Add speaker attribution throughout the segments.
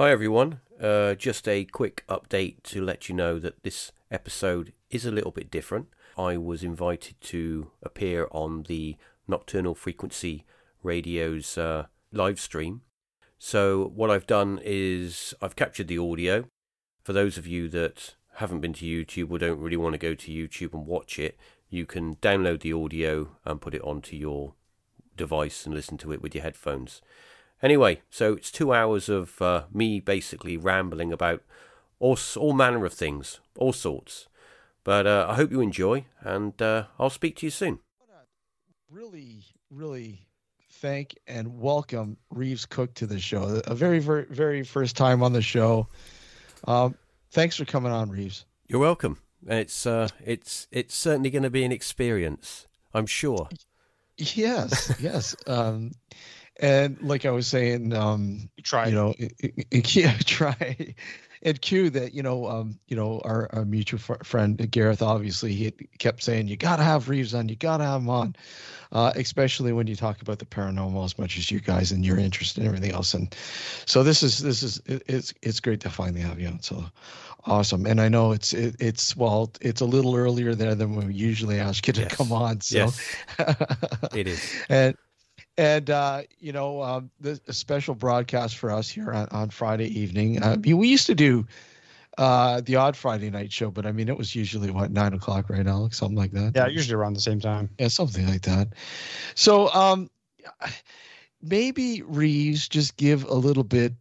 Speaker 1: Hi, everyone. Uh, just a quick update to let you know that this episode is a little bit different. I was invited to appear on the Nocturnal Frequency Radio's uh, live stream. So, what I've done is I've captured the audio. For those of you that haven't been to YouTube or don't really want to go to YouTube and watch it, you can download the audio and put it onto your device and listen to it with your headphones. Anyway, so it's two hours of uh, me basically rambling about all, all manner of things, all sorts. But uh, I hope you enjoy, and uh, I'll speak to you soon.
Speaker 2: Really, really thank and welcome Reeves Cook to the show. A very, very, very first time on the show. Um, thanks for coming on, Reeves.
Speaker 1: You're welcome. It's uh, it's it's certainly going to be an experience, I'm sure.
Speaker 2: Yes, yes. Um, and like I was saying, um,
Speaker 3: try.
Speaker 2: You know, it, it, yeah, try. And Q that you know, um, you know, our, our mutual f- friend Gareth, obviously, he kept saying you got to have Reeves on, you got to have him on, uh, especially when you talk about the paranormal as much as you guys and your interest in everything else. And so this is this is it, it's it's great to finally have you on. So awesome. And I know it's it, it's well, it's a little earlier there than we usually ask you to
Speaker 1: Yes.
Speaker 2: come on. So
Speaker 1: Yes. It is.
Speaker 2: and and uh, you know um, the a special broadcast for us here on, on Friday evening. Uh, we used to do uh, the odd Friday night show, but I mean it was usually what nine o'clock, right, Alex? Something like that.
Speaker 3: Yeah, usually around the same time.
Speaker 2: Yeah, something like that. So um, maybe Reeves just give a little bit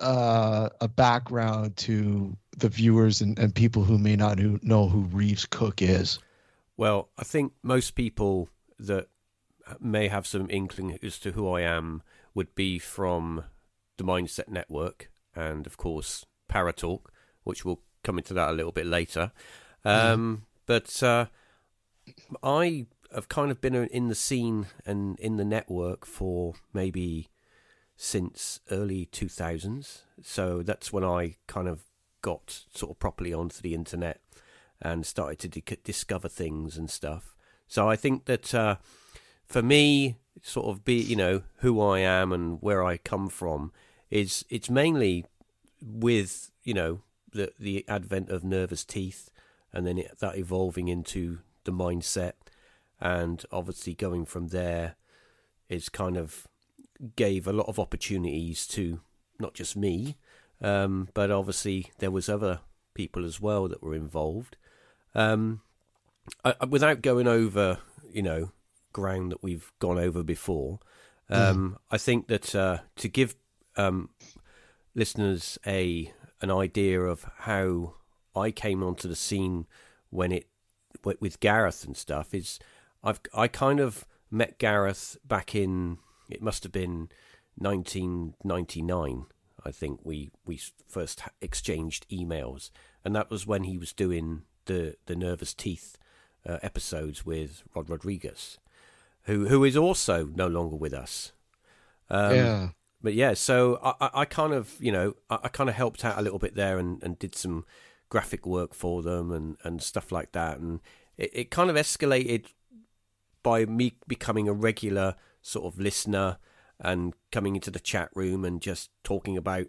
Speaker 2: uh, a background to the viewers and, and people who may not who know who Reeves Cook is.
Speaker 1: Well, I think most people that may have some inkling as to who I am would be from the Mindset Network and, of course, Paratalk, which we'll come into that a little bit later. Um, But uh, I have kind of been in the scene and in the network for maybe since early 2000s. So that's when I kind of got sort of properly onto the internet and started to di- discover things and stuff. So I think that uh, for me, sort of be you know who I am and where I come from is it's mainly with you know the the advent of nervous teeth and then it, that evolving into the mindset. And obviously going from there is kind of gave a lot of opportunities to not just me um, but obviously there was other people as well that were involved. Um, I, without going over you know ground that we've gone over before. Um, I think that uh, to give um, listeners a an idea of how I came onto the scene when it with Gareth and stuff is I've I kind of met Gareth back in it must have been 1999 I think we we first exchanged emails. And that was when he was doing the the nervous teeth uh, episodes with Rod Rodriguez who who is also no longer with us um,
Speaker 2: yeah.
Speaker 1: but yeah, so I, I, kind of, you know, I, I kind of helped out a little bit there and, and did some graphic work for them and, and stuff like that. And it, it kind of escalated by me becoming a regular sort of listener and coming into the chat room and just talking about,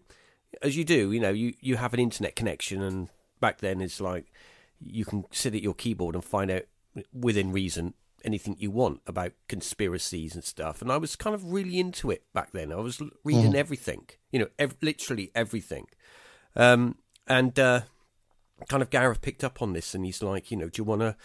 Speaker 1: as you do, you know, you, you have an internet connection. And back then it's like you can sit at your keyboard and find out within reason anything you want about conspiracies and stuff. And I was kind of really into it back then. I was l- reading everything, you know, ev- literally everything. Um, and uh, kind of Gareth picked up on this and he's like, you know, do you want to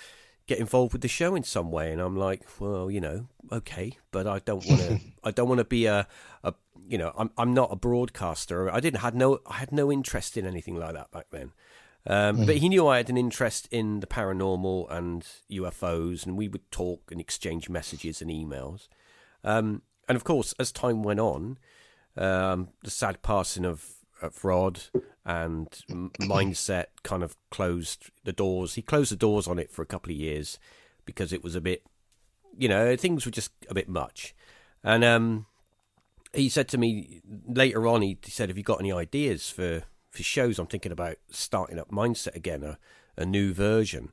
Speaker 1: get involved with the show in some way? And I'm like, well, you know, okay, but I don't want to. I don't want to be a, a, you know, I'm I'm not a broadcaster. I didn't had no I had no interest in anything like that back then. Um, But he knew I had an interest in the paranormal and UFOs, and we would talk and exchange messages and emails. Um, and of course, as time went on, um, the sad passing of, of Rod and Mindset kind of closed the doors. He closed the doors on it for a couple of years because it was a bit, you know, things were just a bit much. And um, he said to me later on, he said, "Have you got any ideas for for shows? I'm thinking about starting up Mindset again, a, a new version."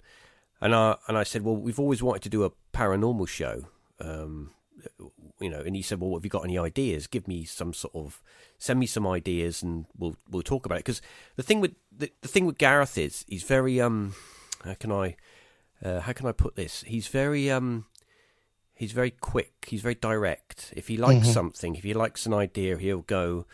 Speaker 1: And I and I said, "Well, we've always wanted to do a paranormal show." Um, you know, and he said, "Well, have you got any ideas? Give me some sort of send me some ideas, and we'll we'll talk about it." Because the thing with the, the thing with Gareth is he's very um, how can I uh, how can I put this? He's very um, he's very quick. He's very direct. If he likes mm-hmm. something, if he likes an idea, he'll go.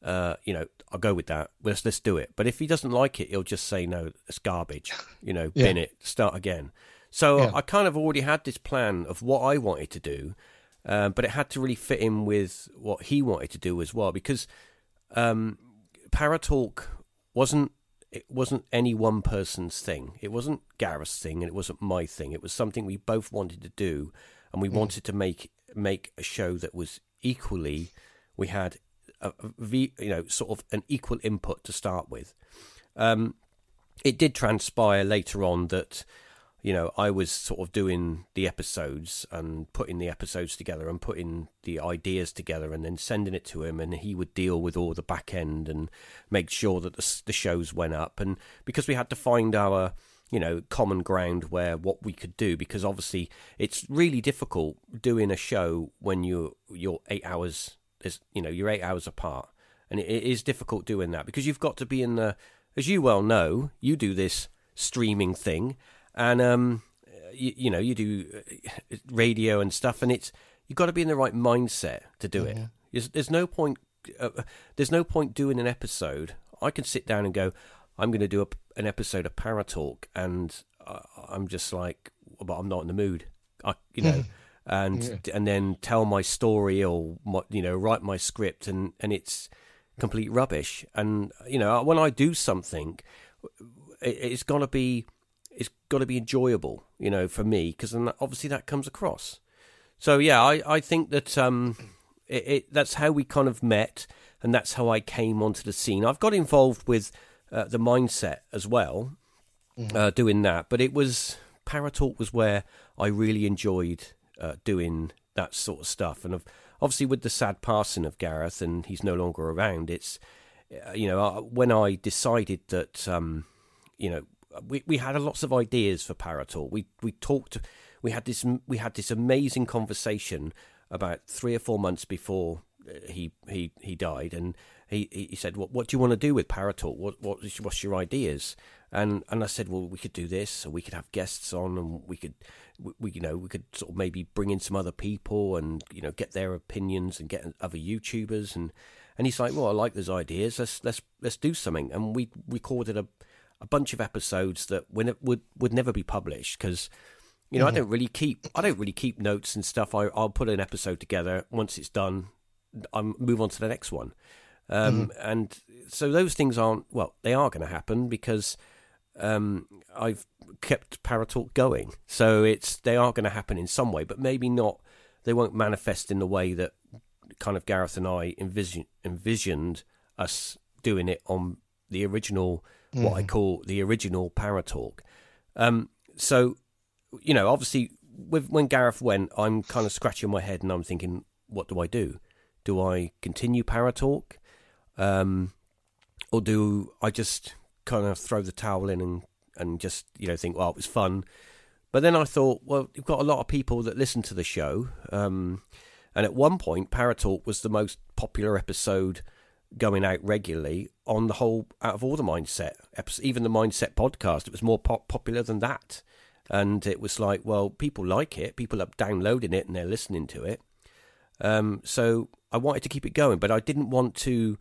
Speaker 1: Uh, you know, I'll go with that. Let's let's do it. But if he doesn't like it, he'll just say no, it's garbage. You know, yeah. bin it, start again. So yeah. I kind of already had this plan of what I wanted to do, uh, but it had to really fit in with what he wanted to do as well because um, Paratalk wasn't it wasn't any one person's thing. It wasn't Gareth's thing, and it wasn't my thing. It was something we both wanted to do, and we mm. wanted to make make a show that was equally. We had you know sort of an equal input to start with. Um, it did transpire later on that you know, I was sort of doing the episodes and putting the episodes together and putting the ideas together and then sending it to him, and he would deal with all the back end and make sure that the, the shows went up. And because we had to find our, you know, common ground where what we could do, because obviously it's really difficult doing a show when you're you're eight hours, you know, you're eight hours apart, and it, it is difficult doing that because you've got to be in the, as you well know, you do this streaming thing and um, you, you, know you do uh, radio and stuff, and it's you've got to be in the right mindset to do it. There's, there's no point. Uh, there's no point doing an episode. I can sit down and go, I'm going to do a, an episode of Paratalk, and uh, I'm just like, but I'm not in the mood. I, you know, and yeah. and then tell my story or you know write my script, and and it's complete rubbish. And you know, when I do something, it, got to be it's got to be enjoyable, you know, for me, because obviously that comes across. So yeah, I, I think that um, it, it, that's how we kind of met, and that's how I came onto the scene. I've got involved with uh, the mindset as well, mm-hmm. uh, doing that, but it was Paratalk was where I really enjoyed uh, doing that sort of stuff, and obviously with the sad passing of Gareth, and he's no longer around. It's uh, you know uh, when I decided that um, you know we we had lots of ideas for Paratalk. We we talked. We had this we had this amazing conversation about three or four months before uh, he he he died, and he he said, "What what do you want to do with Paratalk? What what what's your ideas?" And and I said, "Well, we could do this, or we could have guests on, and we could we, we you know we could sort of maybe bring in some other people, and you know get their opinions and get other YouTubers." And and he's like, "Well, I like those ideas. Let's let's let's do something." And we recorded a a bunch of episodes that would would would never be published because you know mm-hmm. I don't really keep I don't really keep notes and stuff. I I'll put an episode together once it's done. I move on to the next one, um, mm-hmm. and so those things aren't well. They are going to happen because um, I've kept Paratalk going. So it's they are going to happen in some way, but maybe not. They won't manifest in the way that kind of Gareth and I envision, envisioned us doing it on the original mm. what I mm. call the original Paratalk. Um, so, you know, obviously, with, when Gareth went, I'm kind of scratching my head and I'm thinking, what do I do? Do I continue Paratalk? Um, or do I just kind of throw the towel in and, and just, you know, think, well, it was fun. But then I thought, well, you've got a lot of people that listen to the show. Um, and at one point, Paratalk was the most popular episode going out regularly on the whole out of all the mindset even the mindset podcast it was more pop- popular than that and it was like well people like it people are downloading it and they're listening to it um, so i wanted to keep it going but i didn't want to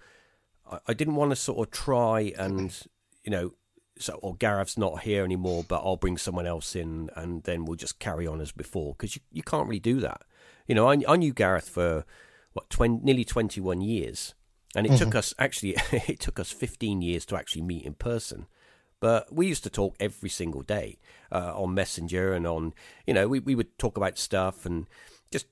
Speaker 1: i didn't want to sort of try and you know so or gareth's not here anymore but i'll bring someone else in and then we'll just carry on as before because you, you can't really do that you know i, I knew gareth for what 20, nearly 21 years and it mm-hmm. took us actually it took us 15 years to actually meet in person. But we used to talk every single day uh, on Messenger and on you know we, we would talk about stuff and just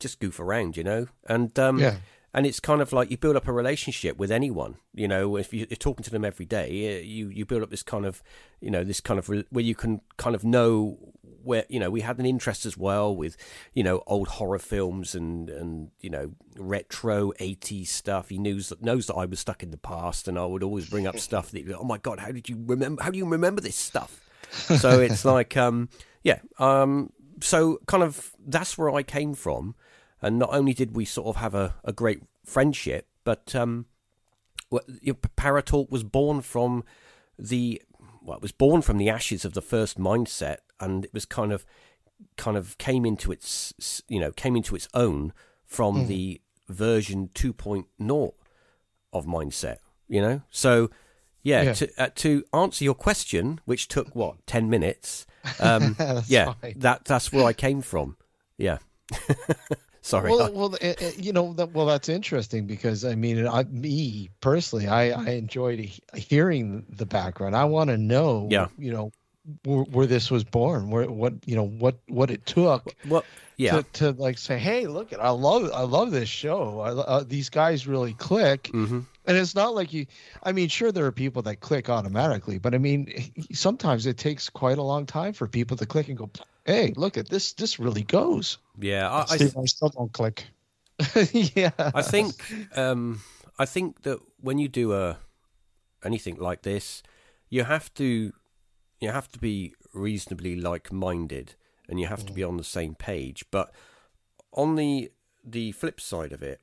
Speaker 1: just goof around, you know. And um, yeah and it's kind of like you build up a relationship with anyone you know if you're talking to them every day you you build up this kind of you know this kind of where you can kind of know where you know we had an interest as well with you know old horror films and and you know retro 80s stuff. He knows that knows that I was stuck in the past and I would always bring up stuff that oh my god how did you remember how do you remember this stuff? So it's like um yeah um so kind of that's where I came from and not only did we sort of have a, a great friendship, but um, Paratalk was born from the well, it was born from the ashes of the first mindset, and it was kind of kind of came into its you know came into its own from mm. the version 2.0 of mindset you know so yeah, yeah. To, uh, to answer your question which took what 10 minutes um, yeah fine. that that's where i came from yeah sorry.
Speaker 2: Well, well it, it, you know that, well that's interesting because i mean I, me personally i i enjoyed hearing the background. I want to know
Speaker 1: yeah.
Speaker 2: you know where, where, this was born, where what you know what what it took.
Speaker 1: Well, yeah,
Speaker 2: to, to like say, hey, look at I love I love this show. I, uh, these guys really click,
Speaker 1: mm-hmm.
Speaker 2: and it's not like you. I mean, sure there are people that click automatically, but I mean, sometimes it takes quite a long time for people to click and go, hey, look at this. This really goes.
Speaker 1: Yeah, I,
Speaker 2: I, I still don't click. yeah,
Speaker 1: I think um, I think that when you do a anything like this, you have to you have to be reasonably like-minded and you have to be mm. on the same page. But on the the flip side of it,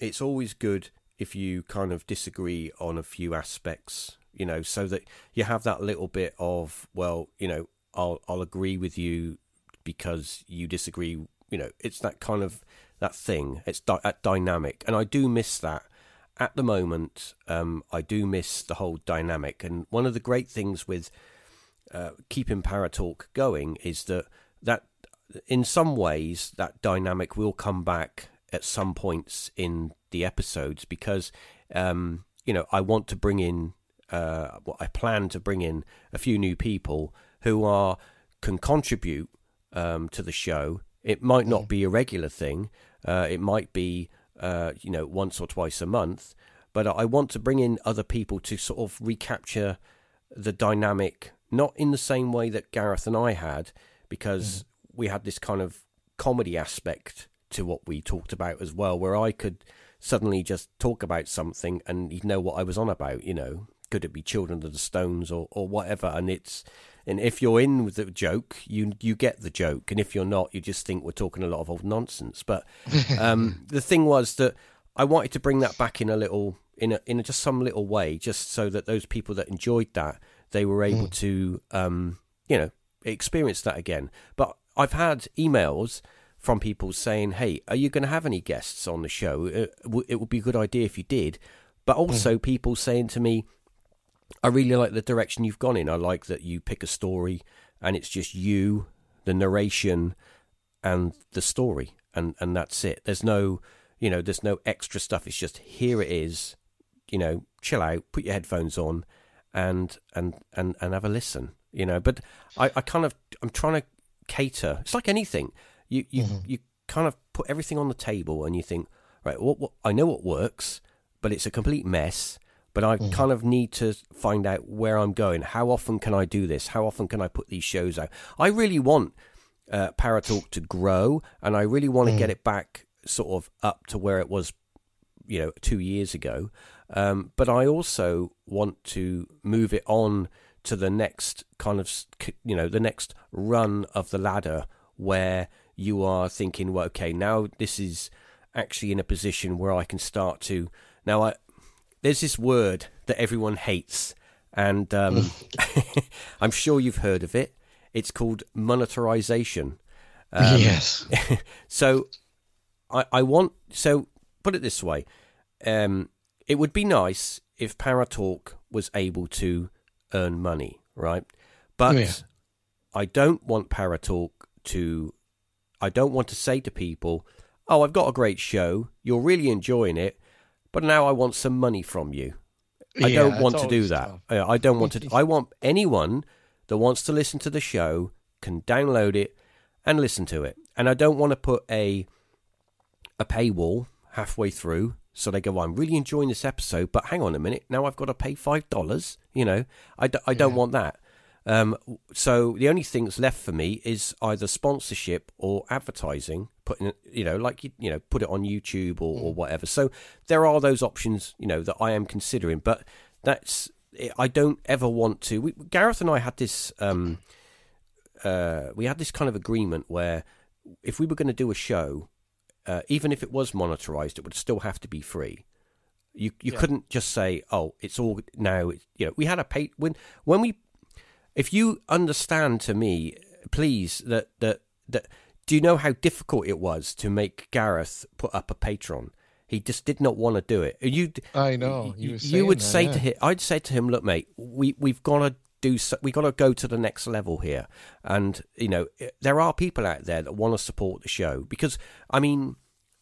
Speaker 1: it's always good if you kind of disagree on a few aspects, you know, so that you have that little bit of well, you know, I'll I'll agree with you because you disagree. You know, it's that kind of that thing. It's di- that dynamic, and I do miss that at the moment. Um, I do miss the whole dynamic, and one of the great things with uh, keeping Paratalk going is that that in some ways that dynamic will come back at some points in the episodes because um, you know I want to bring in uh, what I plan to bring in a few new people who are can contribute um, to the show. It might not be a regular thing. Uh, it might be uh, you know once or twice a month, but I want to bring in other people to sort of recapture the dynamic not in the same way that Gareth and I had, because mm. we had this kind of comedy aspect to what we talked about as well, where I could suddenly just talk about something and he'd know what I was on about, you know. Could it be Children of the Stones or, or whatever? And it's and if you're in with the joke, you you get the joke, and if you're not, you just think we're talking a lot of old nonsense. But um, the thing was that I wanted to bring that back in a little in a, in a, just some little way, just so that those people that enjoyed that they were able mm. to, um, you know, experience that again. But I've had emails from people saying, "Hey, are you going to have any guests on the show? It, uh, it would be a good idea if you did." But also, mm. people saying to me, "I really like the direction you've gone in. I like that you pick a story and it's just you, the narration, and the story, and and that's it. There's no, you know, there's no extra stuff. It's just here it is. You know, chill out, put your headphones on, and and and and have a listen. You know, but I, I kind of I'm trying to cater. It's like anything. You you mm-hmm. you kind of put everything on the table and you think, right, what, what I know what works, but it's a complete mess. But I mm-hmm. kind of need to find out where I'm going. How often can I do this? How often can I put these shows out? I really want uh, Paratalk to grow, and I really want to mm-hmm. get it back sort of up to where it was, you know, two years ago. Um, but I also want to move it on to the next kind of, you know, the next run of the ladder where you are thinking, well, okay, now this is actually in a position where I can start to. Now, I, there's this word that everyone hates, and um, I'm sure you've heard of it. It's called monetarization.
Speaker 2: Um, yes.
Speaker 1: so, I, I want. So, put it this way. Um, it would be nice if Paratalk was able to earn money, right? But oh, yeah. I don't want Paratalk to. I don't want to say to people, "Oh, I've got a great show. You're really enjoying it, but now I want some money from you." I yeah, don't want to do that. Tough. I don't want to. I want anyone that wants to listen to the show can download it and listen to it. And I don't want to put a a paywall halfway through so they go, well, I'm really enjoying this episode, but hang on a minute, now I've got to pay $5. You know, I d- I don't yeah. want that. Um, so the only thing that's left for me is either sponsorship or advertising. Putting, you know, like you, you know, put it on YouTube or, or mm. whatever. So there are those options, you know, that I am considering. But that's I don't ever want to. We, Gareth and I had this, um, uh, we had this kind of agreement where if we were going to do a show, uh, even if it was monetized, it would still have to be free. You you
Speaker 2: Yeah.
Speaker 1: couldn't just say, "Oh, it's all now." It's, you know, we had a pay when when we. If you understand to me, please that that that. Do you know how difficult it was to make Gareth put up a Patreon? He just did not want to do it. You
Speaker 2: I know.
Speaker 1: you, you would
Speaker 2: that,
Speaker 1: say
Speaker 2: yeah.
Speaker 1: to him, I'd say to him, look, mate, we we've got to do, so, we got to go to the next level here, and you know, there are people out there that want to support the show because, I mean,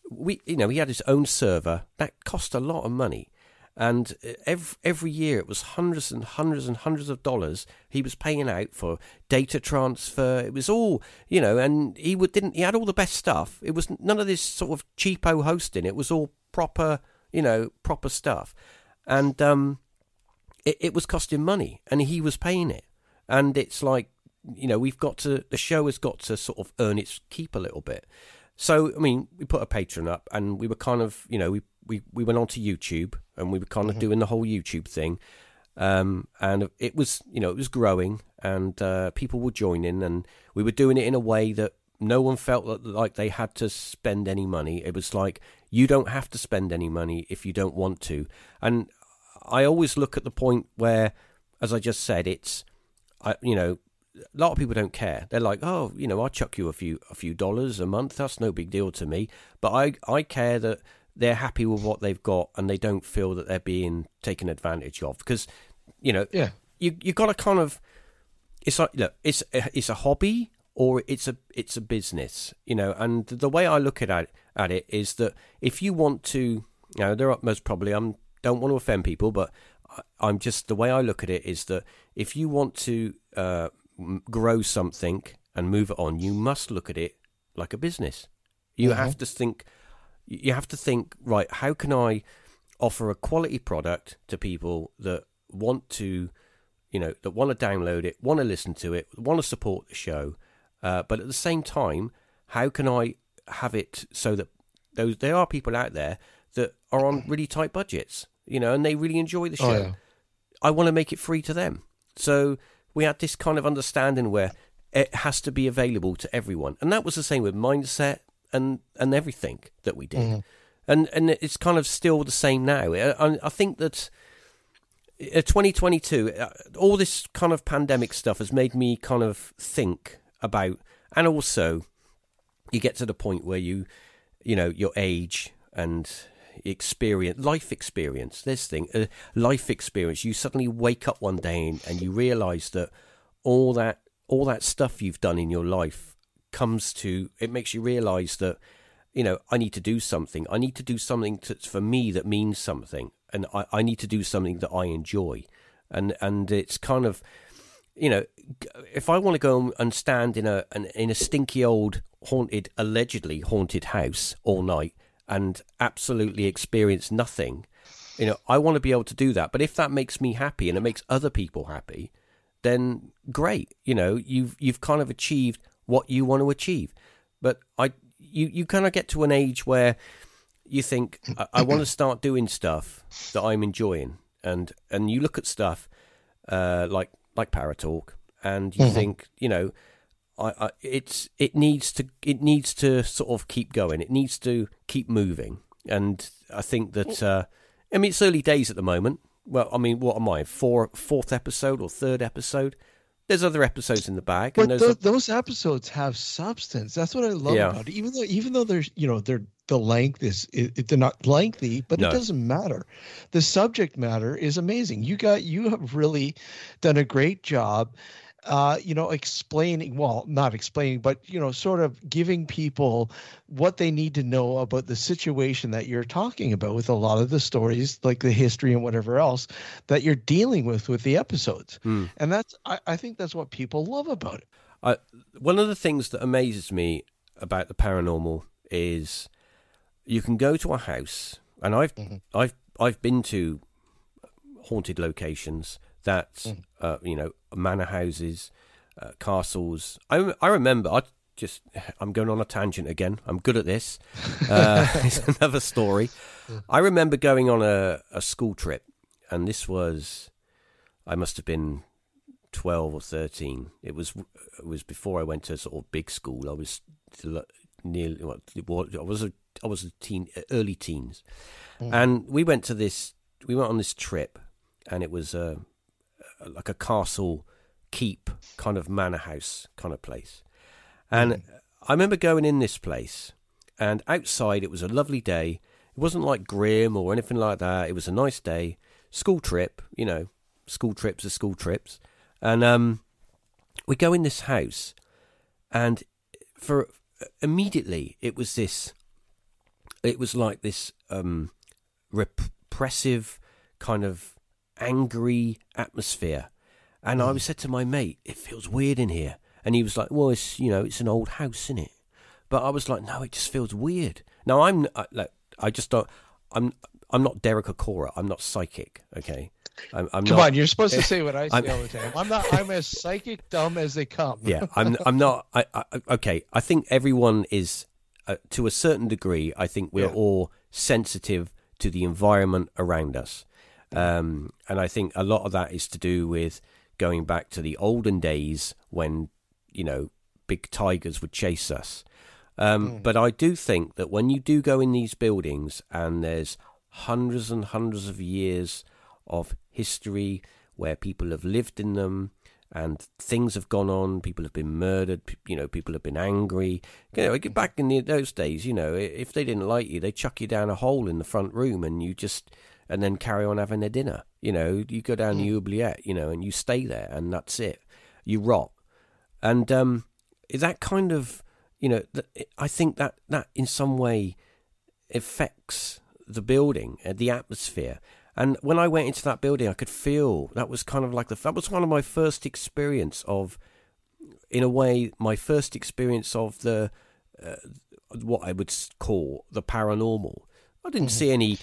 Speaker 1: we, you know, he had his own server that cost a lot of money. And every every year it was hundreds and hundreds and hundreds of dollars he was paying out for data transfer. It was all you know, and he would didn't he had all the best stuff. It was none of this sort of cheapo hosting. It was all proper, you know, proper stuff. And um, it, it was costing money, and he was paying it. And it's like, you know, we've got to the show has got to sort of earn its keep a little bit. So I mean, we put a Patreon up, and we were kind of, you know, we we we went onto YouTube, and we were kind of doing the whole YouTube thing. Um, and it was, you know, it was growing, and uh, people were joining, and we were doing it in a way that no one felt like they had to spend any money. It was like you don't have to spend any money if you don't want to. And I always look at the point where, as I just said, it's, I, you know, a lot of people don't care. They're like, oh, you know, I'll chuck you a few a few dollars a month. That's no big deal to me. But I I care that they're happy with what they've got and they don't feel that they're being taken advantage of because, you know,
Speaker 2: Yeah.
Speaker 1: you you got to kind of it's like look it's it's a hobby or it's a it's a business you know and the way i look at at it is that if you want to you know there are most probably i'm don't want to offend people but I- i'm just the way i look at it is that if you want to uh, grow something and move it on you must look at it like a business you
Speaker 2: Mhm.
Speaker 1: have to think you have to think right how can i offer a quality product to people that want to you know that want to download it want to listen to it want to support the show uh, but at the same time how can i have it so that those there are people out there that are on really tight budgets you know and they really enjoy the show
Speaker 2: Oh, yeah.
Speaker 1: I want to make it free to them. So we had this kind of understanding where it has to be available to everyone, and that was the same with mindset and and everything that we did.
Speaker 2: Mhm.
Speaker 1: And and it's kind of still the same now. I, I- I think that. uh, 2022, uh, all this kind of pandemic stuff has made me kind of think about, and also, you get to the point where you, you know, your age and experience, life experience, this thing, uh, life experience. You suddenly wake up one day and, and you realize that all that, all that stuff you've done in your life comes to, it makes you realize that, you know, I need to do something. I need to do something that's for me that means something, and I, I need to do something that I enjoy, and and it's kind of, you know, if I want to go and stand in a an, in a stinky old haunted, allegedly haunted house all night and absolutely experience nothing, you know, I want to be able to do that. But if that makes me happy and it makes other people happy, then great. You know, you've you've kind of achieved what you want to achieve. But I, you you kind of get to an age where you think I, I want to start doing stuff that I'm enjoying, and and you look at stuff uh, like like Paratalk, and you
Speaker 2: Mhm.
Speaker 1: think you know. I, I, it's it needs to it needs to sort of keep going. It needs to keep moving, and I think that uh, I mean it's early days at the moment. Well, I mean, what am I? Four, fourth episode or third episode? There's other episodes in the bag,
Speaker 2: But
Speaker 1: and there's
Speaker 2: tho-
Speaker 1: a-
Speaker 2: those episodes have substance. That's what I love
Speaker 1: Yeah.
Speaker 2: about it. Even though, even though there's, you know, they're the length is, it- they're not lengthy, but
Speaker 1: No.
Speaker 2: it doesn't matter. The subject matter is amazing. You got, you have really done a great job. Uh, you know, explaining, well, not explaining, but, you know, sort of giving people what they need to know about the situation that you're talking about with a lot of the stories, like the history and whatever else that you're dealing with with the episodes.
Speaker 1: Hmm.
Speaker 2: And that's, I, I think that's what people love about it.
Speaker 1: I, one of the things that amazes me about the paranormal is you can go to a house, and I've
Speaker 2: Mhm.
Speaker 1: I've I've been to haunted locations that
Speaker 2: Mhm.
Speaker 1: uh, you know manor houses, uh, castles. I I remember I just I'm going on a tangent again. I'm good at this. Uh, it's another story. I remember going on a, a school trip, and this was I must have been twelve or thirteen. It was it was before I went to sort of big school. I was nearly what I was a I was a teen, early teens, mm. and we went to this. We went on this trip, and it was a, like a castle keep kind of manor house kind of place, and mm. I remember going in this place, and outside it was a lovely day. It wasn't like grim or anything like that. It was a nice day, school trip. You know, school trips are school trips, and um, we go in this house, and for immediately it was this it was like this um, repressive kind of angry atmosphere and mm. i said to my mate it feels weird in here and he was like well it's you know it's an old house isn't it but i was like no it just feels weird now i'm I, like i just don't i'm i'm not derek Acorah. i'm not psychic okay I'm, I'm
Speaker 2: come
Speaker 1: not,
Speaker 2: on, you're supposed to say what I say I'm, all the time. I'm not. I'm as psychic dumb as they come.
Speaker 1: yeah, I'm. I'm not. I, I, okay, I think everyone is uh, to a certain degree. I think we're yeah. all sensitive to the environment around us, um, and I think a lot of that is to do with going back to the olden days when you know big tigers would chase us. Um, mm. But I do think that when you do go in these buildings and there's hundreds and hundreds of years of history where people have lived in them and things have gone on. People have been murdered. You know, people have been angry. You know, get back in the, those days, you know, if they didn't like you, they chuck you down a hole in the front room, and you just and then carry on having their dinner. You know, you go down the mm. oubliette, you know, and you stay there, and that's it. You rot, and um, that kind of, you know, I think that that in some way affects the building, uh, the atmosphere. And when I went into that building, I could feel that was kind of like the that was one of my first experience of, in a way, my first experience of the uh, what I would call the paranormal. I didn't mm-hmm. see any.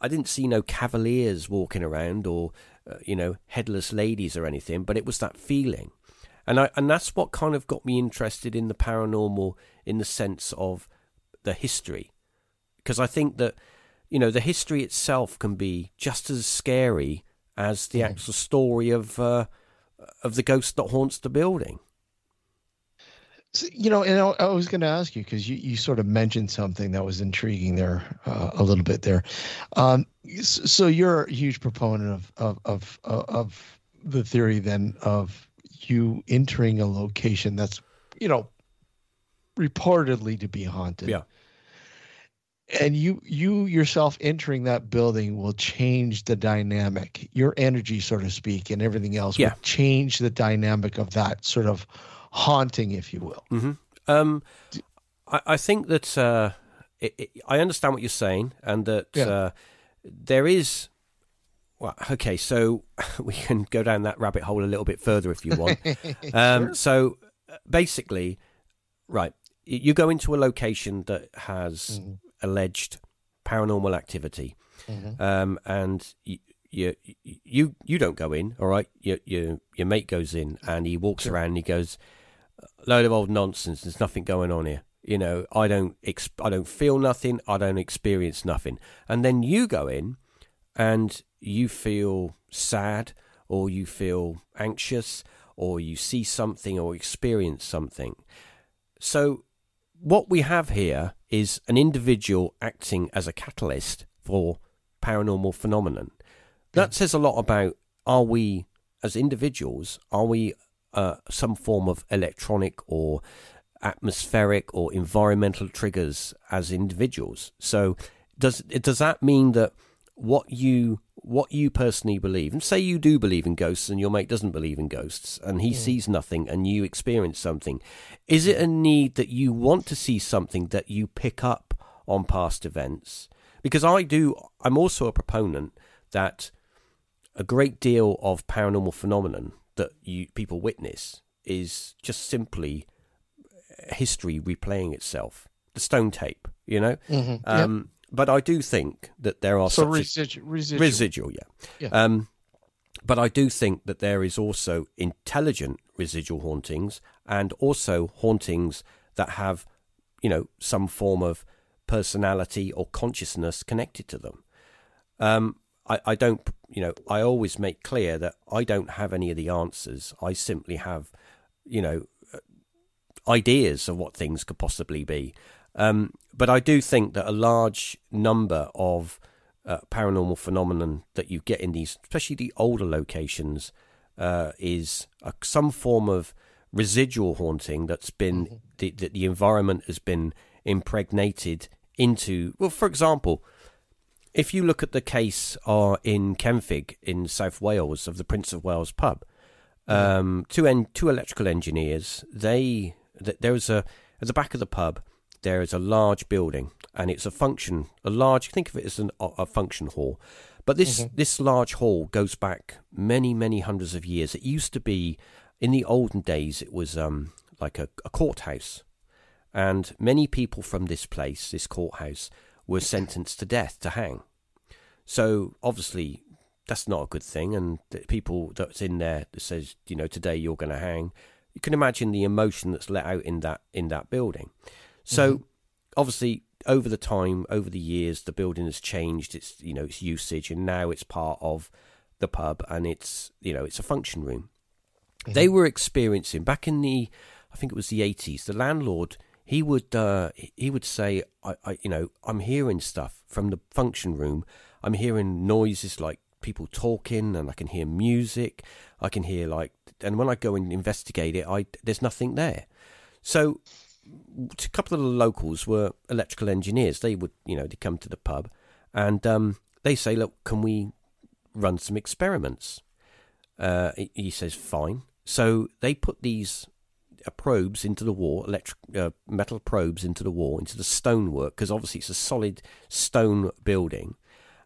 Speaker 1: I didn't see no cavaliers walking around or uh, you know headless ladies or anything, but it was that feeling, and I and that's what kind of got me interested in the paranormal in the sense of the history, because I think that you know, the history itself can be just as scary as the mm. actual story of uh, of the ghost that haunts the building.
Speaker 2: So, you know, and I, I was going to ask you because you, you sort of mentioned something that was intriguing there uh, a little bit there. Um, so you're a huge proponent of, of of of the theory then of you entering a location that's you know reportedly to be haunted.
Speaker 1: Yeah
Speaker 2: and you you yourself entering that building will change the dynamic your energy so to speak and everything else yeah. will change the dynamic of that sort of haunting if you will
Speaker 1: mm-hmm. um, I, I, think that uh, it, it, i understand what you're saying and that yeah. uh, there is well, okay, so we can go down that rabbit hole a little bit further if you want. um, sure. So basically, right, you go into a location that has mm alleged paranormal activity, mm-hmm. um, and you, you you you don't go in, all right? Your your your mate goes in, and he walks sure. around, and he goes, "Load of old nonsense. There's nothing going on here." You know, I don't exp- I don't feel nothing. I don't experience nothing. And then you go in, and you feel sad, or you feel anxious, or you see something, or experience something. So what we have here is an individual acting as a catalyst for paranormal phenomenon. That says a lot about are we, as individuals, are we uh, some form of electronic or atmospheric or environmental triggers as individuals? So, does does that mean that what you what you personally believe, and say you do believe in ghosts and your mate doesn't believe in ghosts, and he yeah. sees nothing and you experience something, is it a need that you want to see something that you pick up on past events? Because I do, I'm also a proponent that a great deal of paranormal phenomenon that you people witness is just simply history replaying itself. The stone tape, you know.
Speaker 2: Mm-hmm. Um,
Speaker 1: yep but I do think that there are
Speaker 2: so residual, residual,
Speaker 1: residual, yeah. yeah. Um, but I do think that there is also intelligent residual hauntings and also hauntings that have, you know, some form of personality or consciousness connected to them. Um, I, I don't, you know, I always make clear that I don't have any of the answers. I simply have, you know, ideas of what things could possibly be. Um, but I do think that a large number of uh, paranormal phenomenon that you get in these, especially the older locations, uh, is a, some form of residual haunting that's been mm-hmm. the, the, the environment has been impregnated into. Well, for example, if you look at the case uh, in Kenfig in South Wales of the Prince of Wales pub, um, two en- two electrical engineers. They th- there was a at the back of the pub. There is a large building, and it's a function, a large. Think of it as an, a function hall, but this mm-hmm. this large hall goes back many many hundreds of years. It used to be in the olden days. It was um, like a, a courthouse, and many people from this place, this courthouse, were sentenced to death to hang. So obviously that's not a good thing, and the people that's in there that says you know today you're going to hang. You can imagine the emotion that's let out in that in that building. So mm-hmm. obviously over the time, over the years, the building has changed its you know its usage, and now it's part of the pub, and it's you know it's a function room. Mm-hmm. They were experiencing back in the, I think it was the eighties. The landlord he would uh, he would say, I, I you know I'm hearing stuff from the function room. I'm hearing noises like people talking, and I can hear music. I can hear like, and when I go and investigate it, I there's nothing there. So a couple of the locals were electrical engineers. They would, you know, they come to the pub and um, they say, "Look, can we run some experiments?" Uh, he says, "Fine." So they put these probes into the wall, electric uh, metal probes into the wall, into the stonework, because obviously it's a solid stone building,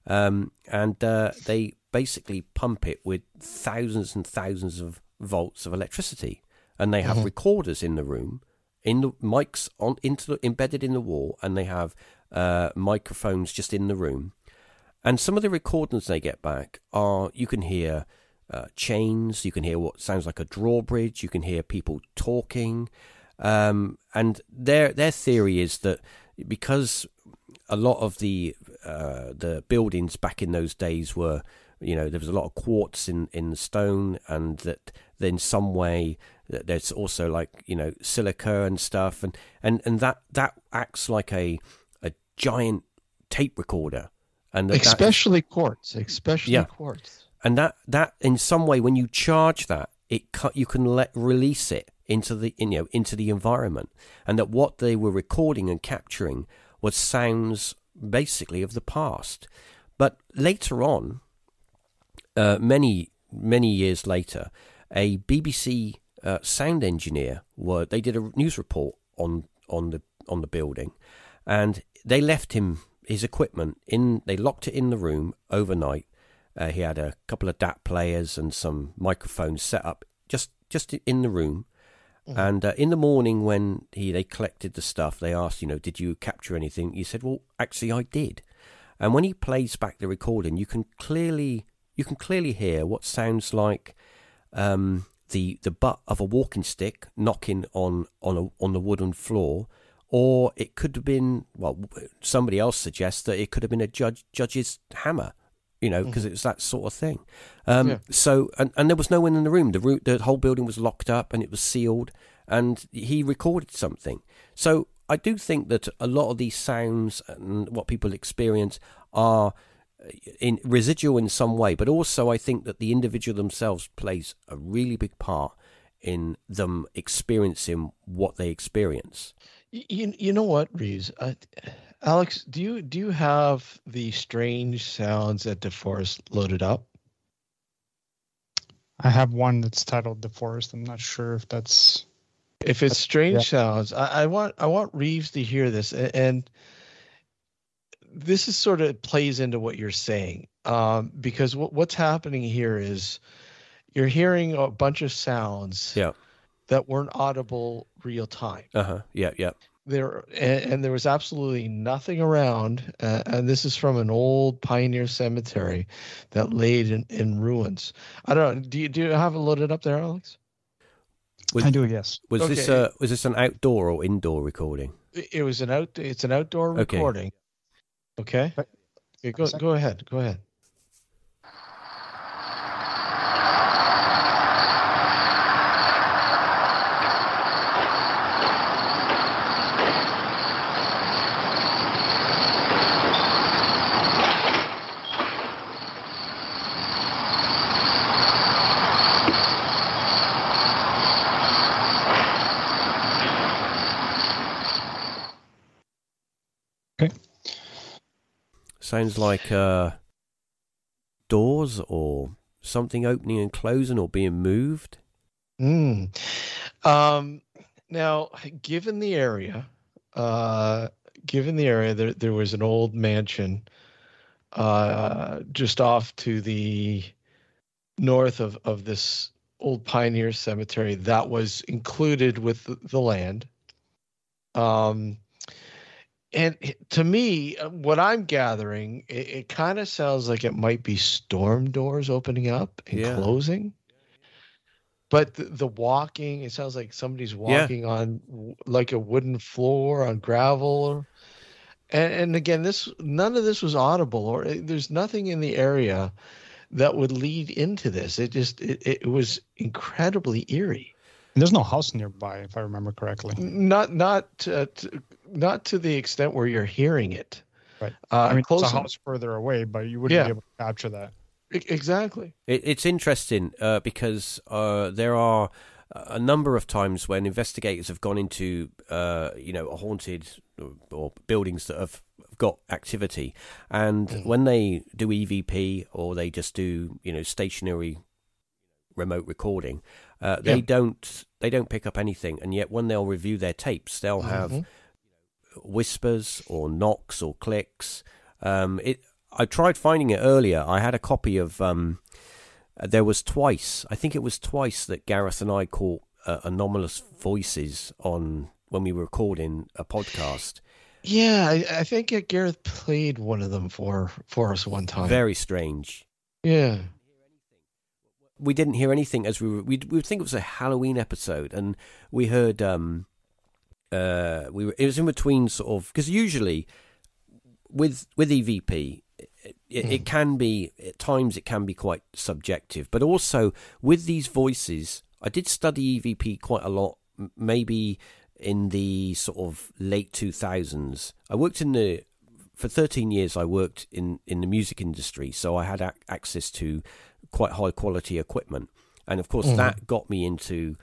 Speaker 1: um, and uh, they basically pump it with thousands and thousands of volts of electricity, and they have mm-hmm. recorders in the room in the mics on into the, embedded in the wall, and they have uh, microphones just in the room. And some of the recordings they get back are you can hear uh, chains, you can hear what sounds like a drawbridge, you can hear people talking, um, and their their theory is that because a lot of the uh, the buildings back in those days were you know there was a lot of quartz in in the stone and that in some way there's also like you know silica and stuff, and and and that that acts like a a giant tape recorder, and
Speaker 2: especially quartz, especially yeah. quartz,
Speaker 1: and that that in some way when you charge that, it cut you can let release it into the you know into the environment, and that what they were recording and capturing was sounds basically of the past, but later on, uh, many many years later, a BBC uh, sound engineer were they did a news report on on the on the building, and they left him his equipment in. They locked it in the room overnight. Uh, he had a couple of DAT players and some microphones set up just just in the room. Mm-hmm. And uh, in the morning, when he they collected the stuff, they asked, you know, did you capture anything? He said, well, actually, I did. And when he plays back the recording, you can clearly you can clearly hear what sounds like um, the the butt of a walking stick knocking on on a, on the wooden floor, or it could have been well. Somebody else suggests that it could have been a judge judge's hammer, you know, because mm-hmm. it was that sort of thing. Um, yeah. So and, and there was no one in the room. The room, the whole building was locked up and it was sealed. And he recorded something. So I do think that a lot of these sounds and what people experience are in residual in some way, but also I think that the individual themselves plays a really big part in them experiencing what they experience.
Speaker 2: You, you know what, Reeves? Uh, Alex, do you do you have the strange sounds at DeForest loaded up?
Speaker 3: I have one that's titled DeForest. I'm not sure if that's
Speaker 2: if it's strange yeah. sounds. I, I, want I want Reeves to hear this and, and this is sort of plays into what you're saying um, because w- what's happening here is you're hearing a bunch of sounds
Speaker 1: yeah.
Speaker 2: that weren't audible real time.
Speaker 1: Uh huh. Yeah. Yeah.
Speaker 2: There and, and, there was absolutely nothing around, uh, and this is from an old pioneer cemetery that laid in, in ruins. I don't know. Do you do you have it loaded up there, Alex?
Speaker 3: Was, I do. Yes.
Speaker 1: Was okay. this uh, was this an outdoor or indoor recording?
Speaker 2: It was an out. It's an outdoor okay. recording. Okay. okay go go ahead. Go ahead.
Speaker 1: Sounds like uh, doors or something opening and closing or being moved.
Speaker 2: Mm. Um, now, given the area, uh, given the area, there there was an old mansion uh, just off to the north of of this old pioneer cemetery that was included with the, the land. Um, and to me, uh, what I'm gathering, it, it kind of sounds like it might be storm doors opening up and
Speaker 1: Yeah.
Speaker 2: closing. But the, the walking, it sounds like somebody's walking on like a wooden floor on gravel. And, and again, this none of this was audible, or uh, there's nothing in the area that would lead into this. It just it, it was incredibly eerie.
Speaker 3: And there's no house nearby, if I remember correctly.
Speaker 2: Not not uh, to, not to the extent where you're hearing it.
Speaker 3: Right.
Speaker 2: Uh,
Speaker 3: I mean,
Speaker 2: close
Speaker 3: it's a house further away, but you wouldn't
Speaker 2: Yeah.
Speaker 3: be able to capture that.
Speaker 2: Exactly.
Speaker 1: It, it's interesting uh, because uh, there are a number of times when investigators have gone into, uh, you know, a haunted or, or buildings that have got activity, and
Speaker 2: Mhm.
Speaker 1: when they do EVP or they just do, you know, stationary remote recording, uh, they
Speaker 2: Yeah.
Speaker 1: don't they don't pick up anything, and yet when they'll review their tapes, they'll have
Speaker 2: Mhm.
Speaker 1: whispers or knocks or clicks. Um, it. I tried finding it earlier. I had a copy of. Um, uh, there was twice. I think it was twice that Gareth and I caught uh, anomalous voices on when we were recording a podcast.
Speaker 2: Yeah, I, I think Gareth played one of them for for us one time.
Speaker 1: Very strange.
Speaker 2: yeah.
Speaker 1: We didn't hear anything as we were, we we would think it was a Halloween episode, and we heard um uh we were it was in between sort of because usually with with EVP it, it, it can be at times it can be quite subjective, but also with these voices, I did study EVP quite a lot, maybe in the sort of late two thousands. I worked in the for 13 years I worked in, in the music industry, so I had ac- access to quite high quality equipment. And of course,
Speaker 2: Mhm.
Speaker 1: that got me into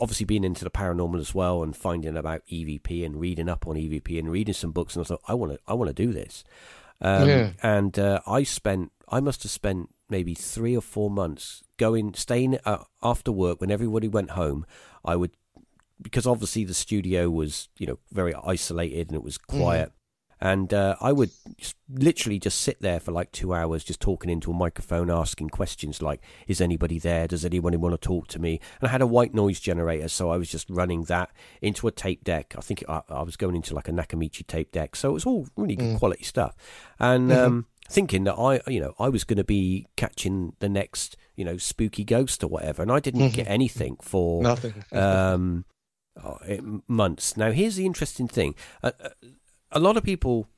Speaker 1: obviously being into the paranormal as well and finding about EVP and reading up on EVP and reading some books. And I thought, I want to, I want to do this. Um,
Speaker 2: Yeah.
Speaker 1: And uh, I spent, I must have spent maybe three or four months going, staying uh, after work when everybody went home. I would, because obviously the studio was, you know, very isolated and it was quiet. And uh, I would just, literally just sit there for like two hours, just talking into a microphone, asking questions like, "Is anybody there? Does anybody want to talk to me?" And I had a white noise generator, so I was just running that into a tape deck. I think I, I was going into like a Nakamichi tape deck, so it was all really good
Speaker 2: Mm.
Speaker 1: quality stuff. And
Speaker 2: Mhm.
Speaker 1: um, thinking that I, you know, I was going to be catching the next, you know, spooky ghost or whatever, and I didn't
Speaker 2: Mhm.
Speaker 1: get anything for
Speaker 2: Nothing.
Speaker 1: um, oh, it- months. Now, here's the interesting thing: a, a, a lot of people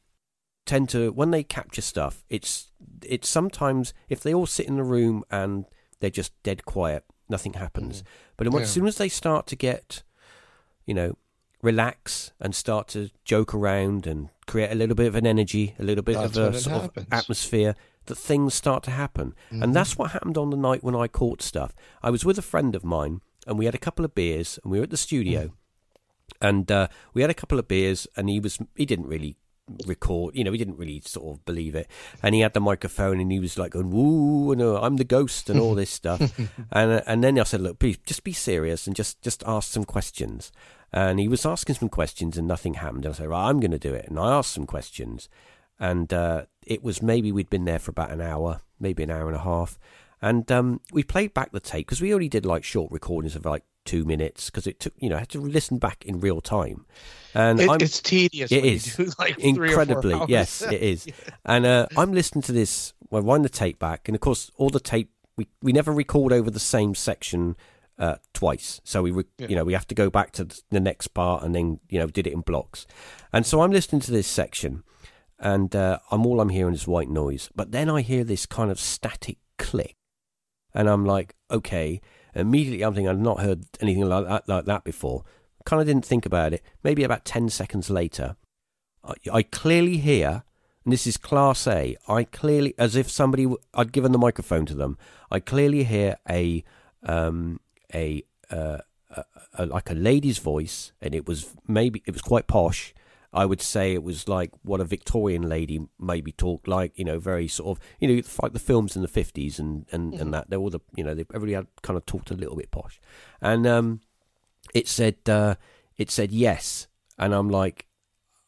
Speaker 1: tend to, when they capture stuff, it's it's sometimes if they all sit in the room and they're just dead quiet, nothing happens. But
Speaker 2: Yeah.
Speaker 1: as soon as they start to get, you know, relax and start to joke around and create a little bit of an energy, a little bit
Speaker 2: That's
Speaker 1: of a sort
Speaker 2: happens.
Speaker 1: of atmosphere, that things start to happen.
Speaker 2: Mhm.
Speaker 1: And that's what happened on the night when I caught stuff. I was with a friend of mine, and we had a couple of beers, and we were at the studio, and uh, we had a couple of beers, and he was he didn't really record, you know, he didn't really sort of believe it, and he had the microphone, and he was like going, "Woo, no, I'm the ghost," and all this stuff, and uh, and then I said, "Look, please, just be serious and just just ask some questions." And he was asking some questions, and nothing happened. And I said, "Right, I'm going to do it," and I asked some questions, and uh, it was maybe we'd been there for about an hour, maybe an hour and a half, and um, we played back the tape because we only did like short recordings of like two minutes because it took you know I had to listen back in real time, and
Speaker 2: It- it's tedious.
Speaker 1: It is
Speaker 2: like three or four
Speaker 1: incredibly yes it is, and uh, I'm listening to this. I wind the tape back, and of course all the tape we we never record over the same section. Uh, twice, so we, re-
Speaker 2: Yeah.
Speaker 1: you know, we have to go back to the next part and then, you know, did it in blocks. And so I'm listening to this section, and uh, I'm all I'm hearing is white noise. But then I hear this kind of static click, and I'm like, okay. Immediately, I'm thinking I've not heard anything like that, like that before. Kind of didn't think about it. Maybe about ten seconds later, I, I clearly hear, and this is Class A. I clearly, as if somebody I'd given the microphone to them. I clearly hear a um, a, uh, a, a like a lady's voice, and it was maybe it was quite posh, I would say it was like what a Victorian lady maybe talked like, you know, very sort of, you know, like the films in the fifties and and,
Speaker 2: Mhm.
Speaker 1: and that. They're all the, you know, they, everybody had kind of talked a little bit posh, and um, it said uh, it said yes, and I'm like,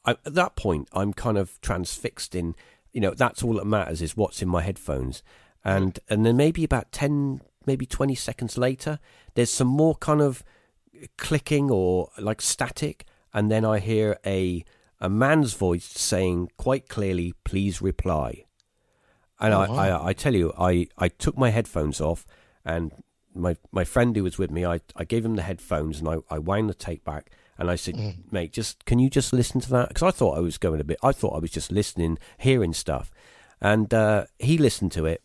Speaker 1: I, at that point, I'm kind of transfixed in, you know, that's all that matters is what's in my headphones, and and then maybe about ten, maybe twenty seconds later, there's some more kind of clicking or like static, and then I hear a a man's voice saying quite clearly, "Please reply." And
Speaker 2: Oh,
Speaker 1: I,
Speaker 2: wow.
Speaker 1: I, I tell you, I, I took my headphones off, and my my friend who was with me, I, I gave him the headphones, and I, I wound the tape back, and I said,
Speaker 2: Mm.
Speaker 1: "Mate, just can you just listen to that?" Because I thought I was going a bit. I thought I was just listening, hearing stuff, and uh, he listened to it,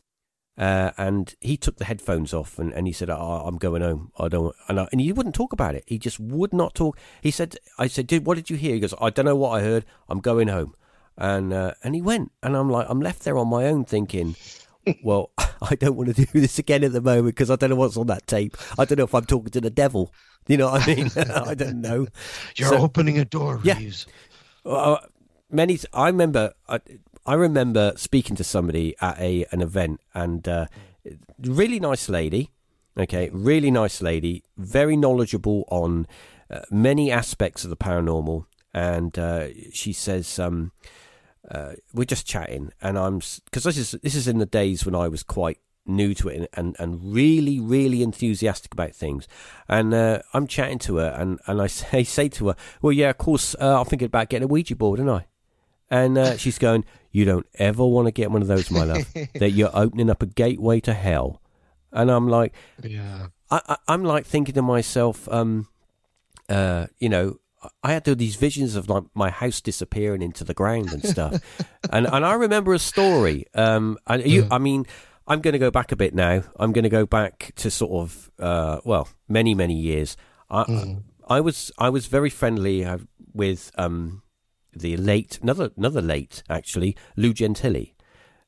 Speaker 1: uh, and he took the headphones off, and, and he said, oh, "I'm going home. I don't." And, I, and he wouldn't talk about it. He just would not talk. He said, "I said, dude, what did you hear?" He goes, "I don't know what I heard. I'm going home." And uh, and he went, and I'm like, I'm left there on my own, thinking. Well, I don't want to do this again at the moment because I don't know what's on that tape. I don't know if I'm talking to the devil. You know what I mean? I don't know.
Speaker 2: You're
Speaker 1: So-
Speaker 2: opening a door,
Speaker 1: Yeah.
Speaker 2: Reeves.
Speaker 1: Uh, many. I remember. I, I remember speaking to somebody at a an event, and uh, really nice lady. Okay, really nice lady, very knowledgeable on uh, many aspects of the paranormal, and uh, she says. Um, uh, we're just chatting, and I'm because this is this is in the days when I was quite new to it and, and, and really really enthusiastic about things, and uh, I'm chatting to her, and, and I say say to her, well, yeah, of course, uh, I'm thinking about getting a Ouija board, and I, and uh, she's going, you don't ever want to get one of those, my love, that you're opening up a gateway to hell, and I'm like,
Speaker 2: Yeah.
Speaker 1: I, I'm like thinking to myself, um, uh, you know, I had these visions of like my house disappearing into the ground and stuff, and and I remember a story. Um, and you, I mean, I'm going to go back a bit now. I'm going to go back to sort of, uh, well, many many years. I,
Speaker 2: Mm.
Speaker 1: I was I was very friendly uh, with um the late another another late actually Lou Gentile.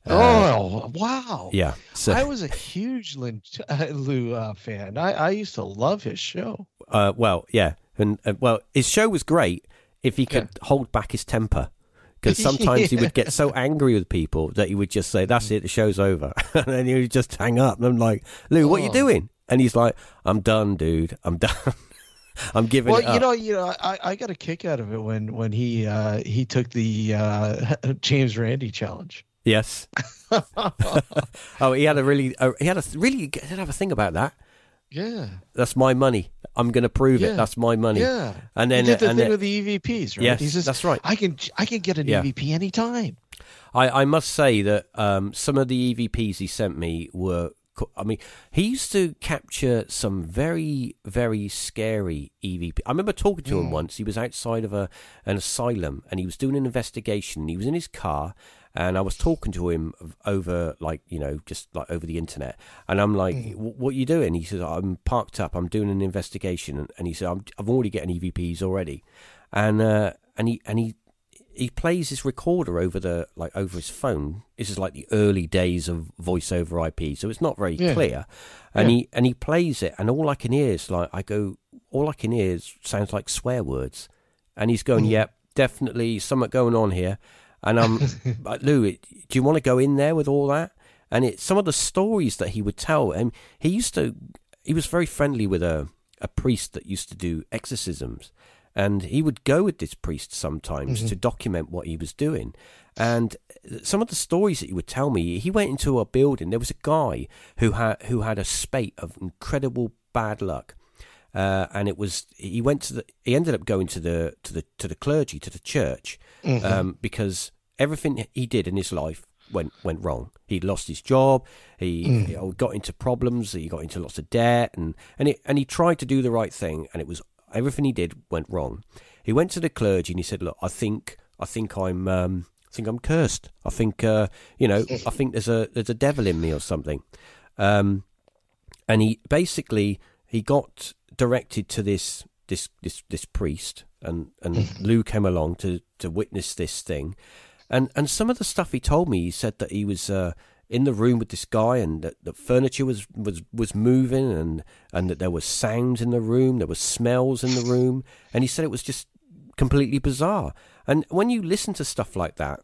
Speaker 1: Uh,
Speaker 2: oh wow!
Speaker 1: yeah. So
Speaker 2: I was a huge Lin, uh, Lou uh, fan. I, I used to love his show.
Speaker 1: Uh, well, yeah, and uh, well, his show was great if he could hold back his temper. Because sometimes he would get so angry with people that he would just say, "That's it, the show's over," and then he would just hang up. And I'm like, "Lou, what are you
Speaker 2: Oh.
Speaker 1: doing?" And he's like, "I'm done, dude. I'm done. I'm giving
Speaker 2: Well,
Speaker 1: it up."
Speaker 2: you know, you know, I, I got a kick out of it when when he uh, he took the uh, James Randi challenge.
Speaker 1: yes. oh, he had a really, uh, he had a really, did have a thing about that.
Speaker 2: Yeah,
Speaker 1: That's my money. I'm going to prove
Speaker 2: Yeah.
Speaker 1: it. That's my money.
Speaker 2: yeah.
Speaker 1: And then,
Speaker 2: he did the
Speaker 1: and
Speaker 2: thing
Speaker 1: then
Speaker 2: with the EVPs, right?
Speaker 1: Yes,
Speaker 2: he says,
Speaker 1: that's right.
Speaker 2: I can I can get an
Speaker 1: Yeah.
Speaker 2: EVP anytime.
Speaker 1: I, I must say that um, some of the EVPs he sent me were. I mean, he used to capture some very, very scary EVP. I remember talking to him once. He was outside of a an asylum and he was doing an investigation. He was in his car, and I was talking to him over, like you know, just like over the internet. And I'm like, "Wh- "What are you doing?" He says, "I'm parked up. I'm doing an investigation." And, and he said, I'm, "I've already getting EVPs already," and uh, and he and he he plays his recorder over the like over his phone. This is like the early days of voice over IP, so it's not very
Speaker 2: Yeah.
Speaker 1: clear. And
Speaker 2: Yeah.
Speaker 1: he and he plays it, and all I can hear is like I go, all I can hear is sounds like swear words, and he's going,
Speaker 2: Mhm.
Speaker 1: "Yep, definitely something going on here." And I'm like, Lou, do you want to go in there with all that? And it some of the stories that he would tell, and he used to, he was very friendly with a a priest that used to do exorcisms, and he would go with this priest sometimes
Speaker 2: Mhm.
Speaker 1: to document what he was doing. And some of the stories that he would tell me, he went into a building. There was a guy who had who had a spate of incredible bad luck, uh, and it was he went to the he ended up going to the to the to the clergy to the church
Speaker 2: Mhm.
Speaker 1: um, because everything he did in his life went went wrong. He lost his job. He
Speaker 2: Mm.
Speaker 1: know, got into problems. He got into lots of debt, and and it, and he tried to do the right thing, and it was everything he did went wrong. He went to the clergy and he said, "Look, I think I think I'm um, I think I'm cursed. I think uh, you know I think there's a there's a devil in me or something." Um, and he basically he got directed to this this this this priest and and Lou came along to to witness this thing and and some of the stuff he told me he said that he was uh, in the room with this guy and that the furniture was was was moving and and that there was sounds in the room there were smells in the room and he said it was just completely bizarre. And when you listen to stuff like that,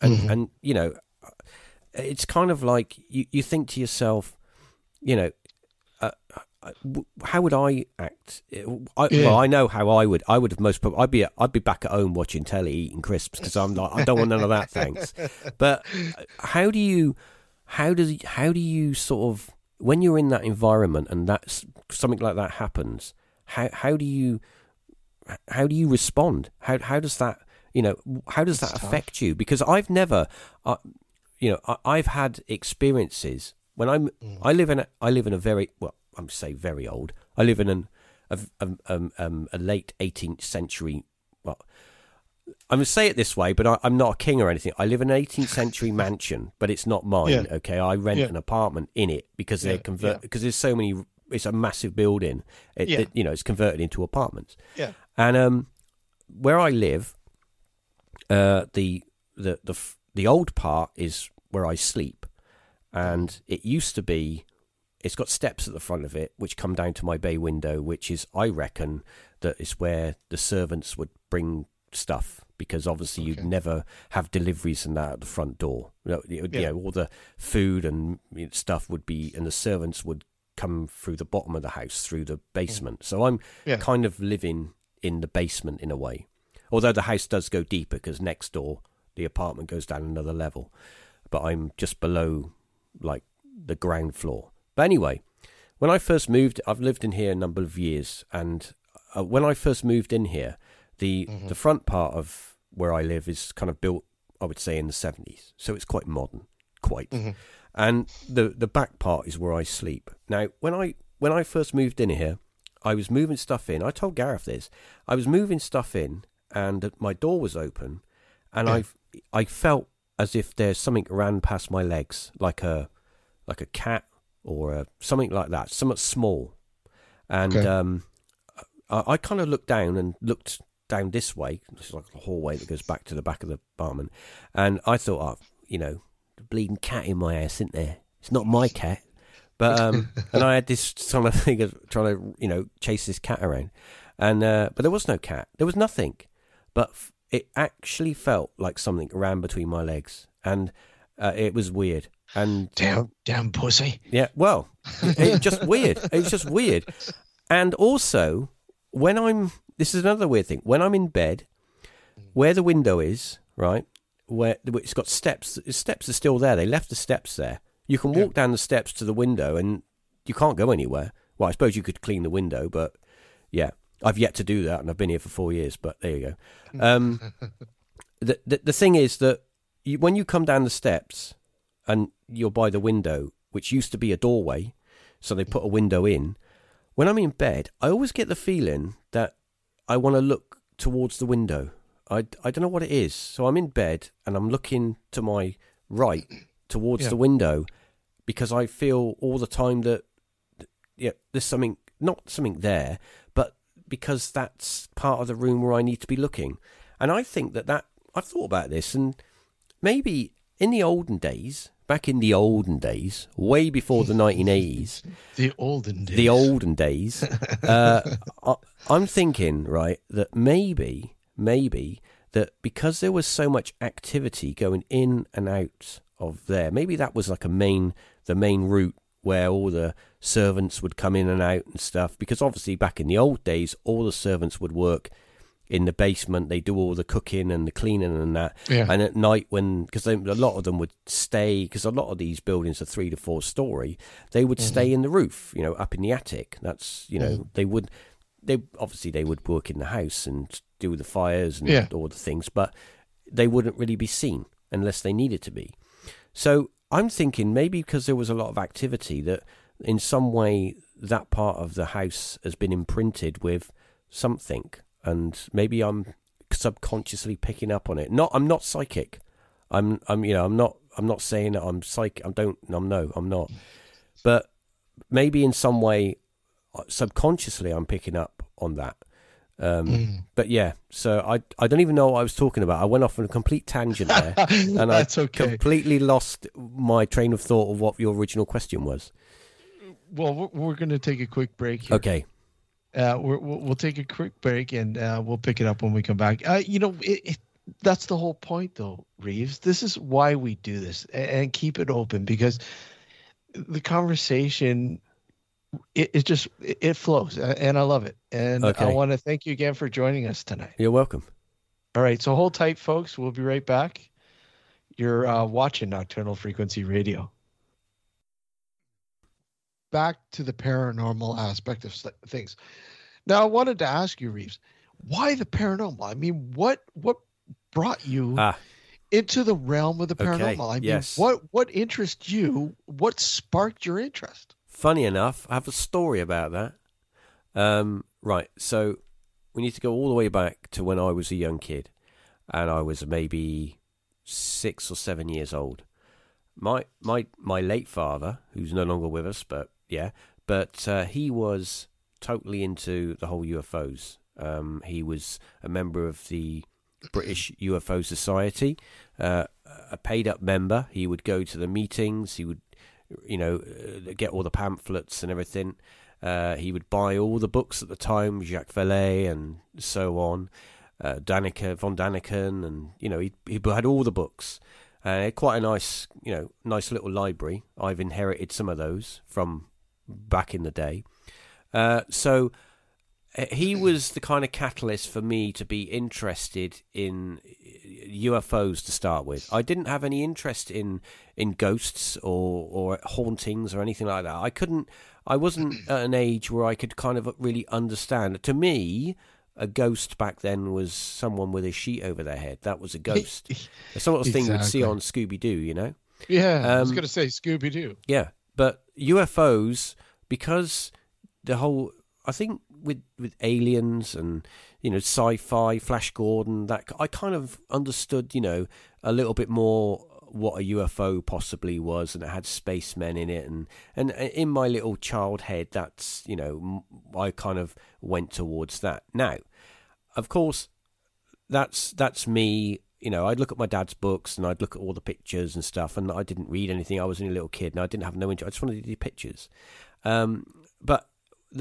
Speaker 1: and
Speaker 2: Mhm.
Speaker 1: and you know, it's kind of like you you think to yourself, you know. Uh, uh, how would I act? I,
Speaker 2: Yeah.
Speaker 1: Well, I know how I would. I would have most. Probably, I'd be. I'd be back at home watching telly, eating crisps because I'm like. I don't want none of that. Thanks. But uh, how do you? How does? How do you sort of when you're in that environment and that's something like that happens? How how do you? How do you respond? How how does that? You know, how does
Speaker 2: It's
Speaker 1: that
Speaker 2: tough.
Speaker 1: affect you? Because I've never, uh, you know, I, I've had experiences when I'm.
Speaker 2: Mm.
Speaker 1: I live in a. I live in a very well. I'm say very old. I live in an a, a, um, um, a late 18th century. Well, I'm going to say it this way, but I, I'm not a king or anything. I live in an 18th century mansion, but it's not mine.
Speaker 2: Yeah.
Speaker 1: Okay, I rent
Speaker 2: Yeah.
Speaker 1: an apartment in it because they
Speaker 2: Yeah,
Speaker 1: convert because there's so many. It's a massive building. It,
Speaker 2: Yeah.
Speaker 1: it- you know, it's converted into apartments.
Speaker 2: Yeah.
Speaker 1: And um, where I live, uh, the the the the old part is where I sleep, and it used to be. It's got steps at the front of it, which come down to my bay window, which is, I reckon, that is where the servants would bring stuff because obviously you'd never have deliveries and that at the front door. You know, would- you
Speaker 2: Yeah.
Speaker 1: know, all the food and stuff would be, and the servants would come through the bottom of the house through the basement. So I'm
Speaker 2: Yeah.
Speaker 1: kind of living in the basement in a way. Although the house does go deeper because next door the apartment goes down another level, but I'm just below like the ground floor. But anyway, when I first moved, I've lived in here a number of years, and uh, when I first moved in here, the
Speaker 2: Mhm.
Speaker 1: the front part of where I live is kind of built, I would say, in the seventies, so it's quite modern, quite
Speaker 2: Mhm.
Speaker 1: and the the back part is where I sleep. Now, when I when I first moved in here, I was moving stuff in. I told Gareth this. I was moving stuff in, and my door was open, and. I I felt as if there's something ran past my legs, like a like a cat or a, something like that, somewhat small, and
Speaker 2: Okay.
Speaker 1: um, I, I kind of looked down and looked down this way. This is like a hallway that goes back to the back of the apartment, and I thought, oh, you know, the bleeding cat in my ass, isn't there? It's not my cat. But um, and I had this kind of thing of trying to you know chase this cat around, and uh, but there was no cat. There was nothing, but f- it actually felt like something ran between my legs, and uh, it was weird. And
Speaker 2: Damn, damn pussy.
Speaker 1: yeah, well, it's just weird. It's just weird. And also, when I'm this is another weird thing. When I'm in bed, where the window is, right, where it's got steps. The steps are still there. They left the steps there. You can walk down the steps to the window, and you can't go anywhere. Well, I suppose you could clean the window, but yeah, I've yet to do that, and I've been here for four years. But there you go. Um, the, the the thing is that you, when you come down the steps and you're by the window, which used to be a doorway, so they put a window in. When I'm in bed, I always get the feeling that I want to look towards the window. I, I don't know what it is. So I'm in bed and I'm looking to my right towards
Speaker 2: Yeah.
Speaker 1: the window because I feel all the time that yeah, there's something not something there, but because that's part of the room where I need to be looking. And I think that that I've thought about this and maybe in the olden days, back in the olden days, way before the 1980s,
Speaker 2: The olden days.
Speaker 1: the olden days, uh, I, I'm thinking, right, that maybe, maybe that because there was so much activity going in and out of there, maybe that was like a main, the main route where all the servants would come in and out and stuff. Because obviously, back in the old days, all the servants would work in the basement. They do all the cooking and the cleaning and that.
Speaker 2: Yeah.
Speaker 1: And at night, when because a lot of them would stay, because a lot of these buildings are three to four story, they would mm-hmm. stay in the roof, you know, up in the attic. That's you know, mm-hmm. they would, they obviously they would work in the house and do the fires and
Speaker 2: Yeah.
Speaker 1: all the things, but they wouldn't really be seen unless they needed to be. So I'm thinking maybe because there was a lot of activity that in some way that part of the house has been imprinted with something and maybe I'm subconsciously picking up on it. Not I'm not psychic. I'm I'm you know, I'm not I'm not saying that I'm psychic. I don't I'm no, I'm not. But maybe in some way uh, subconsciously I'm picking up on that. Um,
Speaker 2: Mm.
Speaker 1: But yeah, so I I don't even know what I was talking about. I went off on a complete tangent there, and I
Speaker 2: okay.
Speaker 1: completely lost my train of thought of what your original question was.
Speaker 2: Well, we're, we're going to take a quick break here.
Speaker 1: Okay,
Speaker 2: Uh, we're, we'll, we'll take a quick break and uh, we'll pick it up when we come back. Uh, you know, it, it, that's the whole point, though, Reeves. This is why we do this and, and keep it open because the conversation it, it just it flows and I love it. And
Speaker 1: Okay.
Speaker 2: I want to thank you again for joining us tonight.
Speaker 1: You're welcome.
Speaker 2: All right, so hold tight, folks. We'll be right back. You're uh, watching Nocturnal Frequency Radio. Back to the paranormal aspect of things. Now, I wanted to ask you, Reeves, why the paranormal? I mean, what what brought you
Speaker 1: Ah,
Speaker 2: into the realm of the
Speaker 1: Okay,
Speaker 2: paranormal? I mean,
Speaker 1: yes.
Speaker 2: what what interests you? What sparked your interest?
Speaker 1: funny enough, I have a story about that. Um, right, so we need to go all the way back to when I was a young kid, and I was maybe six or seven years old. My my my late father, who's no longer with us, but yeah, but uh, he was totally into the whole UFOs. Um, he was a member of the British UFO Society, uh, a paid up member. He would go to the meetings. He would, you know, uh, get all the pamphlets and everything. Uh, he would buy all the books at the time, Jacques Vallée and so on, uh, Danica, von Daniken, and you know, he he had all the books. Uh, quite a nice, you know, nice little library. I've inherited some of those from back in the day. Uh, so uh, he was the kind of catalyst for me to be interested in UFOs to start with. I didn't have any interest in in ghosts or or hauntings or anything like that. I couldn't. I wasn't at an age where I could kind of really understand. To me, a ghost back then was someone with a sheet over their head. That was a ghost. The sort of thing you'd see on Scooby Doo, you know.
Speaker 2: Yeah, I was
Speaker 1: Um,
Speaker 2: going to say Scooby Doo.
Speaker 1: Yeah, but UFOs because the whole I think with with aliens and you know sci-fi, Flash Gordon, that I kind of understood you know a little bit more what a UFO possibly was, and it had spacemen in it, and and uh, in my little child head, that's you know I kind of went towards that. Now, of course, that's that's me. You know, I'd look at my dad's books and I'd look at all the pictures and stuff, and I didn't read anything. I was only a little kid and I didn't have no interest. I just wanted to do pictures. Um, but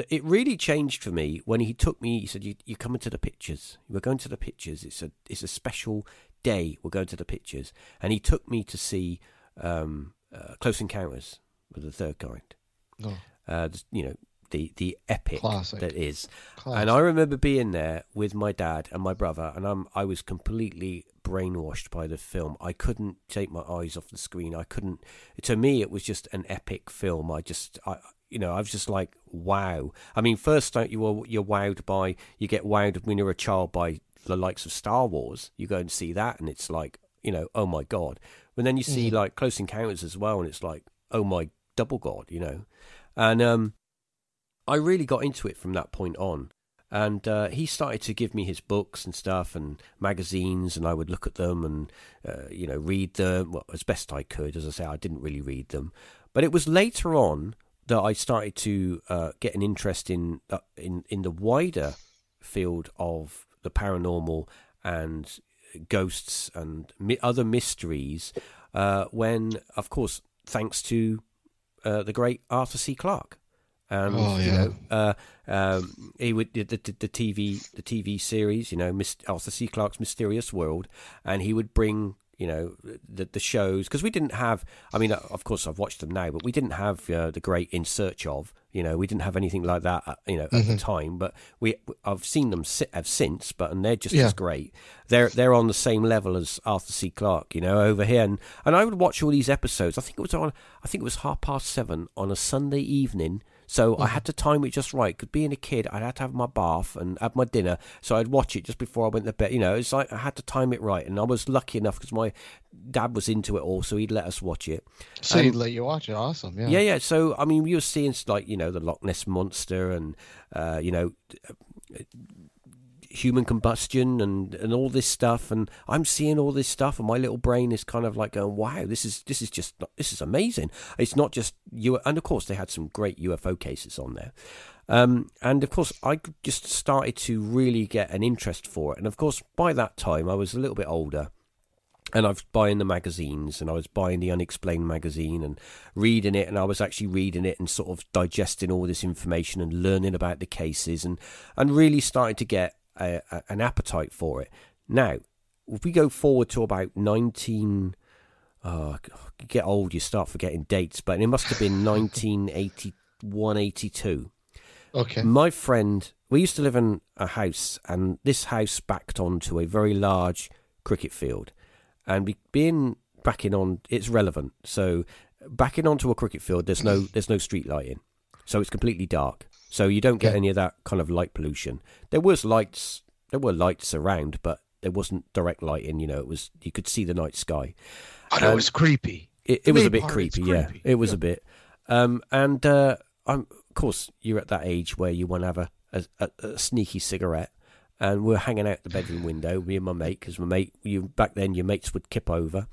Speaker 1: it really changed for me when he took me. He said, "You you come into the pictures. We're going to the pictures. It's a it's a special day. We're going to the pictures." And he took me to see um, uh, Close Encounters with the Third Kind.
Speaker 2: Oh,
Speaker 1: Uh, you know, the the epic
Speaker 2: Classic.
Speaker 1: that is.
Speaker 2: classic.
Speaker 1: And I remember being there with my dad and my brother, and I'm I was completely brainwashed by the film. I couldn't take my eyes off the screen. I couldn't. To me, it was just an epic film. I just, I, you know, I was just like, wow. I mean, first you are you're wowed by you get wowed when you're a child by the likes of Star Wars. You go and see that, and it's like, you know, oh my god. And then you see
Speaker 2: Mhm.
Speaker 1: like Close Encounters as well, and it's like, oh my double god, you know. And um, I really got into it from that point on. And uh, he started to give me his books and stuff and magazines, and I would look at them and, uh, you know, read them well, as best I could. As I say, I didn't really read them. But it was later on that I started to uh, get an interest in, uh, in, in the wider field of the paranormal and ghosts and mi- other mysteries uh, when, of course, thanks to uh, the great Arthur C. Clarke. And
Speaker 2: Oh,
Speaker 1: you know, uh, um, he would the, the, the TV the TV series, you know, Arthur C. Clarke's Mysterious World, and he would bring you know the the shows because we didn't have. I mean, of course, I've watched them now, but we didn't have uh, the great In Search of. You know, we didn't have anything like that. uh, You know, at the
Speaker 2: Mhm.
Speaker 1: time, but we I've seen them si- have since, but and they're just
Speaker 2: Yeah.
Speaker 1: as great. They're they're on the same level as Arthur C. Clarke, you know, over here, and and I would watch all these episodes. I think it was on. I think it was half past seven on a Sunday evening. So I had to time it just right. Because being a kid, I had to have my bath and have my dinner. So I'd watch it just before I went to bed. You know, it's like I had to time it right. And I was lucky enough because my dad was into it all, so he'd let us watch it.
Speaker 2: so
Speaker 1: um,
Speaker 2: he'd let you watch it. Awesome. Yeah.
Speaker 1: Yeah, yeah. So I mean, we were seeing like you know the Loch Ness monster and uh, you know human combustion and and all this stuff, and I'm seeing all this stuff, and my little brain is kind of like going, "Wow, this is this is just this is amazing." It's not just you, and of course they had some great UFO cases on there. Um, and of course, I just started to really get an interest for it. And of course, by that time, I was a little bit older, and I was buying the magazines, and I was buying the Unexplained magazine and reading it, and I was actually reading it and sort of digesting all this information and learning about the cases, and and really starting to get a, a, an appetite for it. Now, if we go forward to about nineteen, oh, you get old, you start forgetting dates, but it must have been 1981, 82.
Speaker 2: Okay.
Speaker 1: My friend, we used to live in a house, and this house backed onto a very large cricket field. And be, being backing on, it's relevant. So backing onto a cricket field, there's no there's no street lighting, so it's completely dark. So you don't get
Speaker 2: Okay.
Speaker 1: any of that kind of light pollution. There was lights, there were lights around, but there wasn't direct lighting. You know, it was you could see the night sky.
Speaker 2: I know
Speaker 1: Um,
Speaker 2: it's creepy.
Speaker 1: It, it was a bit
Speaker 2: part,
Speaker 1: creepy, yeah. It was
Speaker 2: Yeah.
Speaker 1: a bit. Um, and uh, I'm, of course, you're at that age where you want to have a, a, a, a sneaky cigarette. And we're hanging out the bedroom window, me and my mate, because my mate, you back then, your mates would kip over,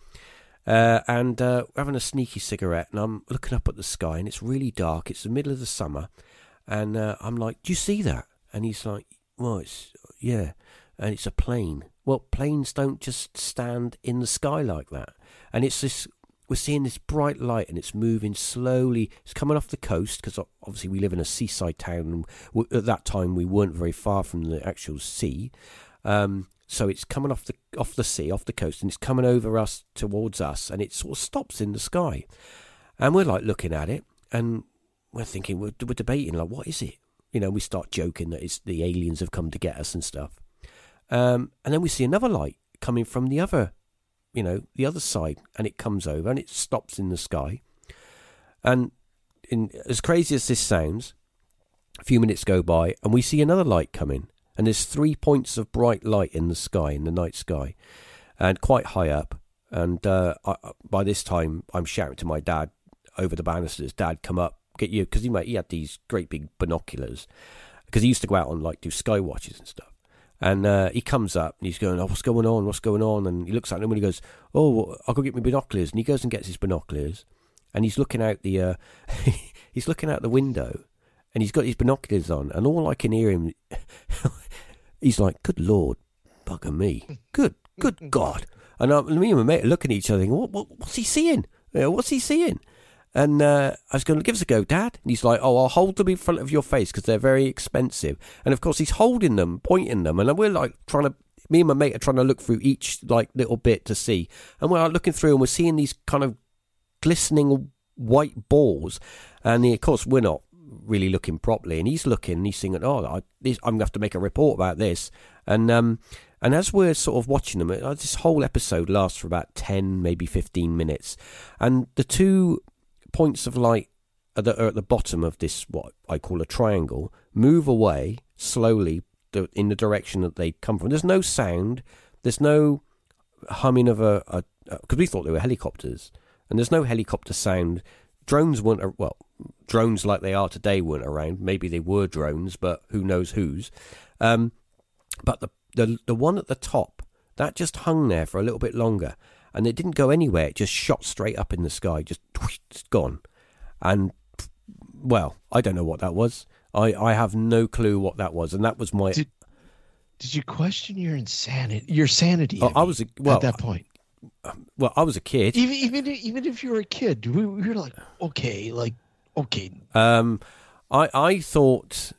Speaker 1: uh, and uh, we're having a sneaky cigarette. And I'm looking up at the sky, and it's really dark. It's the middle of the summer, and uh, I'm like, "Do you see that?" And he's like, "Well, it's yeah," and it's a plane. Well, planes don't just stand in the sky like that, and it's this we're seeing this bright light and it's moving slowly. It's coming off the coast because obviously we live in a seaside town. At that time, we weren't very far from the actual sea. Um, so it's coming off the off the sea, off the coast, and it's coming over us towards us, and it sort of stops in the sky. And we're like looking at it, and we're thinking, we're, we're debating like, what is it? You know, we start joking that it's the aliens have come to get us and stuff. Um, and then we see another light coming from the other you know, the other side, and it comes over and it stops in the sky. And in as crazy as this sounds, a few minutes go by and we see another light coming, and there's three points of bright light in the sky, in the night sky, and quite high up. And uh, I, by this time, I'm shouting to my dad over the banisters, "Dad, come up, get you," because he might he had these great big binoculars, because he used to go out on like do sky watches and stuff. And uh, he comes up and he's going, "Oh, what's going on? What's going on?" And he looks at him and he goes, "Oh, I'll go get my binoculars." And he goes and gets his binoculars, and he's looking out the uh, he's looking out the window, and he's got his binoculars on, and all I can hear him, he's like, "Good Lord, bugger me, good, good God!" And I, me and my mate are looking at each other, thinking, what, what, "What's he seeing? What's he seeing?" And uh, I was going to give us a go, Dad. And he's like, "Oh, I'll hold them in front of your face because they're very expensive." And of course, he's holding them, pointing them, and we're like trying to. Me and my mate are trying to look through each like little bit to see, and we're looking through, and we're seeing these kind of glistening white balls. And of course, we're not really looking properly. And he's looking, and he's thinking, "Oh, I, I'm going to have to make a report about this." And um, and as we're sort of watching them, uh, this whole episode lasts for about ten, maybe fifteen minutes, and the two points of light that are at the bottom of this what I call a triangle move away slowly in the direction that they come from. There's no sound. There's no humming of a because we thought they were helicopters, and there's no helicopter sound. Drones weren't well, drones like they are today weren't around. Maybe they were drones, but who knows whose. Um, but the the the one at the top that just hung there for a little bit longer, and it didn't go anywhere. It just shot straight up in the sky, just gone. And well, I don't know what that was. I, I have no clue what that was, and that was my.
Speaker 2: Did- Did you question your insanity? Your sanity?
Speaker 1: Oh, I
Speaker 2: mean,
Speaker 1: was a, well,
Speaker 2: at that point.
Speaker 1: well, I was a kid.
Speaker 2: Even even even if you were a kid, we, we were like, okay, like, okay,
Speaker 1: Um, I I thought,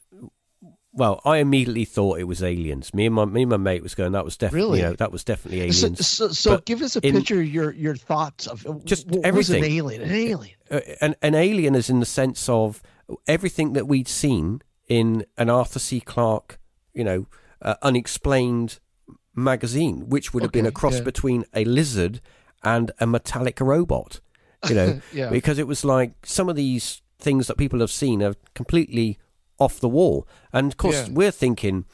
Speaker 1: well, I immediately thought it was aliens. Me and my me and my mate was going. That was definitely
Speaker 2: Really?
Speaker 1: you know, that was definitely
Speaker 2: So,
Speaker 1: aliens.
Speaker 2: so, so
Speaker 1: But
Speaker 2: give us a
Speaker 1: in-
Speaker 2: picture of your your thoughts of
Speaker 1: Just
Speaker 2: what was
Speaker 1: everything.
Speaker 2: an alien, an alien.
Speaker 1: uh, an, an alien is in the sense of everything that we'd seen in an Arthur C. Clarke, you know, uh, unexplained magazine, which would have been a cross
Speaker 2: yeah.
Speaker 1: between a lizard and a metallic robot. You know,
Speaker 2: Yeah.
Speaker 1: because it was like some of these things that people have seen are completely off the wall, and of course
Speaker 2: Yeah.
Speaker 1: we're thinking,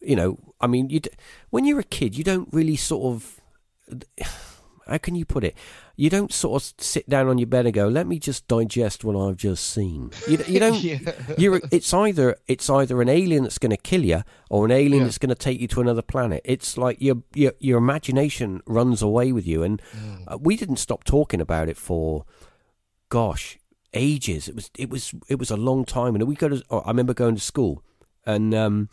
Speaker 1: you know, I mean, you d- when you're a kid, you don't really sort of how can you put it? You don't sort of sit down on your bed and go, "Let me just digest what I've just seen." You, you don't.
Speaker 2: Yeah.
Speaker 1: You're. It's either it's either an alien that's going to kill you, or an alien
Speaker 2: Yeah.
Speaker 1: that's going to take you to another planet. It's like your your your imagination runs away with you, and
Speaker 2: Mm.
Speaker 1: uh, we didn't stop talking about it for, gosh, ages. It was it was it was a long time, and we go to. Oh, I remember going to school, and um,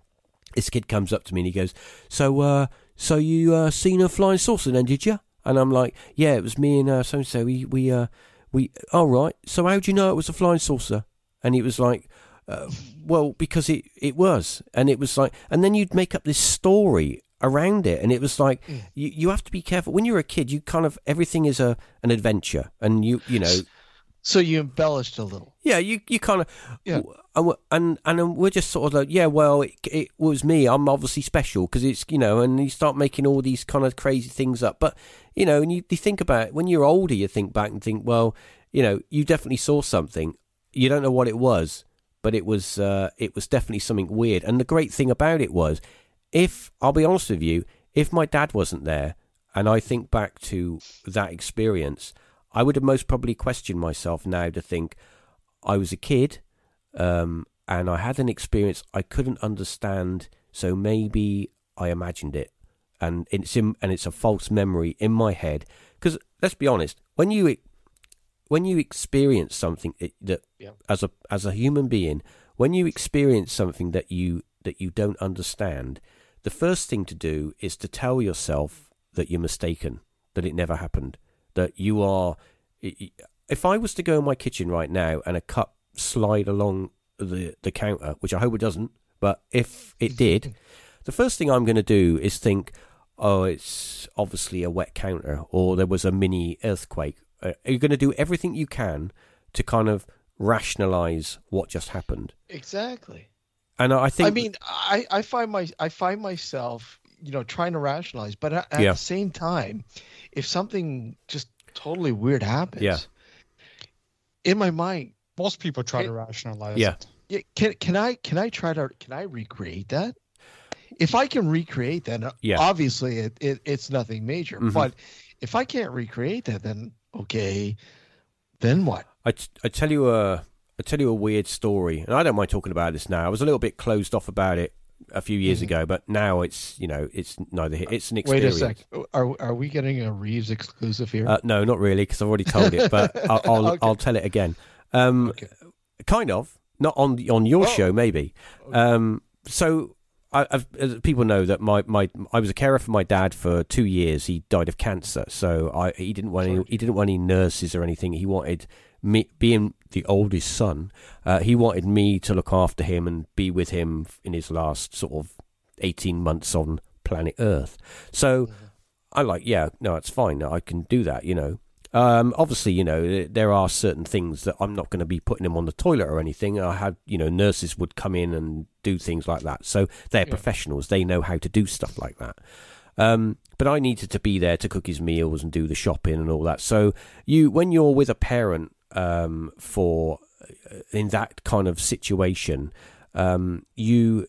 Speaker 1: this kid comes up to me and he goes, "So, uh, so you uh, seen a flying saucer then, did you? And I'm like, yeah, it was me and uh, so and so. We we uh we. All right. So how do you know it was a flying saucer? And he was like, uh, well, because it it was, and it was like, and then you'd make up this story around it, and it was like,
Speaker 2: Mm.
Speaker 1: you you have to be careful when you're a kid. You kind of everything is a an adventure, and you you know
Speaker 2: So you embellished a little.
Speaker 1: yeah, you you kind of
Speaker 2: Yeah.
Speaker 1: and and and we're just sort of like yeah, well, it, it was me. I'm obviously special because it's you know, and you start making all these kind of crazy things up. But you know, and you, you think about it, when you're older, you think back and think, well, you know, you definitely saw something. You don't know what it was, but it was uh, it was definitely something weird. And the great thing about it was, if I'll be honest with you, if my dad wasn't there, and I think back to that experience, I would have most probably questioned myself now to think I was a kid, um, and I had an experience I couldn't understand, so maybe I imagined it, and it's in, and it's a false memory in my head. Because let's be honest, when you when you experience something that-
Speaker 2: Yeah.
Speaker 1: as a as a human being, when you experience something that you that you don't understand, the first thing to do is to tell yourself that you're mistaken, that it never happened, that you are. If I was to go in my kitchen right now and a cup slide along the the counter, which I hope it doesn't, but if it did, the first thing I'm going to do is think, oh, it's obviously a wet counter, or there was a mini earthquake. Uh, you're going to do everything you can to kind of rationalize what just happened.
Speaker 2: Exactly.
Speaker 1: And I I think,
Speaker 2: I mean, I, I find my I find myself, you know, trying to rationalize, but at, at
Speaker 1: Yeah.
Speaker 2: the same time, if something just totally weird happens,
Speaker 1: Yeah.
Speaker 2: in my mind,
Speaker 3: Most people try
Speaker 2: Hey,
Speaker 3: to rationalize
Speaker 1: Yeah.
Speaker 3: it.
Speaker 2: yeah, can can I can I try to can I recreate that? If I can recreate that, uh,
Speaker 1: Yeah.
Speaker 2: obviously it, it it's nothing major.
Speaker 1: Mhm.
Speaker 2: But if I can't recreate that, then okay, then what?
Speaker 1: I, t- I tell you a I tell you a weird story, and I don't mind talking about this now. I was a little bit closed off about it a few years
Speaker 2: Mhm.
Speaker 1: ago, but now it's you know it's neither here. It's an experience.
Speaker 2: Wait a sec. Are are we getting a Reeves exclusive here?
Speaker 1: Uh, no, not really, because I've already told it, but I'll I'll,
Speaker 2: Okay.
Speaker 1: I'll tell it again. Um,
Speaker 2: okay.
Speaker 1: kind of not on on your
Speaker 2: Oh.
Speaker 1: show, maybe. Um, so I, I've, people know that my, my I was a carer for my dad for two years. He died of cancer, so I he didn't want any, he didn't want any nurses or anything. He wanted me being the oldest son. Uh, he wanted me to look after him and be with him in his last sort of eighteen months on planet Earth. So I like, yeah, no, it's fine. I can do that, you know. Um, obviously, you know, there are certain things that I'm not going to be putting him on the toilet or anything. I had, you know, nurses would come in and do things like that. So they're
Speaker 2: Yeah.
Speaker 1: professionals. They know how to do stuff like that. Um, but I needed to be there to cook his meals and do the shopping and all that. So you, when you're with a parent um, for uh, in that kind of situation, um, you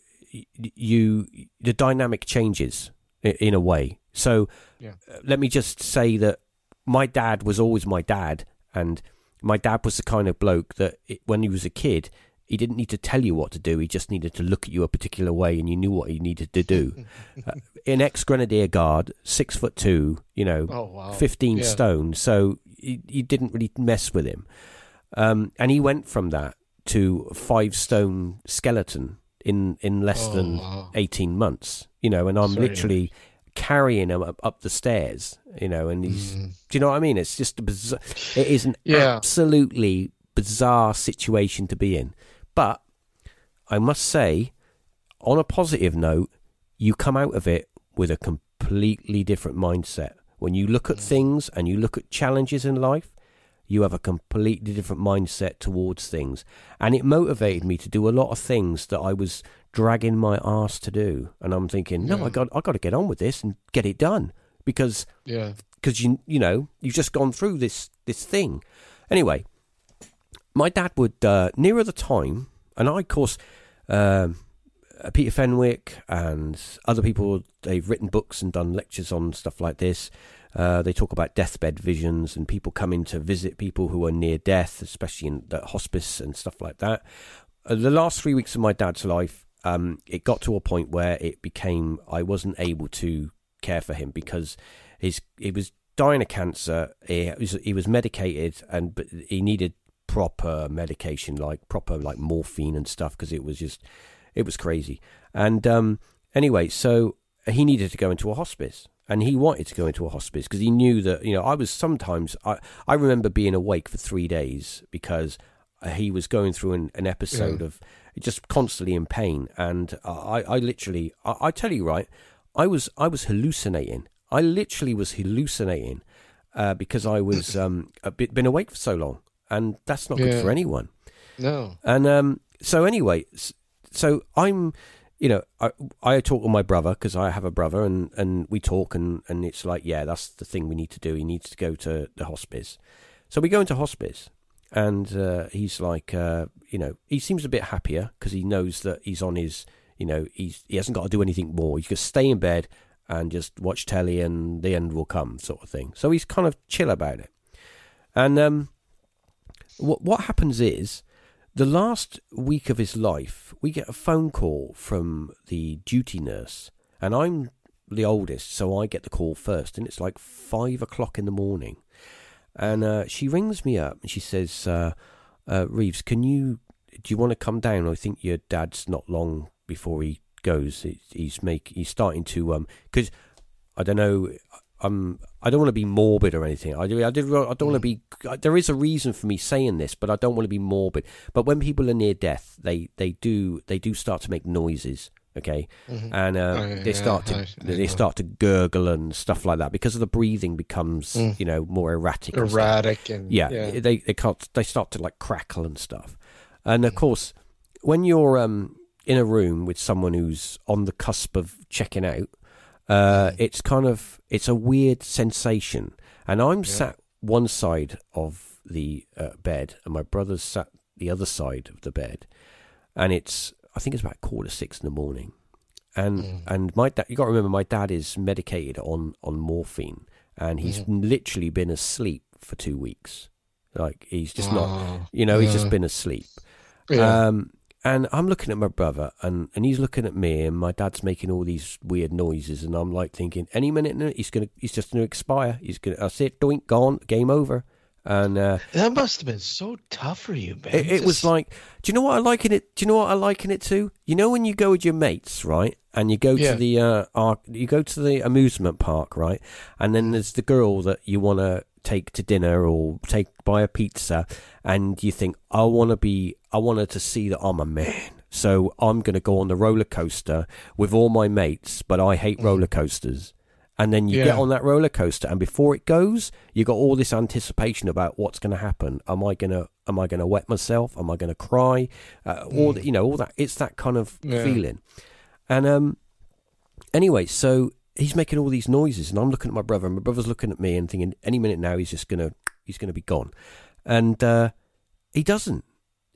Speaker 1: you the dynamic changes in a way. So
Speaker 2: Yeah.
Speaker 1: uh, let me just say that my dad was always my dad, and my dad was the kind of bloke that it, when he was a kid, he didn't need to tell you what to do. He just needed to look at you a particular way, and you knew what he needed to do. uh, an ex Grenadier Guard, six foot two, you know,
Speaker 2: Oh wow.
Speaker 1: 15
Speaker 2: Yeah.
Speaker 1: stone, so you, you didn't really mess with him. Um, and he went from that to five stone skeleton in, in less
Speaker 2: Oh,
Speaker 1: than
Speaker 2: wow.
Speaker 1: 18 months, you know, and I'm
Speaker 2: Sorry.
Speaker 1: literally carrying him up, up the stairs, you know, and he's,
Speaker 2: Mm.
Speaker 1: do you know what I mean? It's just a bizarre, it is an
Speaker 2: Yeah.
Speaker 1: absolutely bizarre situation to be in. But I must say, on a positive note, you come out of it with a completely different mindset. When you look at things and you look at challenges in life, you have a completely different mindset towards things. And it motivated me to do a lot of things that I was dragging my ass to do. And I'm thinking, no,
Speaker 2: Yeah.
Speaker 1: I got I got to get on with this and get it done because
Speaker 2: Yeah.
Speaker 1: because you you know you've just gone through this this thing. Anyway, my dad would uh, nearer the time, and I of course. Um, uh, Peter Fenwick and other people, they've written books and done lectures on stuff like this. Uh, they talk about deathbed visions and people coming to visit people who are near death, especially in the hospice and stuff like that. Uh, the last three weeks of my dad's life, um, it got to a point where it became I wasn't able to care for him because his he was dying of cancer. He was he was medicated and but he needed proper medication, like proper like morphine and stuff, because it was just it was crazy. And um, anyway, so he needed to go into a hospice and he wanted to go into a hospice because he knew that you know I was sometimes I I remember being awake for three days because uh, he was going through an, an episode
Speaker 2: Yeah.
Speaker 1: of just constantly in pain and I I literally I, I tell you right I was I was hallucinating I literally was hallucinating uh, because I was um a bit been awake for so long and that's not good for anyone
Speaker 2: No.
Speaker 1: and um, so anyway, so I'm, you know, I, I talk with my brother because I have a brother, and, and we talk, and, and it's like, yeah, that's the thing we need to do. He needs to go to the hospice. So we go into hospice, and uh, he's like, uh, you know, he seems a bit happier because he knows that he's on his, you know, he's he hasn't got to do anything more. He can stay in bed and just watch telly, and the end will come, sort of thing. So he's kind of chill about it. And um, what what happens is the last week of his life, we get a phone call from the duty nurse, and I'm the oldest, so I get the call first, and it's like five o'clock in the morning, and uh, she rings me up and she says, uh, uh, "Reeves, can you do you want to come down? I think your dad's not long before he goes. He's make he's starting to um because I don't know." Um, I don't want to be morbid or anything. I, do- I, did, I don't want to be. There is a reason for me saying this, but I don't want to be morbid. But when people are near death, they, they do they do start to make noises. Okay,
Speaker 2: Mhm.
Speaker 1: and uh,
Speaker 2: Oh, yeah,
Speaker 1: they start to
Speaker 2: I-
Speaker 1: they start to gurgle and stuff like that because of the breathing becomes
Speaker 2: Mm.
Speaker 1: you know more erratic. and.
Speaker 2: Erratic and
Speaker 1: Yeah,
Speaker 2: yeah.
Speaker 1: they they can't they start to like crackle and stuff. And
Speaker 2: Mm.
Speaker 1: of course, when you're um in a room with someone who's on the cusp of checking out, uh,
Speaker 2: Mm.
Speaker 1: it's kind of it's a weird sensation. And I'm
Speaker 2: Yeah.
Speaker 1: sat one side of the uh, bed, and my brother's sat the other side of the bed, and it's I think it's about quarter six in the morning. And
Speaker 2: Mm.
Speaker 1: and my dad, you got to remember, my dad is medicated on on morphine, and he's
Speaker 2: Mm-hmm.
Speaker 1: literally been asleep for two weeks. Like he's just not, you know, he's just been asleep.
Speaker 2: Yeah.
Speaker 1: Um, and I'm looking at my brother, and, and he's looking at me, and my dad's making all these weird noises, and I'm like thinking, any minute now, he's gonna, he's just gonna expire. He's gonna, that's it, doink, gone, game over. And uh,
Speaker 2: that must have been so tough for you, man.
Speaker 1: it, it was like, do you know what I liken it? Do you know what I liken it to? You know when you go with your mates, right? And you go
Speaker 2: Yeah.
Speaker 1: to the uh, arc, you go to the amusement park, right? And then there's the girl that you want to take to dinner or take buy a pizza, and you think, I want to be, I wanted to see that I'm a man. So I'm going to go on the roller coaster with all my mates, but I hate roller coasters. And then you get on that roller coaster, and before it goes, you got all this anticipation about what's going to happen. Am I gonna Am I gonna wet myself? Am I gonna cry? Uh, all the, you know, all that. It's that kind of
Speaker 2: Yeah.
Speaker 1: feeling. And um, anyway, so he's making all these noises, and I'm looking at my brother, and my brother's looking at me, and thinking, any minute now, he's just gonna he's gonna be gone. And uh, he doesn't.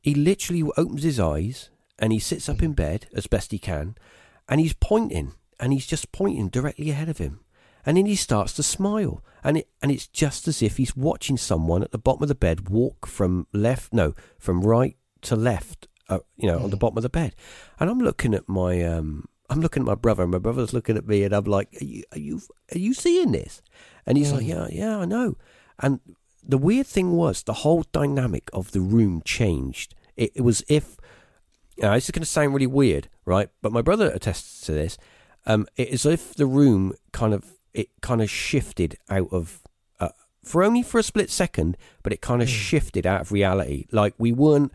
Speaker 1: He literally opens his eyes, and he sits up in bed as best he can, and he's pointing, and he's just pointing directly ahead of him. And then he starts to smile, and it and it's just as if he's watching someone at the bottom of the bed walk from left, no, from right to left, uh, you know, on the bottom of the bed. And I'm looking at my, um, I'm looking at my brother, and my brother's looking at me, and I'm like, "Are you, are you, are you seeing this?" And he's like, "Yeah, yeah, I know." And the weird thing was, the whole dynamic of the room changed. It, it was if now, this is going to sound really weird, right? But my brother attests to this. Um, it is if the room kind of it kind of shifted out of uh, for only for a split second, but it kind of shifted out of reality. Like we weren't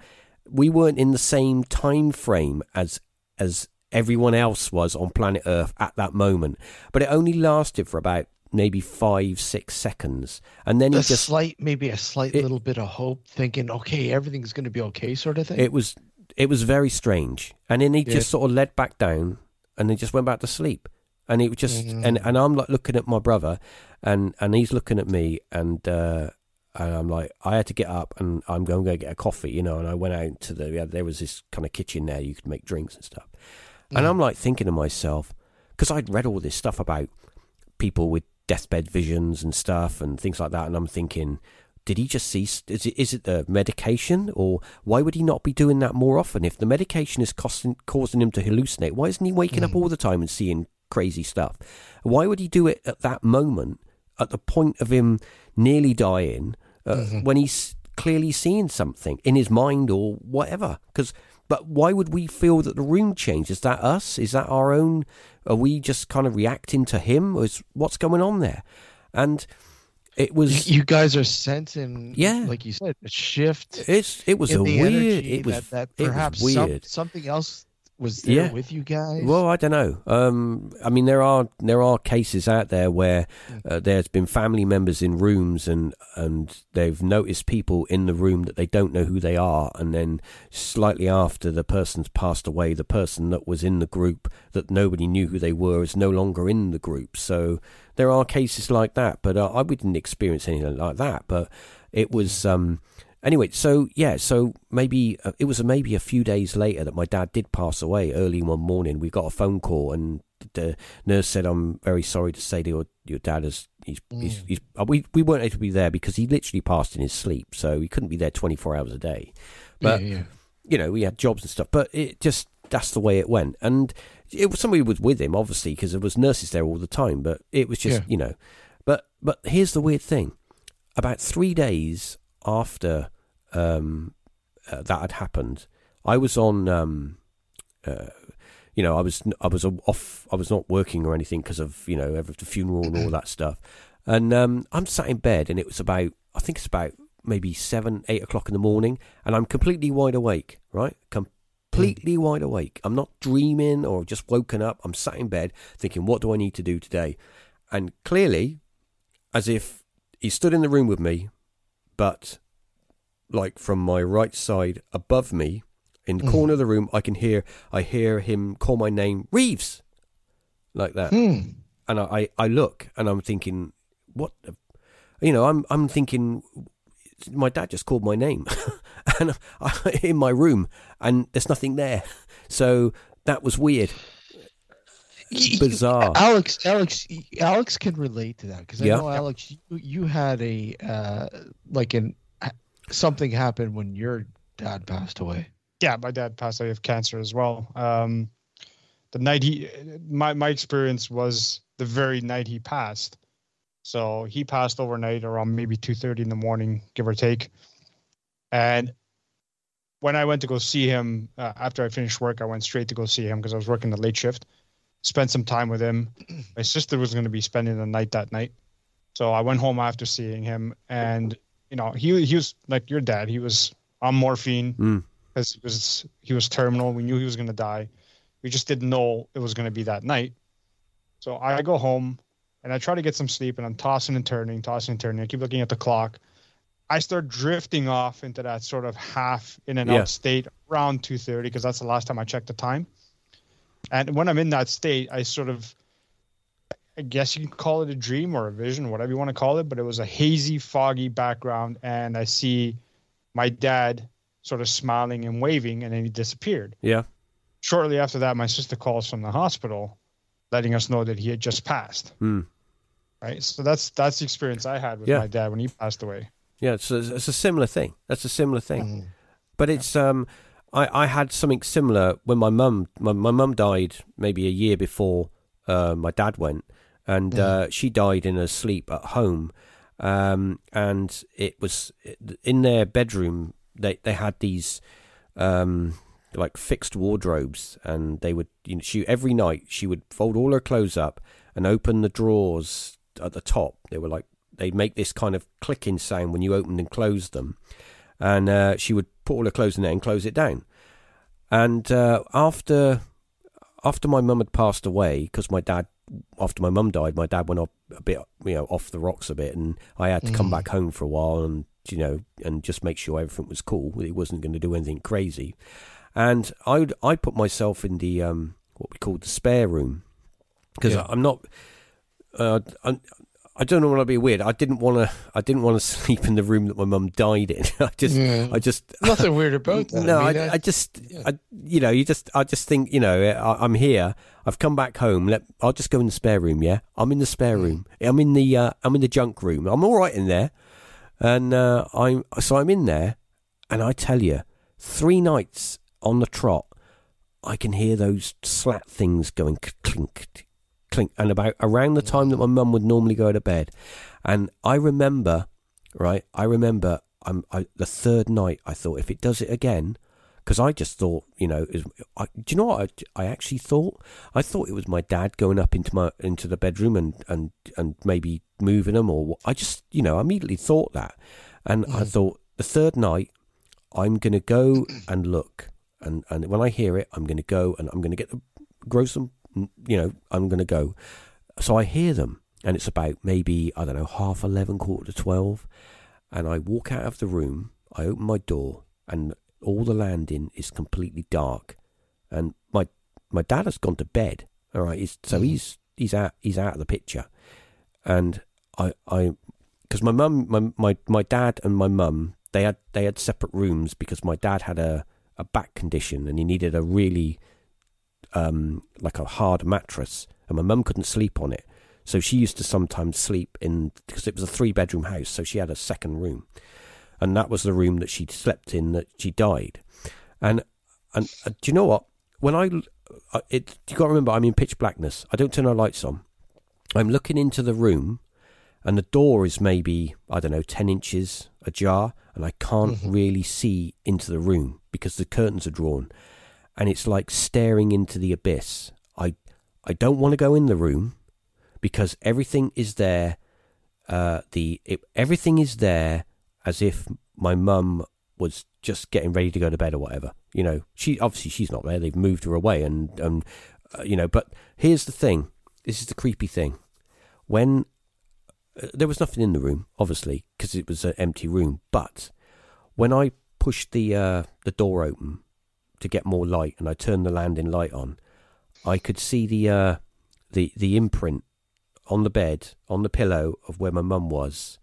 Speaker 1: we weren't in the same time frame as as everyone else was on planet Earth at that moment. But it only lasted for about maybe five six seconds, and then he just a
Speaker 2: slight, maybe a slight
Speaker 1: It-
Speaker 2: little bit of hope, thinking, okay, everything's going to be okay, sort of thing.
Speaker 1: It was it was very strange, and then he
Speaker 2: Yeah.
Speaker 1: just sort of led back down, and he just went back to sleep, and it was just
Speaker 2: Mm.
Speaker 1: and and I'm like looking at my brother, and and he's looking at me, and uh, and I'm like I had to get up, and I'm going to go get a coffee, you know, and I went out to the yeah, there was this kind of kitchen there you could make drinks and stuff, and
Speaker 2: Mm.
Speaker 1: I'm like thinking to myself because I'd read all this stuff about people with deathbed visions and stuff and things like that, and I'm thinking did he just see? Is it is it the medication, or why would he not be doing that more often? If the medication is causing causing him to hallucinate, why isn't he waking up all the time and seeing crazy stuff? Why would he do it at that moment, at the point of him nearly dying, uh, when he's clearly seeing something in his mind or whatever? Because but why would we feel that the room changed? Is that us? Is that our own? Are we just kind of reacting to him? Or is what's going on there? And it was
Speaker 2: you guys are sensing
Speaker 1: Yeah.
Speaker 2: like you said a shift
Speaker 1: it's it was a weird it was
Speaker 2: that, that perhaps some- something else was there
Speaker 1: Yeah.
Speaker 2: with you guys
Speaker 1: Well, I don't know. Um, I mean, there are there are cases out there where uh, there's been family members in rooms and and they've noticed people in the room that they don't know who they are, and then slightly after the person's passed away, the person that was in the group that nobody knew who they were is no longer in the group. So there are cases like that, but uh, I wouldn't experience anything like that. But it was. Um, Anyway, so yeah, so maybe uh, it was maybe a few days later that my dad did pass away. Early one morning, we got a phone call, and the nurse said, "I'm very sorry to say that your your dad is he's, he's, he's uh, we we weren't able to be there because he literally passed in his sleep, so he couldn't be there 24 hours a day. But
Speaker 2: yeah, yeah.
Speaker 1: you know, we had jobs and stuff, but it just that's the way it went, and it was somebody was with him obviously because there was nurses there all the time, but it was just
Speaker 2: Yeah.
Speaker 1: you know, but but here's the weird thing: about three days after um, uh, that had happened, I was on. Um, uh, you know, I was I was off. I was not working or anything because of you know every- the funeral and all that stuff. And um, I'm sat in bed, and it was about I think it's about maybe seven, eight o'clock in the morning, and I'm completely wide awake. Right, completely wide awake. I'm not dreaming or just woken up. I'm sat in bed thinking, what do I need to do today? And clearly, as if he stood in the room with me, but like from my right side above me, in the
Speaker 2: Mhm.
Speaker 1: corner of the room, I can hear I hear him call my name, Reeves, like that.
Speaker 2: Hmm.
Speaker 1: And I, I, I look and I'm thinking, what? You know, I'm I'm thinking, my dad just called my name, and I, in my room, and there's nothing there. So that was weird, bizarre.
Speaker 2: Alex, Alex, Alex can relate to that because I
Speaker 1: Yeah.
Speaker 2: know Alex, you, you had a uh, like an something happened when your dad passed away.
Speaker 3: yeah, my dad passed away of cancer as well. Um, the night he, my my experience was the very night he passed. So he passed overnight around maybe two thirty in the morning, give or take. And when I went to go see him uh, after I finished work, I went straight to go see him because I was working the late shift. Spent some time with him. My sister was going to be spending the night that night, so I went home after seeing him, and you know he he was like your dad. He was on morphine
Speaker 1: Mm.
Speaker 3: because he was he was terminal. We knew he was going to die. We just didn't know it was going to be that night. So I go home and I try to get some sleep, and I'm tossing and turning, tossing and turning. I keep looking at the clock. I start drifting off into that sort of half in and
Speaker 1: Yeah.
Speaker 3: out state around 2:30 because that's the last time I checked the time. And when I'm in that state, I sort of I guess you can call it a dream or a vision, whatever you want to call it, but it was a hazy, foggy background, and I see my dad sort of smiling and waving, and then he disappeared.
Speaker 1: Yeah,
Speaker 3: Shortly after that, my sister calls from the hospital, letting us know that he had just passed.
Speaker 1: Hmm.
Speaker 3: Right, so that's that's the experience I had with
Speaker 1: Yeah.
Speaker 3: my dad when he passed away.
Speaker 1: yeah. It's a, it's a similar thing. That's a similar thing.
Speaker 2: Mm.
Speaker 1: But it's um, I, I had something similar when my mum my my mum died maybe a year before uh, my dad went, and uh, she died in her sleep at home, um, and it was in their bedroom. They they had these um like fixed wardrobes, and they would you know she every night she would fold all her clothes up and open the drawers at the top. They were like they'd make this kind of clicking sound when you opened and closed them and uh, she would put all her clothes in there and close it down. And uh, after after my mum had passed away, because my dad, after my mum died, my dad went off a bit, you know, off the rocks a bit, and I had to come
Speaker 2: Mm.
Speaker 1: back home for a while and you know and just make sure everything was cool. He wasn't going to do anything crazy, and I would I put myself in the um, what we called the spare room because
Speaker 2: Yeah.
Speaker 1: I'm not. Uh, I'm, I don't know want to be weird. I didn't want to. I didn't want to sleep in the room that my mum died in. I just,
Speaker 2: Yeah.
Speaker 1: I just,
Speaker 2: Nothing weird about that.
Speaker 1: no,
Speaker 2: I
Speaker 1: I,
Speaker 2: mean,
Speaker 1: I, just,
Speaker 2: yeah.
Speaker 1: I, you know, you just, I just think, you know, I, I'm here. I've come back home. Let, I'll just go in the spare room. Yeah, I'm in the spare room. I'm in the, uh, I'm in the junk room. I'm all right in there, and uh, I'm so I'm in there, and I tell you, three nights on the trot, I can hear those slat things going clink, clink, and about around the time that my mum would normally go to bed, and I remember, right, I remember, I'm I, the third night. I thought if it does it again, because I just thought, you know, is, I, do you know what I, I actually thought? I thought it was my dad going up into my into the bedroom and and and maybe moving them, or I just, you know, I immediately thought that, and I
Speaker 2: Mhm.
Speaker 1: thought the third night, I'm going to go and look, and and when I hear it, I'm going to go and I'm going to get the grow some, you know, I'm going to go. So I hear them, and it's about maybe I don't know half eleven, quarter to twelve, and I walk out of the room. I open my door, and all the landing is completely dark, and my my dad has gone to bed. All right, he's, so
Speaker 2: Mhm.
Speaker 1: he's he's out he's out of the picture, and I I because my mum my, my my dad and my mum they had they had separate rooms because my dad had a a back condition and he needed a really um like a hard mattress and my mum couldn't sleep on it. So she used to sometimes sleep in because it was a three bedroom house so she had a second room. And that was the room that she slept in that she died. And and uh, do you know what? When i uh, it you got to remember i'm in pitch blackness. I don't turn the lights on. I'm looking into the room and the door is maybe i don't know 10 inches ajar and i can't
Speaker 2: Mhm.
Speaker 1: really see into the room because the curtains are drawn and it's like staring into the abyss. I i don't want to go in the room because everything is there uh the it, everything is there as if my mum was just getting ready to go to bed or whatever you know? She obviously she's not there they've moved her away and um uh, you know but here's the thing this is the creepy thing. When uh, there was nothing in the room obviously because it was an empty room but when i pushed the uh the door open to get more light and i turned the landing light on i could see the uh the the imprint on the bed on the pillow of where my mum was.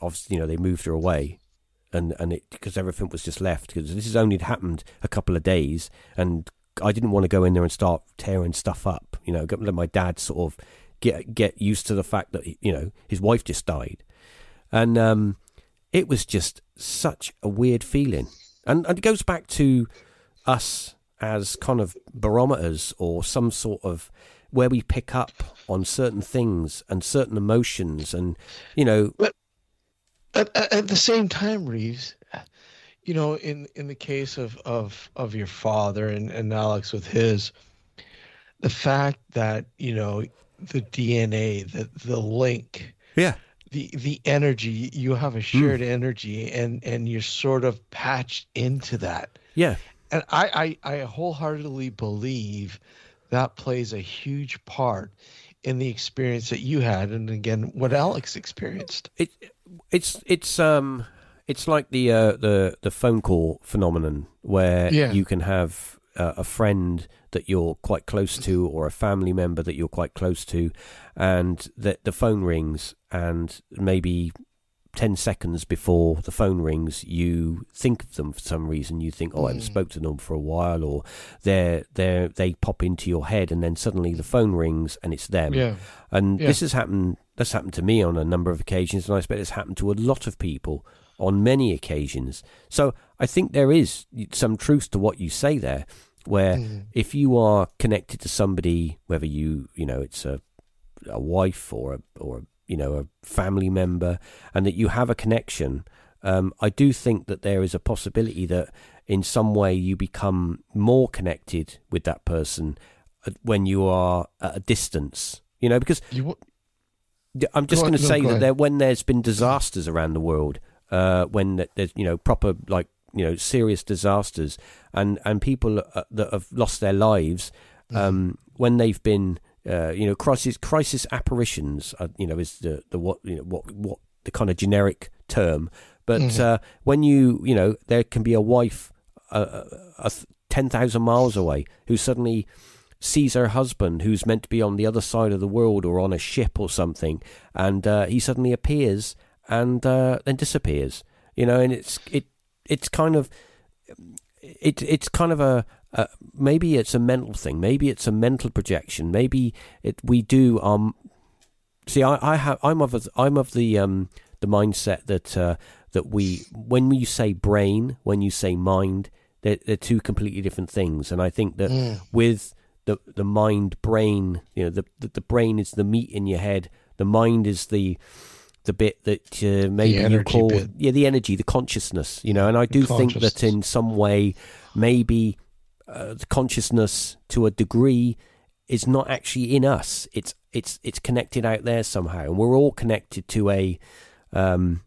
Speaker 1: Obviously you know they moved her away and and it because everything was just left because this has only happened a couple of days and I didn't want to go in there and start tearing stuff up you know let my dad sort of get get used to the fact that you know his wife just died. And um it was just such a weird feeling. And, and it goes back to us as kind of barometers or some sort of where we pick up on certain things and certain emotions and you know
Speaker 2: at, at, at the same time, Reeves, you know, in in the case of of of your father and and Alex with his, the fact that you know the DNA, the the link,
Speaker 1: yeah.
Speaker 2: the the energy, you have a hmm. shared energy, and and you're sort of patched into that.
Speaker 1: yeah
Speaker 2: And I, I, I wholeheartedly believe that plays a huge part in the experience that you had, and again, what Alex experienced.
Speaker 1: it it's it's um it's like the uh, the the phone call phenomenon where
Speaker 2: Yeah.
Speaker 1: you can have uh, a friend that you're quite close to or a family member that you're quite close to and that the phone rings and maybe 10 seconds before the phone rings you think of them for some reason you think oh I haven't
Speaker 2: Mm.
Speaker 1: spoke to them for a while or they're they they pop into your head and then suddenly the phone rings and it's them
Speaker 2: Yeah.
Speaker 1: and
Speaker 2: Yeah.
Speaker 1: this has happened. That's happened to me on a number of occasions, and I expect it's happened to a lot of people on many occasions. So I think there is some truth to what you say there, where
Speaker 2: Mhm.
Speaker 1: if you are connected to somebody, whether you you know it's a a wife or a or a, you know a family member, and that you have a connection, um, I do think that there is a possibility that in some way you become more connected with that person uh, when you are at a distance. You know, because
Speaker 2: You,
Speaker 1: I'm just going to say that there, when there's been disasters around the world, uh, when there's you know proper like you know serious disasters, and and people uh, that have lost their lives,
Speaker 2: Mm-hmm.
Speaker 1: um, when they've been uh, you know crisis crisis apparitions, uh, you know is the the what you know what what the kind of generic term, but
Speaker 2: Mhm.
Speaker 1: uh, when you you know there can be a wife ten thousand miles away who suddenly sees her husband who's meant to be on the other side of the world or on a ship or something and uh, he suddenly appears and uh, then disappears you know and it's it it's kind of it it's kind of a, maybe it's a mental thing maybe it's a mental projection maybe it we do um see I, I have I'm of the, I'm of the um the mindset that uh, that we when you say brain when you say mind they're, they're two completely different things and I think that
Speaker 2: Mm.
Speaker 1: with the the mind brain you know the, the the brain is the meat in your head the mind is the the bit that uh, maybe you call
Speaker 2: bit.
Speaker 1: yeah the energy, the consciousness. You know, and I do think that in some way, maybe uh, consciousness to a degree is not actually in us. It's it's it's connected out there somehow, and we're all connected to a. Um,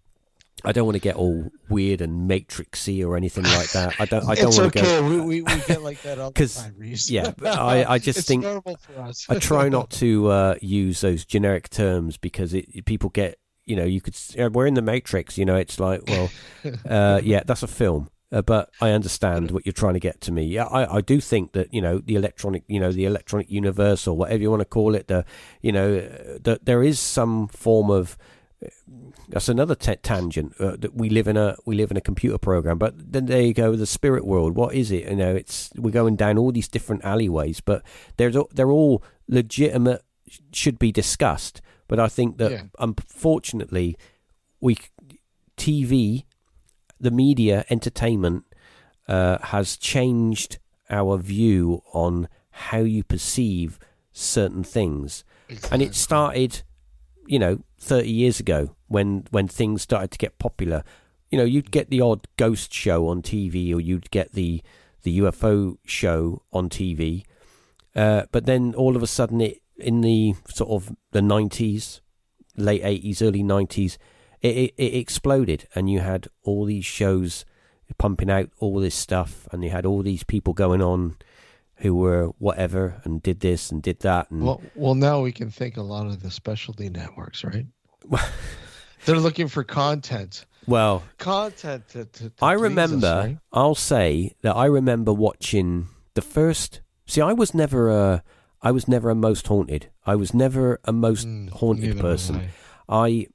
Speaker 1: I don't want to get all weird and matrixy or anything like that. I don't. I don't
Speaker 2: it's
Speaker 1: want to
Speaker 2: okay.
Speaker 1: go.
Speaker 2: We, we, we get like that all the time,
Speaker 1: yeah, I- I just
Speaker 2: It's
Speaker 1: think-
Speaker 2: normal for us.
Speaker 1: I try not to uh, use those generic terms because it, people get, you know, you could. We're in the Matrix, you know. It's like, well, uh, yeah, that's a film, uh, but I understand what you're trying to get to me. Yeah, I, I do think that you know the electronic, you know, the electronic universe or whatever you want to call it, the, you know, uh, that there is some form of. That's another t- tangent. Uh, that we live in a we live in a computer program, but then there you go. The spirit world. What is it? You know, it's we're going down all these different alleyways, but there's a- they're all legitimate. Should be discussed, but I think that
Speaker 2: Yeah.
Speaker 1: unfortunately, we TV, the media, entertainment uh, has changed our view on how you perceive certain things, and it started, you know, thirty years ago when when things started to get popular. You know, you'd get the odd ghost show on TV, or you'd get the the UFO show on TV, uh, but then all of a sudden, it in the sort of the nineties, late eighties, early nineties, it, it, it exploded, and you had all these shows pumping out all this stuff, and you had all these people going on who were whatever and did this and did that, and
Speaker 2: Well, well, now we can thank a lot of the specialty networks, right? They're looking for content,
Speaker 1: well,
Speaker 2: content. To, to, to
Speaker 1: I
Speaker 2: please us,
Speaker 1: remember.
Speaker 2: right?
Speaker 1: I'll say that I remember watching the first. See, I was never a. I was never a most haunted. I was never a most
Speaker 2: Mm,
Speaker 1: haunted person.
Speaker 2: I.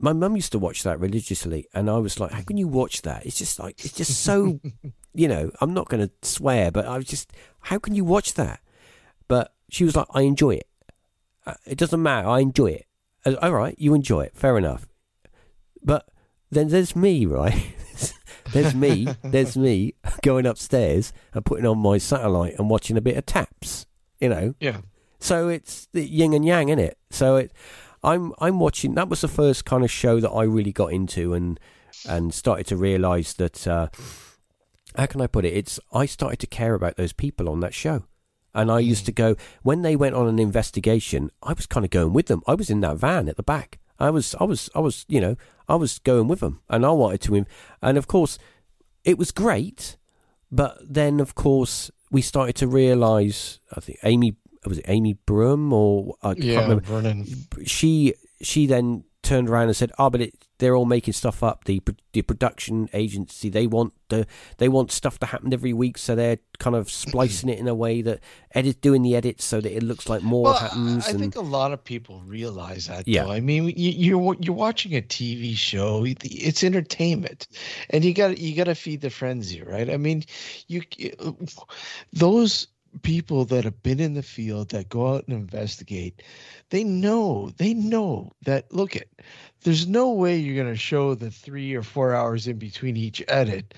Speaker 1: I my mum used to watch that religiously, and I was like, "How can you watch that? It's just like it's just so, you know." I'm not going to swear, but I was just, "How can you watch that?" But she was like, "I enjoy it. Uh, It doesn't matter. I enjoy it. Uh, All right, you enjoy it. Fair enough." But then there's me, right? there's me. There's me going upstairs and putting on my satellite and watching a bit of TAPS. You know,
Speaker 2: Yeah.
Speaker 1: so it's the yin and yang, in it? So it, I'm I'm watching. That was the first kind of show that I really got into and and started to realise that. Uh, how can I put it? It's I started to care about those people on that show, and I used to go when they went on an investigation. I was kind of going with them. I was in that van at the back. I was I was I was you know I was going with them, and I wanted to. And of course, it was great, but then of course we started to realise. I think Amy was it Amy Bruni or I can't
Speaker 2: Yeah,
Speaker 1: remember
Speaker 2: Vernon.
Speaker 1: she she then turned around and said, "Oh, but it, they're all making stuff up. The the production agency they want the they want stuff to happen every week, so they're kind of splicing it in a way that edit doing the edits so that it looks like more
Speaker 2: Well,
Speaker 1: happens."
Speaker 2: I
Speaker 1: and
Speaker 2: think a lot of people realize that.
Speaker 1: Yeah.
Speaker 2: Though. I mean, you, you're you're watching a TV show. It's entertainment, and you got you got to feed the frenzy, right? I mean, you those people that have been in the field that go out and investigate, they know they know that. Look at, there's no way you're going to show the three or four hours in between each edit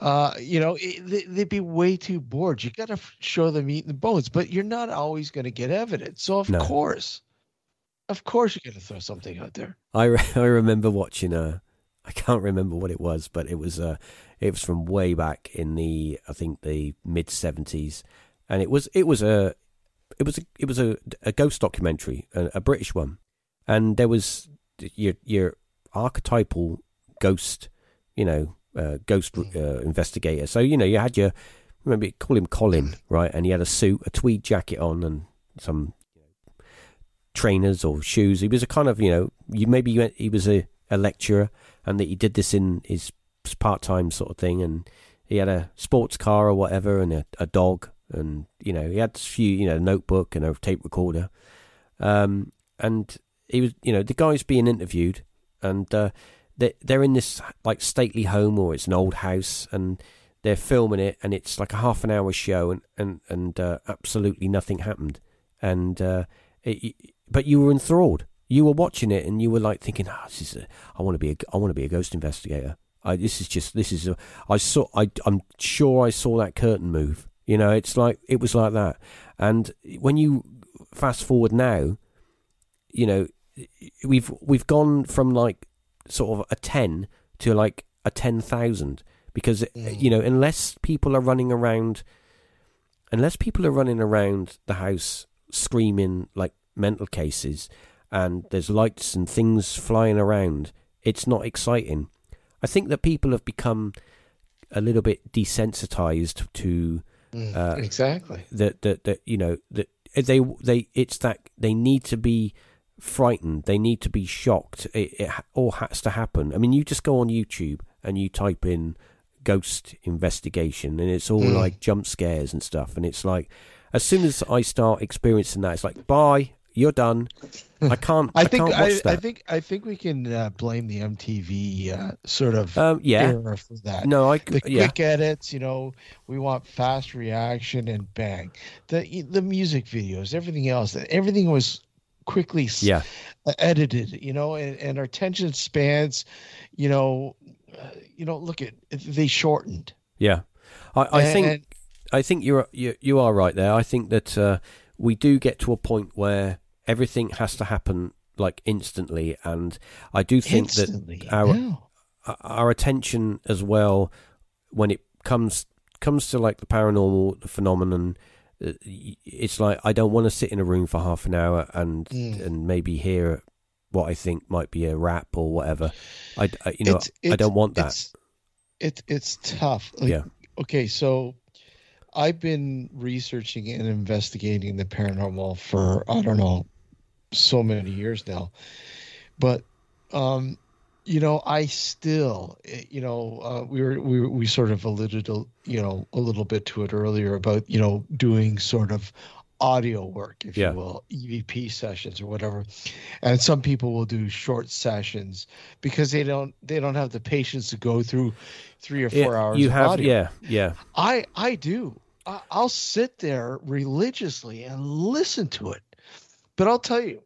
Speaker 2: uh, you know, it, they, they'd be way too bored. You got to show them eating the bones, but you're not always going to get evidence. So of
Speaker 1: No.
Speaker 2: course, of course, you're going to throw something out there.
Speaker 1: I re- I remember watching a I can't remember what it was, but it was uh it was from way back in the I think the mid seventies, and it was it was a it was a it was a, a ghost documentary, a, a British one, and there was your your archetypal ghost, you know, uh, ghost uh, investigator. So you know you had your remember you call him Colin, right? And he had a suit, a tweed jacket on, and some trainers or shoes. He was a kind of, you know, you maybe you went, he was a, a lecturer and that he did this in his part time sort of thing. And he had a sports car or whatever and a, a dog. And, you know, he had a few, you know, notebook and a tape recorder. Um, and he was, you know, the guy's being interviewed and uh, they, they're in this like stately home or it's an old house and they're filming it and it's like a half an hour show and, and, and uh, absolutely nothing happened. And, uh, it, but you were enthralled. You were watching it, and you were like thinking, "Ah, this is a, I want to be a, I want to be a ghost investigator. I, this is just, this is a, I saw, I, I'm sure I saw that curtain move. You know, it's like it was like that. And when you fast forward now, you know, we've we've gone from like sort of a ten to like a ten thousand because
Speaker 2: Mm.
Speaker 1: you know unless people are running around, unless people are running around the house screaming like mental cases, and there's lights and things flying around, it's not exciting. I think that people have become a little bit desensitized to Uh,
Speaker 2: exactly.
Speaker 1: that that that you know that they they it's that they need to be frightened. They need to be shocked. It, it all has to happen. I mean you just go on youtube and you type in ghost investigation and it's all
Speaker 2: Mm.
Speaker 1: like jump scares and stuff. And it's like as soon as i start experiencing that it's like bye you're done i can't i,
Speaker 2: I think
Speaker 1: can't
Speaker 2: I,
Speaker 1: watch
Speaker 2: I
Speaker 1: that
Speaker 2: think I think we can uh, blame the MTV uh, sort of
Speaker 1: um yeah
Speaker 2: era for that.
Speaker 1: no i
Speaker 2: the
Speaker 1: yeah
Speaker 2: quick edits, you know, we want fast reaction and bang. The the music videos, everything else, everything was quickly
Speaker 1: yeah
Speaker 2: edited, you know, and, and our attention spans, you know, uh, you know, look at they shortened.
Speaker 1: yeah i i
Speaker 2: And-
Speaker 1: think I think you're you, you are right there. I think that uh, we do get to a point where everything has to happen like instantly, and I do think
Speaker 2: instantly.
Speaker 1: that our
Speaker 2: yeah.
Speaker 1: our attention as well when it comes comes to like the paranormal phenomenon. uh, It's like I don't want to sit in a room for half an hour and
Speaker 2: Mm.
Speaker 1: and maybe hear what I think might be a rap or whatever. I, I- you know
Speaker 2: It's-
Speaker 1: I don't want that.
Speaker 2: It's it, it's tough. Like,
Speaker 1: Yeah.
Speaker 2: Okay, so I've been researching and investigating the paranormal for I don't know so many years now, but um, you know I still eh, you know uh, we were we we sort of alluded to, you know a little bit to it earlier about you know doing sort of audio work if
Speaker 1: Yeah.
Speaker 2: you will evp sessions or whatever. And some people will do short sessions because they don't they don't have the patience to go through three or four
Speaker 1: Yeah,
Speaker 2: hours
Speaker 1: you
Speaker 2: of
Speaker 1: have
Speaker 2: audio.
Speaker 1: yeah yeah.
Speaker 2: I i do. I, i'll sit there religiously and listen to it but i'll tell you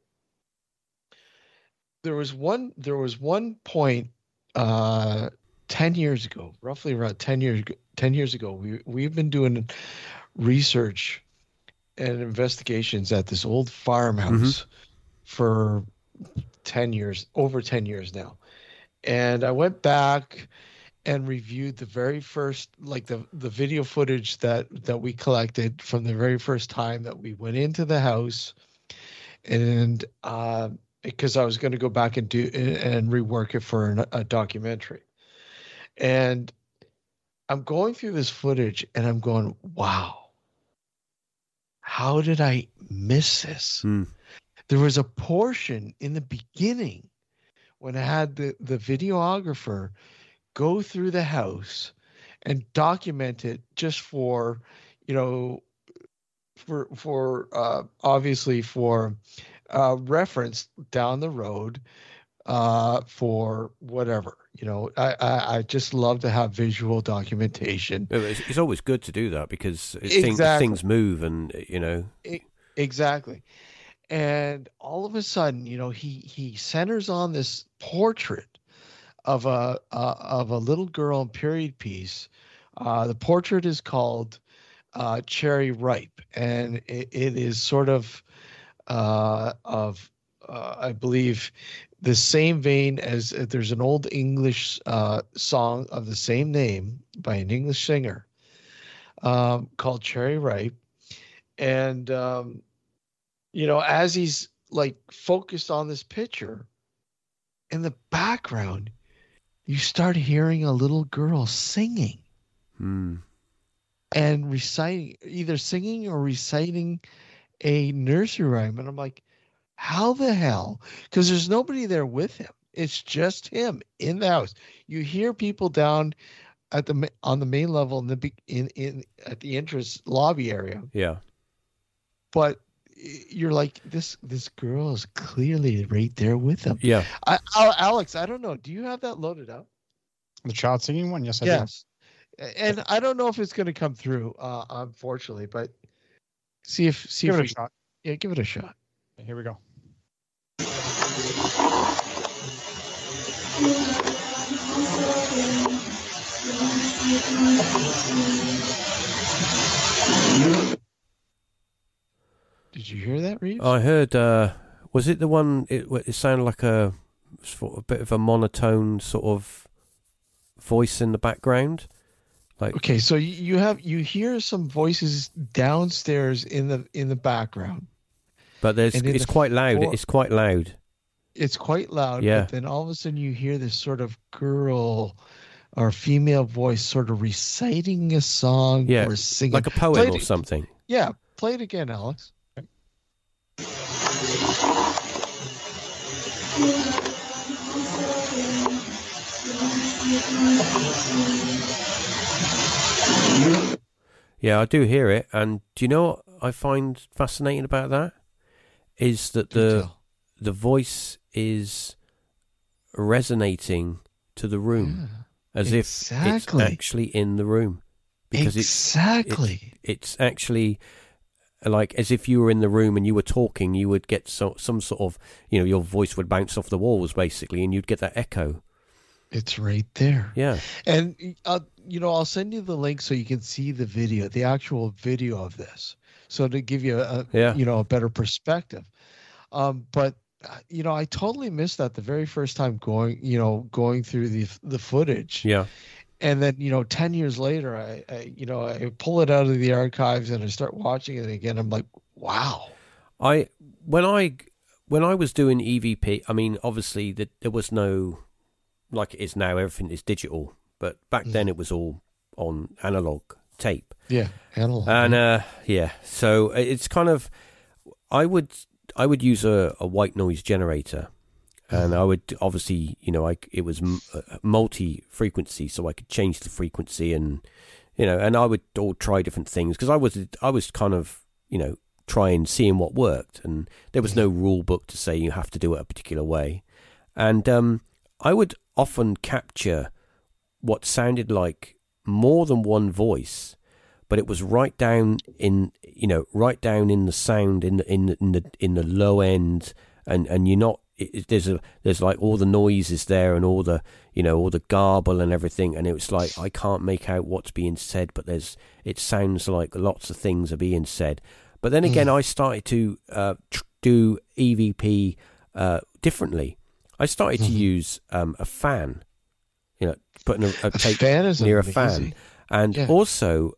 Speaker 2: there was one there was one point uh 10 years ago roughly around 10 years ago 10 years ago we we've been doing research and investigations at this old farmhouse for 10 years over 10 years now. And i went back and reviewed the very first like the the video footage that that we collected from the very first time that we went into the house and uh because i was going to go back and do and rework it for an, a documentary. And i'm going through this footage and i'm going wow. How did i miss this?
Speaker 1: Hmm.
Speaker 2: there was a portion in the beginning when I had the, the videographer go through the house and document it just for, you know, for for uh, obviously for uh, reference down the road uh, for whatever. You know, I, I I just love to have visual documentation.
Speaker 1: It's, it's always good to do that because it, things, things move and you know
Speaker 2: Exactly. And all of a sudden, you know, he he centers on this portrait of a uh, of a little girl in period piece. Uh, the portrait is called uh, Cherry Ripe, and it, it is sort of uh, of uh, I believe the same vein as uh, there's an old English uh, song of the same name by an English singer um, called Cherry Ripe, and um, you know, as he's like focused on this picture, in the background, you start hearing a little girl singing.
Speaker 1: Hmm.
Speaker 2: And reciting, either singing or reciting a nursery rhyme. And I'm like, how the hell? Because there's nobody there with him. It's just him in the house. You hear people down at the on the main level in the in in at the entrance lobby area,
Speaker 1: yeah
Speaker 2: but you're like this this girl is clearly right there with him.
Speaker 1: yeah
Speaker 2: I, Al- Alex, I don't know. Do you have that loaded up?
Speaker 3: The child singing one? Yes, I do.
Speaker 2: yes. And I don't know if it's going to come through, uh, unfortunately, but see if see
Speaker 3: Give
Speaker 2: if
Speaker 3: it a shot.
Speaker 2: yeah, give it a shot.
Speaker 3: Here we go.
Speaker 2: Did you hear that, Reeves?
Speaker 1: I heard uh, Was it the one? It, it sounded like a sort of a bit of a monotone sort of voice in the background. Like
Speaker 2: Okay, so you- have you hear some voices downstairs in the in the background.
Speaker 1: But there's it's
Speaker 2: the
Speaker 1: quite loud.
Speaker 2: floor-
Speaker 1: It's quite loud.
Speaker 2: It's quite loud,
Speaker 1: Yeah.
Speaker 2: but then all of a sudden you hear this sort of girl or female voice sort of reciting a song
Speaker 1: Yeah,
Speaker 2: or singing.
Speaker 1: Like a poem
Speaker 2: Play
Speaker 1: or
Speaker 2: it-
Speaker 1: something.
Speaker 2: Yeah, play it again, Alex.
Speaker 1: Yeah, I do hear it. And do you know what I find fascinating about that? Is that the the voice is resonating to the room
Speaker 2: Yeah,
Speaker 1: as
Speaker 2: exactly.
Speaker 1: if it's actually in the room. Because it's
Speaker 2: exactly.
Speaker 1: it's actually like as if you were in the room and you were talking, you would get so, some sort of, you know, your voice would bounce off the walls basically, and you'd get that echo.
Speaker 2: It's right there.
Speaker 1: Yeah,
Speaker 2: And uh, you know, I'll send you the link so you can see the video, the actual video of this, so to give you a,
Speaker 1: Yeah.
Speaker 2: you know a better perspective. Um, but uh, you know, I totally missed that the very first time going, you know, going through the the footage,
Speaker 1: yeah,
Speaker 2: and then you know, ten years later, I, I you know, I pull it out of the archives and I start watching it again. I'm like, wow.
Speaker 1: I when I when I was doing EVP, I mean, obviously that there was no like it is now. Everything is digital, but back then it was all on analog tape.
Speaker 2: Yeah, analog.
Speaker 1: And uh, yeah, so it's kind of I would I would use a, a white noise generator, and I would obviously you know I it was multi frequency, so I could change the frequency and you know, and I would all try different things because I was I was kind of you know trying seeing what worked, and there was no rule book to say you have to do it a particular way, and um, I would often capture what sounded like more than one voice but it was right down in you know right down in the sound in the in the in the, in the low end and and you're not it, there's a there's like all the noises there and all the you know all the garble and everything and it was like I can't make out what's being said but there's it sounds like lots of things are being said. But then again I started to uh, tr- do EVP uh, differently I started to use um, a fan you know putting a, a
Speaker 2: a
Speaker 1: tape near a fan and
Speaker 2: Yeah.
Speaker 1: also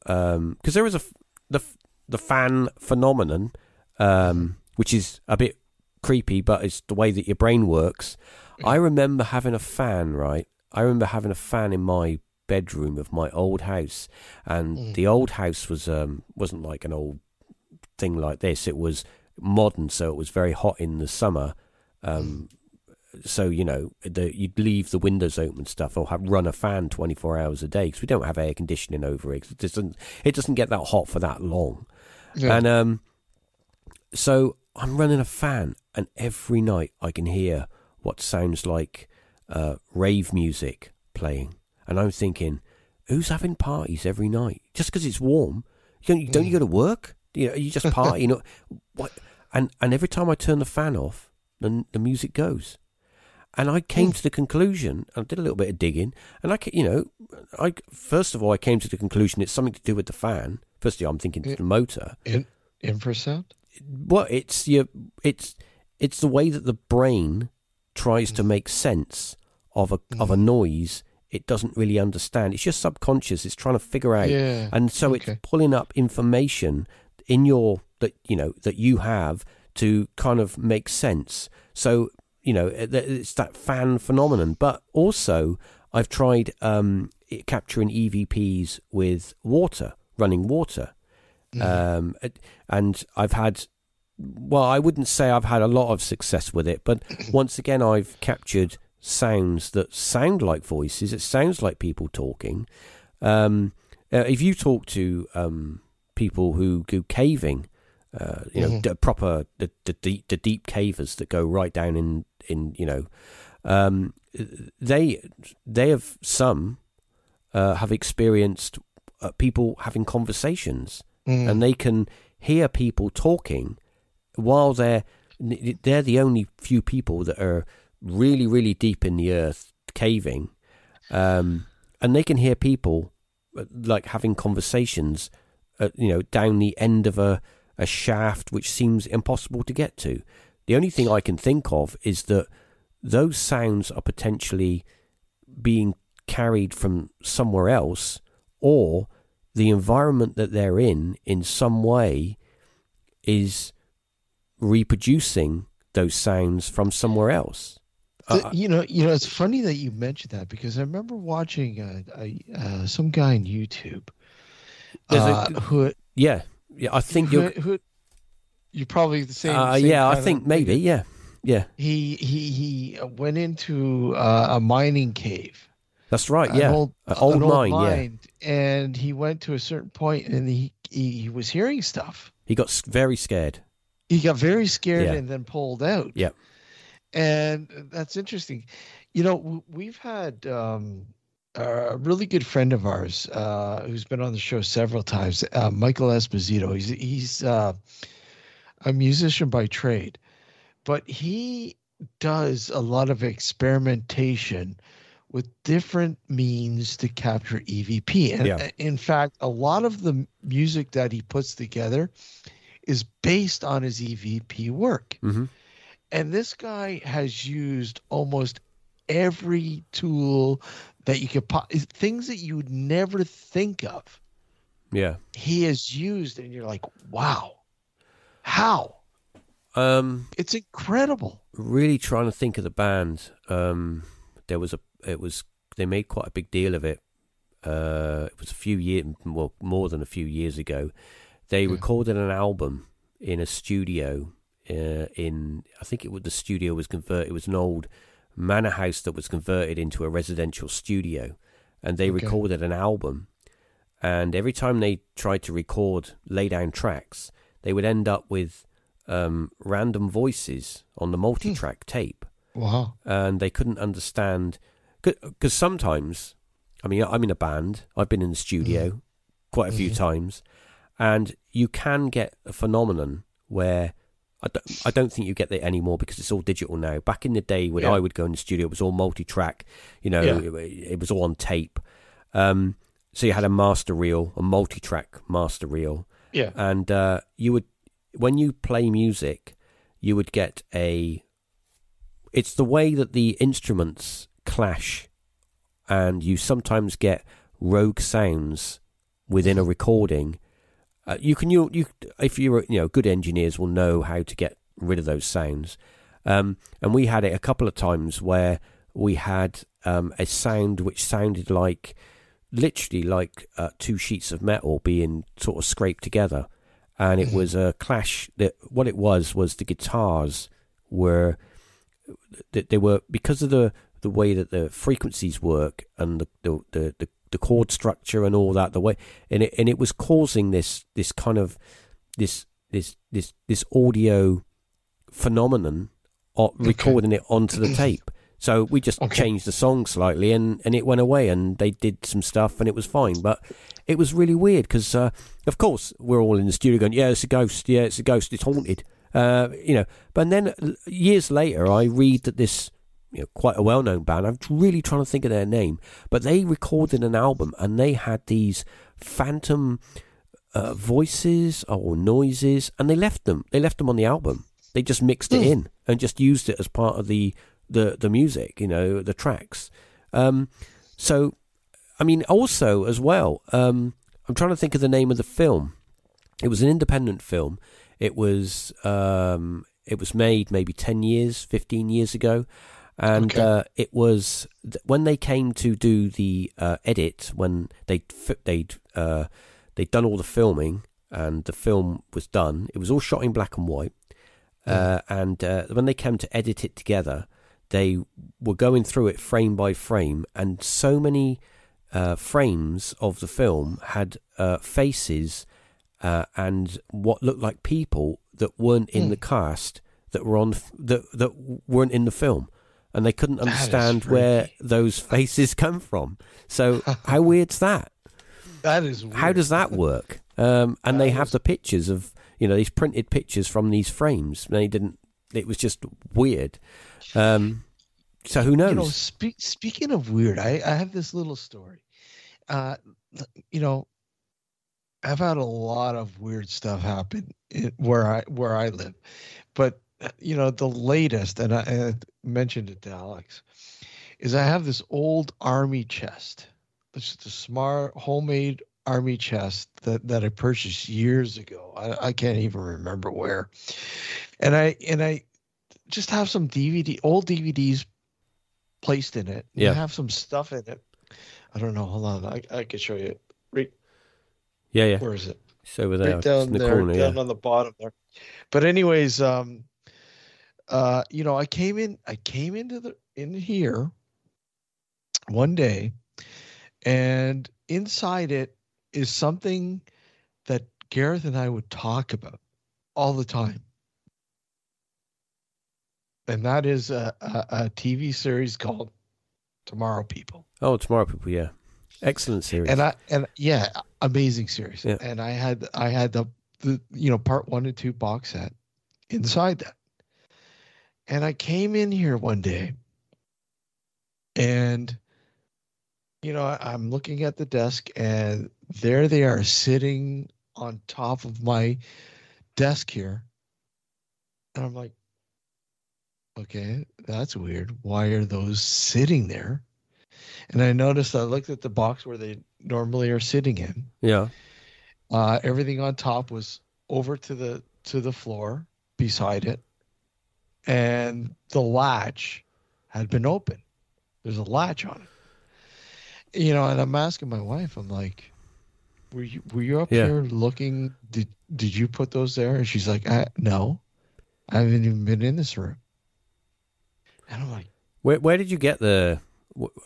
Speaker 1: because there was a the the fan phenomenon, um, which is a bit creepy, but it's the way that your brain works. I remember having a fan, right? I remember having a fan in my bedroom of my old house, and
Speaker 2: Mm.
Speaker 1: the old house was um, wasn't like an old thing like this. It was modern, so it was very hot in the summer. Um, so you know, the, you'd leave the windows open and stuff, or have, run a fan twenty four hours a day because we don't have air conditioning over it. doesn't it doesn't get that hot for that long.
Speaker 2: Yeah.
Speaker 1: And um, so I'm running a fan, and every night I can hear what sounds like uh, rave music playing, and I'm thinking, who's having parties every night just because it's warm? You don't, don't you go to work? You know, you just party. you know what? And and every time I turn the fan off, then the music goes. And I came to the conclusion. I did a little bit of digging, and I, you know, I first of all I came to the conclusion it's something to do with the fan. Firstly, I'm thinking it's the motor.
Speaker 2: In, infrasound.
Speaker 1: Well, it's your, it's it's the way that the brain tries to mm. make sense of a of a mm. noise it doesn't really understand. It's your subconscious. It's trying to figure out,
Speaker 2: Yeah.
Speaker 1: and so
Speaker 2: Okay.
Speaker 1: it's pulling up information in your that you know that you have to kind of make sense. So you know it's that fan phenomenon. But also, I've tried um, capturing EVPs with water, running water, um, and I've had. Well, I wouldn't say I've had a lot of success with it, but once again, I've captured sounds that sound like voices. It sounds like people talking. Um, uh, if you talk to um, people who go caving, uh, you know,
Speaker 2: Mhm.
Speaker 1: d- proper the, the deep the deep cavers that go right down in in you know, um, they they have some uh, have experienced uh, people having conversations
Speaker 2: Mm.
Speaker 1: and they can hear people talking while they're they're the only few people that are really really deep in the earth caving um, and they can hear people uh, like having conversations uh, you know down the end of a, a shaft which seems impossible to get to The only thing I can think of is that those sounds are potentially being carried from somewhere else, or the environment that they're in, in some way, is reproducing those sounds from somewhere else.
Speaker 2: Uh, you know, you know, it's funny that you mentioned that because I remember watching uh, a, uh, some guy on YouTube uh, a, who,
Speaker 1: yeah, yeah, I think who, you're,
Speaker 2: who, you're probably the same.
Speaker 1: Uh,
Speaker 2: same
Speaker 1: yeah, I think maybe, yeah, yeah.
Speaker 2: He he he went into uh, a mining cave.
Speaker 1: That's right. Yeah, old, an old, an old mine, mine.
Speaker 2: Yeah, and he went to a certain point, and he he, he was hearing stuff.
Speaker 1: He got very scared.
Speaker 2: He got very scared yeah. and then pulled out.
Speaker 1: Yeah
Speaker 2: and that's interesting. You know, we've had um, a really good friend of ours uh, who's been on the show several times, uh, Michael Esposito. He's he's uh, a musician by trade, but he does a lot of experimentation with different means to capture EVP. And yeah. in fact, a lot of the music that he puts together is based on his EVP work.
Speaker 1: Mm-hmm.
Speaker 2: And this guy has used almost every tool that you could things that you would never think of.
Speaker 1: Yeah.
Speaker 2: He has used and you're like, "Wow. How?"
Speaker 1: Um
Speaker 2: it's incredible.
Speaker 1: Really trying to think of the band. Um there was a it was they made quite a big deal of it. Uh it was a few years well more than a few years ago. They yeah. recorded an album in a studio uh, in I think it was the studio was converted. It was an old manor house that was converted into a residential studio, and they okay. recorded an album. And every time they tried to record lay down tracks, they would end up with um, random voices on the multi-track tape.
Speaker 2: Wow!
Speaker 1: And they couldn't understand because sometimes, I mean, I'm in a band. I've been in the studio mm. quite a few mm-hmm. times, and you can get a phenomenon where I don't, I don't think you get that anymore because it's all digital now. Back in the day when yeah. I would go in the studio, it was all multi-track. You know, yeah. it, it, was all on tape. Um, so you had a master reel, a multi-track master reel.
Speaker 2: Yeah.
Speaker 1: And uh, you would, when you play music, you would get a. It's the way that the instruments clash, and you sometimes get rogue sounds within a recording uh, you can you you if you're you know good engineers will know how to get rid of those sounds. Um, and we had it a couple of times where we had um, a sound which sounded like literally like uh, two sheets of metal being sort of scraped together, and it mm-hmm. was a clash. That what it was was the guitars were that they were because of the the way that the frequencies work and the the, the, the the chord structure and all that the way and it and it was causing this this kind of this this this this audio phenomenon recording okay. it onto the tape so we just okay. changed the song slightly and and it went away and they did some stuff and it was fine but it was really weird because uh, of course we're all in the studio going yeah it's a ghost yeah it's a ghost it's haunted uh, you know but then years later i read that this you know, quite a well-known band. I'm really trying to think of their name, but they recorded an album and they had these phantom uh, voices or noises, and they left them. They left them on the album. They just mixed it hmm. in and just used it as part of the the the music. You know, the tracks. Um, so, I mean, also as well. Um, I'm trying to think of the name of the film. It was an independent film. It was um, it was made maybe ten years, fifteen years ago, and okay. uh, it was when they came to do the uh, edit when they they'd uh, they'd done all the filming and the film was done. It was all shot in black and white, mm. and uh, when they came to edit it together, they were going through it frame by frame, and so many uh, frames of the film had faces and what looked like people that weren't in mm. the cast that were on that that weren't in the film and they couldn't understand where those faces come from. So how weird's that?
Speaker 2: That is. Weird.
Speaker 1: How does that work? Um, and that they have the pictures of you know these printed pictures from these frames. They didn't. It was just weird. Um, so who knows? You know,
Speaker 2: spe- speaking of weird, I, I have this little story. Uh, you know, I've had a lot of weird stuff happen where I where I live, but you know, the latest, and I, and I mentioned it to Alex, is I have this old army chest. It's just a smart homemade army chest that, that I purchased years ago. I, I can't even remember where. And I and I just have some DVD old DVDs placed in it.
Speaker 1: Yeah.
Speaker 2: I have some stuff in it. I don't know. Hold on. I, I can show you. Right
Speaker 1: Yeah, yeah.
Speaker 2: where is it?
Speaker 1: It's over there,
Speaker 2: right down
Speaker 1: in the
Speaker 2: there,
Speaker 1: corner.
Speaker 2: down
Speaker 1: Yeah.
Speaker 2: on the bottom there. But anyways, um, uh, you know, I came in, I came into the in here one day, and inside it is something that Gareth and I would talk about all the time, and that is a, a, a TV series called Tomorrow People.
Speaker 1: Oh, tomorrow, people. Yeah, excellent series.
Speaker 2: and I and yeah, amazing series.
Speaker 1: Yeah.
Speaker 2: And I had I had the the you know part one and two box set inside that, and I came in here one day, and you know I, I'm looking at the desk, and there they are sitting on top of my desk here, and I'm like, okay, that's weird. Why are those sitting there? And I noticed I looked at the box where they normally are sitting in.
Speaker 1: yeah,
Speaker 2: Uh, everything on top was over to the to the floor beside it, and the latch had been open. There's a latch on it. You know, and I'm asking my wife. I'm like, "Were you were you up
Speaker 1: Yeah.
Speaker 2: here looking? Did did you put those there?" And she's like, I, "No, I haven't even been in this room." And I'm like,
Speaker 1: where where did you get the?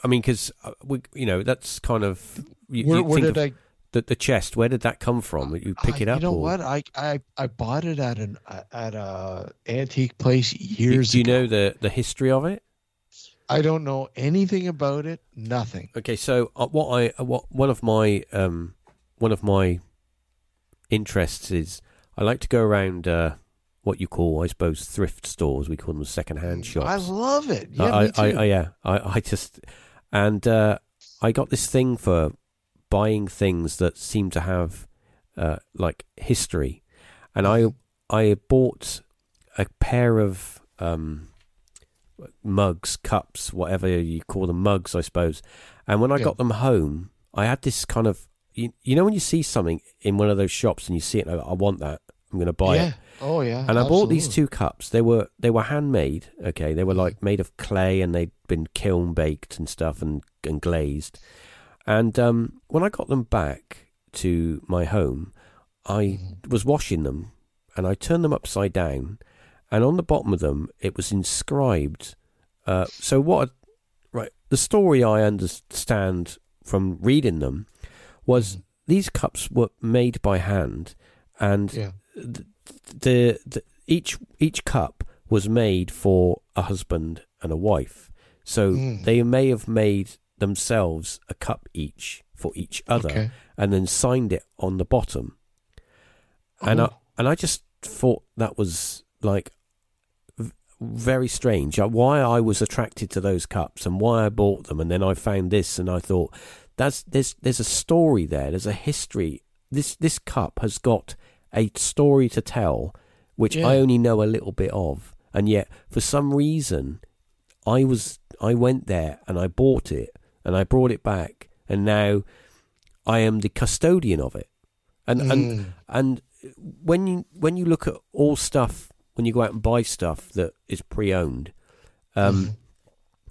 Speaker 1: I mean, because we, you know, that's kind of you,
Speaker 2: "Where,
Speaker 1: you
Speaker 2: where
Speaker 1: think
Speaker 2: did
Speaker 1: of
Speaker 2: I
Speaker 1: the, the chest. Where did that come from? You pick
Speaker 2: I-
Speaker 1: it up.
Speaker 2: You know
Speaker 1: or,
Speaker 2: what? I, I I bought it at an at a antique place
Speaker 1: Do,
Speaker 2: years
Speaker 1: do you
Speaker 2: ago.
Speaker 1: know the the history of it?
Speaker 2: I don't know anything about it. Nothing.
Speaker 1: Okay, so uh, what I uh, what one of my um one of my interests is I like to go around uh, what you call, I suppose, thrift stores. We call them second-hand shops.
Speaker 2: I love it. Yeah,
Speaker 1: I,
Speaker 2: me too.
Speaker 1: I, I, yeah, I, I just and uh, I got this thing for buying things that seem to have uh, like history, and I I bought a pair of um, mugs, cups, whatever you call them, mugs, I suppose. And when I
Speaker 2: Yeah.
Speaker 1: got them home, I had this kind of you, you know when you see something in one of those shops and you see it, and I, I want that. I'm going to buy
Speaker 2: yeah.
Speaker 1: it
Speaker 2: Oh yeah.
Speaker 1: and I bought these two cups. They were they were handmade. Okay, they were like made of clay and they'd been kiln baked and stuff and and glazed. And um, when I got them back to my home, I
Speaker 2: Mhm.
Speaker 1: was washing them and I turned them upside down, and on the bottom of them it was inscribed. Uh, so what? Right, the story I understand from reading them was
Speaker 2: Mhm.
Speaker 1: these cups were made by hand, and
Speaker 2: Yeah.
Speaker 1: The, the, the each each cup was made for a husband and a wife. So
Speaker 2: Mm.
Speaker 1: they may have made themselves a cup each for each other
Speaker 2: Okay.
Speaker 1: and then signed it on the bottom. And I
Speaker 2: Oh.
Speaker 1: and I just thought that was like very strange. Uh, Why I was attracted to those cups and why I bought them, and then I found this, and I thought that's there's there's a story there. There's a history. This this cup has got a story to tell, which
Speaker 2: Yeah.
Speaker 1: I only know a little bit of, and yet for some reason, I was I went there and I bought it and I brought it back, and now I am the custodian of it, and and
Speaker 2: Mm.
Speaker 1: and when you when you look at all stuff when you go out and buy stuff that is pre-owned um
Speaker 2: Mhm.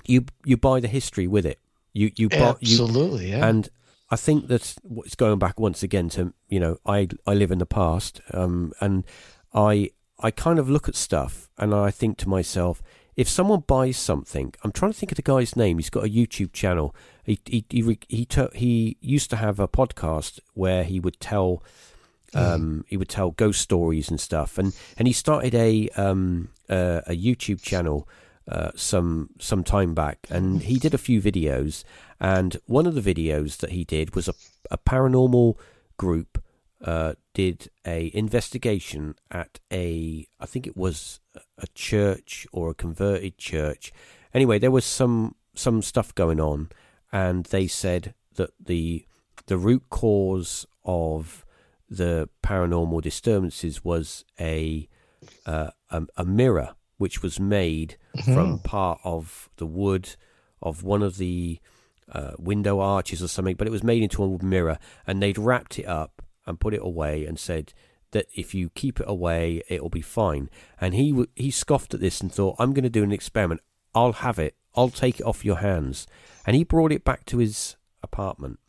Speaker 1: you you buy the history with it you you buy you
Speaker 2: Absolutely. yeah.
Speaker 1: and I think that it's going back once again to you know I I live in the past um and I I kind of look at stuff and I think to myself if someone buys something I'm trying to think of the guy's name he's got a YouTube channel. He he he he, tu- he used to have a podcast where he would tell um, he would tell ghost stories and stuff, and, and he started a um, uh, a YouTube channel uh, some some time back, and he did a few videos, and one of the videos that he did was a, a paranormal group uh, did a investigation at a I think it was a church or a converted church. Anyway, there was some some stuff going on, and they said that the the root cause of the paranormal disturbances was a uh, a, a mirror which was made from part of the wood of one of the uh, window arches or something, but it was made into a mirror, and they'd wrapped it up and put it away and said that if you keep it away, it'll be fine. And he w- he scoffed at this and thought, "I'm going to do an experiment. I'll have it. I'll take it off your hands." And he brought it back to his apartment,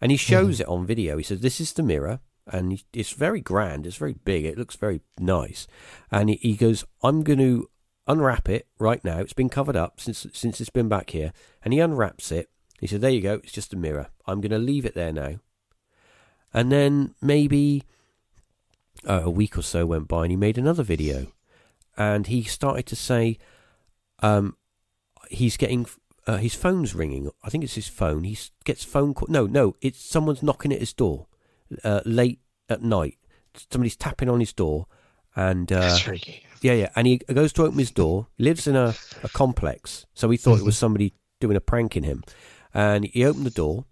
Speaker 1: and he shows it on video. He says, "This is the mirror." And it's very grand. It's very big. It looks very nice. And he, goes, "I'm going to unwrap it right now. It's been covered up since since it's been back here." And he unwraps it. He said, "There you go. It's just a mirror. I'm going to leave it there now." And then maybe uh, a week or so went by, and he made another video, and he started to say, um, he's getting uh, his phone's ringing. I think it's his phone. He gets phone call. No, no, it's someone's knocking at his door uh, late at night. Somebody's tapping on his door, and uh,
Speaker 2: That's freaky.
Speaker 1: yeah, yeah. And he goes to open his door. He lives in a, a complex, so he thought it was somebody doing a prank in him. And he opened the door,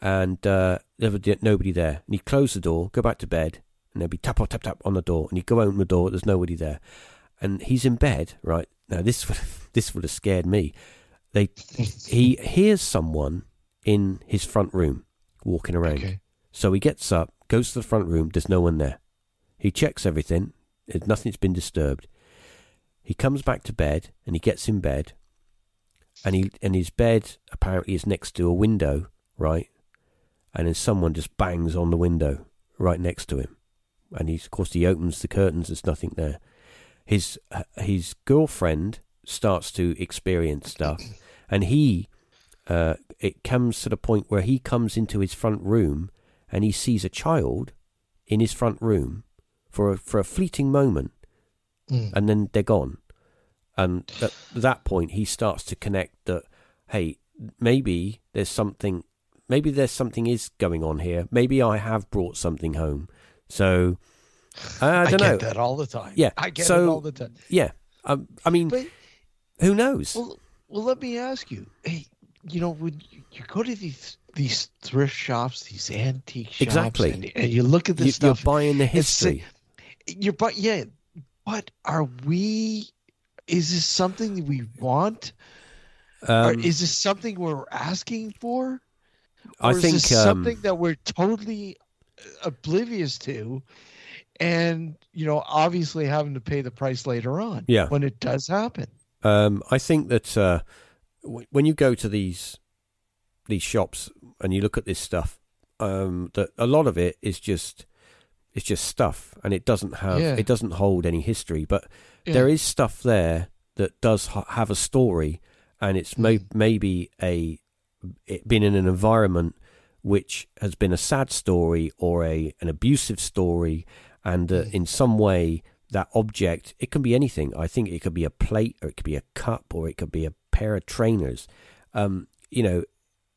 Speaker 1: and uh, there was nobody there. And he closed the door, go back to bed, and there'd be tap, tap, tap on the door. And he'd go open the door, there's nobody there. And he's in bed, right? Now, this would, this would have scared me. They, he hears someone in his front room walking around.
Speaker 2: Okay.
Speaker 1: So he gets up, goes to the front room, there's no one there. He checks everything, nothing's been disturbed. He comes back to bed and he gets in bed and he and his bed apparently is next to a window, right? And then someone just bangs on the window right next to him. And he's of course he opens the curtains, there's nothing there. His his girlfriend starts to experience stuff and he uh, it comes to the point where he comes into his front room and he sees a child in his front room for a, for a fleeting moment,
Speaker 2: Mm.
Speaker 1: and then they're gone. And at that point, he starts to connect that, hey, maybe there's something, maybe there's something is going on here. Maybe I have brought something home. So I, I
Speaker 2: I
Speaker 1: don't
Speaker 2: get
Speaker 1: know.
Speaker 2: that all the time.
Speaker 1: Yeah,
Speaker 2: I get
Speaker 1: so-
Speaker 2: it all the time.
Speaker 1: Yeah, um, I mean,
Speaker 2: But
Speaker 1: who knows?
Speaker 2: well, well, let me ask you. Hey, you know, when you, you go to these these thrift shops, these antique shops,
Speaker 1: Exactly.
Speaker 2: and, and you look at
Speaker 1: You,
Speaker 2: this
Speaker 1: you're
Speaker 2: stuff,
Speaker 1: buying the history.
Speaker 2: you're but yeah, but are we? Is this something that we want? or
Speaker 1: Um,
Speaker 2: is this something we're asking for?
Speaker 1: I
Speaker 2: is
Speaker 1: think
Speaker 2: this
Speaker 1: um,
Speaker 2: something that we're totally oblivious to, and you know, obviously having to pay the price later on.
Speaker 1: Yeah.
Speaker 2: when it does happen.
Speaker 1: Um, I think that uh, w- when you go to these these shops and you look at this stuff, um, that a lot of it is just it's just stuff, and it doesn't have
Speaker 2: Yeah.
Speaker 1: it doesn't hold any history. But
Speaker 2: Yeah.
Speaker 1: there is stuff there that does ha- have a story, and it's may-
Speaker 2: Mm.
Speaker 1: maybe a it been in an environment which has been a sad story or a an abusive story, and uh,
Speaker 2: Mm.
Speaker 1: in some way that object it can be anything. I think it could be a plate, or it could be a cup, or it could be a pair of trainers. Um, you know,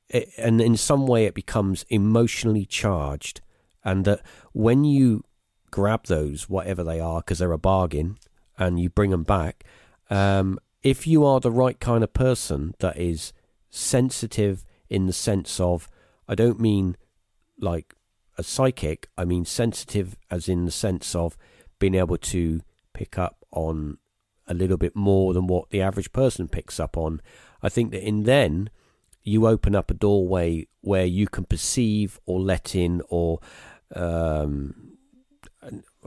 Speaker 1: it, and in some way it becomes emotionally charged, and that when you grab those, whatever they are, because they're a bargain, and you bring them back, um, if you are the right kind of person that is sensitive in the sense of, I don't mean like a psychic, I mean sensitive as in the sense of being able to pick up on a little bit more than what the average person picks up on. I think that in then you open up a doorway where you can perceive or let in or um,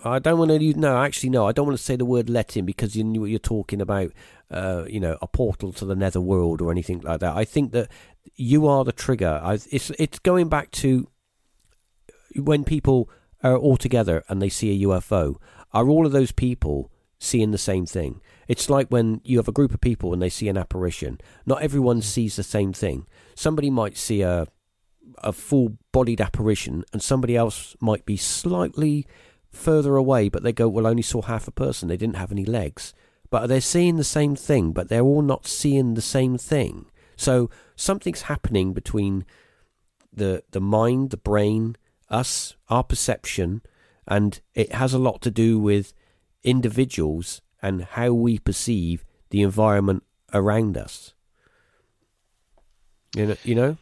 Speaker 1: I don't want to use no actually no I don't want to say the word let in because you know you're talking about uh, you know a portal to the nether world or anything like that. I think that you are the trigger. I, it's it's going back to when people are all together and they see a UFO. Are all of those people seeing the same thing? It's like when you have a group of people and they see an apparition. Not everyone hmm. sees the same thing. Somebody might see a a full bodied apparition and somebody else might be slightly further away but they go well I only saw half a person they didn't have any legs but they're seeing the same thing but they're all not seeing the same thing so something's happening between the the mind the brain us our perception and it has a lot to do with individuals and how we perceive the environment around us you know, you know?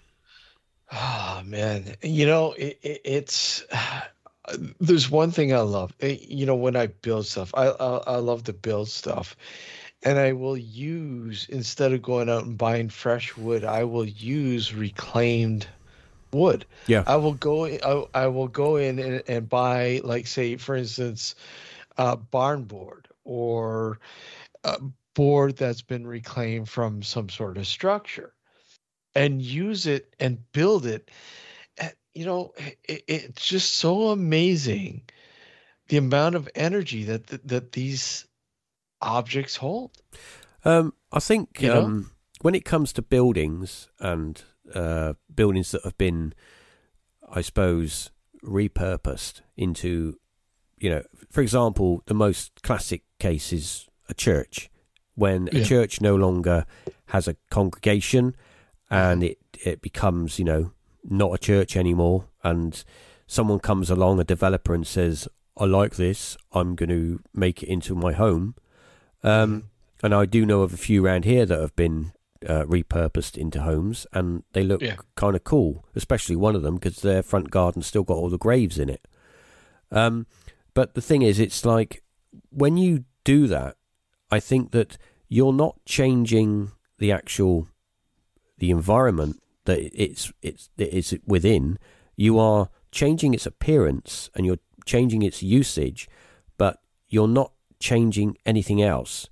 Speaker 2: Oh man, you know it, it, it's there's one thing I love. You know, when I build stuff, I, I I love to build stuff, and I will use instead of going out and buying fresh wood, I will use reclaimed wood.
Speaker 1: Yeah.
Speaker 2: I will go. I, I will go in and, and buy, like, say, for instance, uh, barn board or a board that's been reclaimed from some sort of structure, and use it and build it. You know, it, it's just so amazing the amount of energy that that, that these objects hold.
Speaker 1: Um, I think
Speaker 2: You know?
Speaker 1: um, when it comes to buildings and uh, buildings that have been, I suppose, repurposed into, you know, for example, the most classic case is a church. When a
Speaker 2: Yeah.
Speaker 1: church no longer has a congregation and it, it becomes, you know, not a church anymore, and someone comes along, a developer, and says, I like this, I'm going to make it into my home. Um, and I do know of a few around here that have been uh, repurposed into homes, and they look
Speaker 2: Yeah.
Speaker 1: kind of cool. Especially one of them because their front garden's still got all the graves in it. Um, but the thing is, it's like when you do that, I think that you're not changing the actual the environment that it's it's it is within. You are changing its appearance and you're changing its usage, but you're not changing anything else.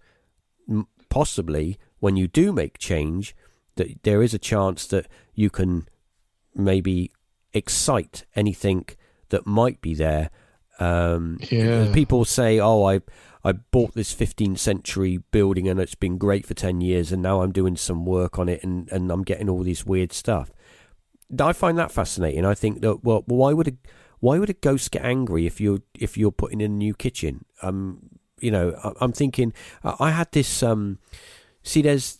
Speaker 1: Possibly, when you do make change, that there is a chance that you can maybe excite anything that might be there. Um,
Speaker 2: Yeah.
Speaker 1: People say, "Oh, I I bought this 15th century building and it's been great for 10 years, and now I'm doing some work on it and and I'm getting all this weird stuff." I find that fascinating. I think that well, why would a why would a ghost get angry if you're if you're putting in a new kitchen? Um, you know, I, I'm thinking I I had this um, see, there's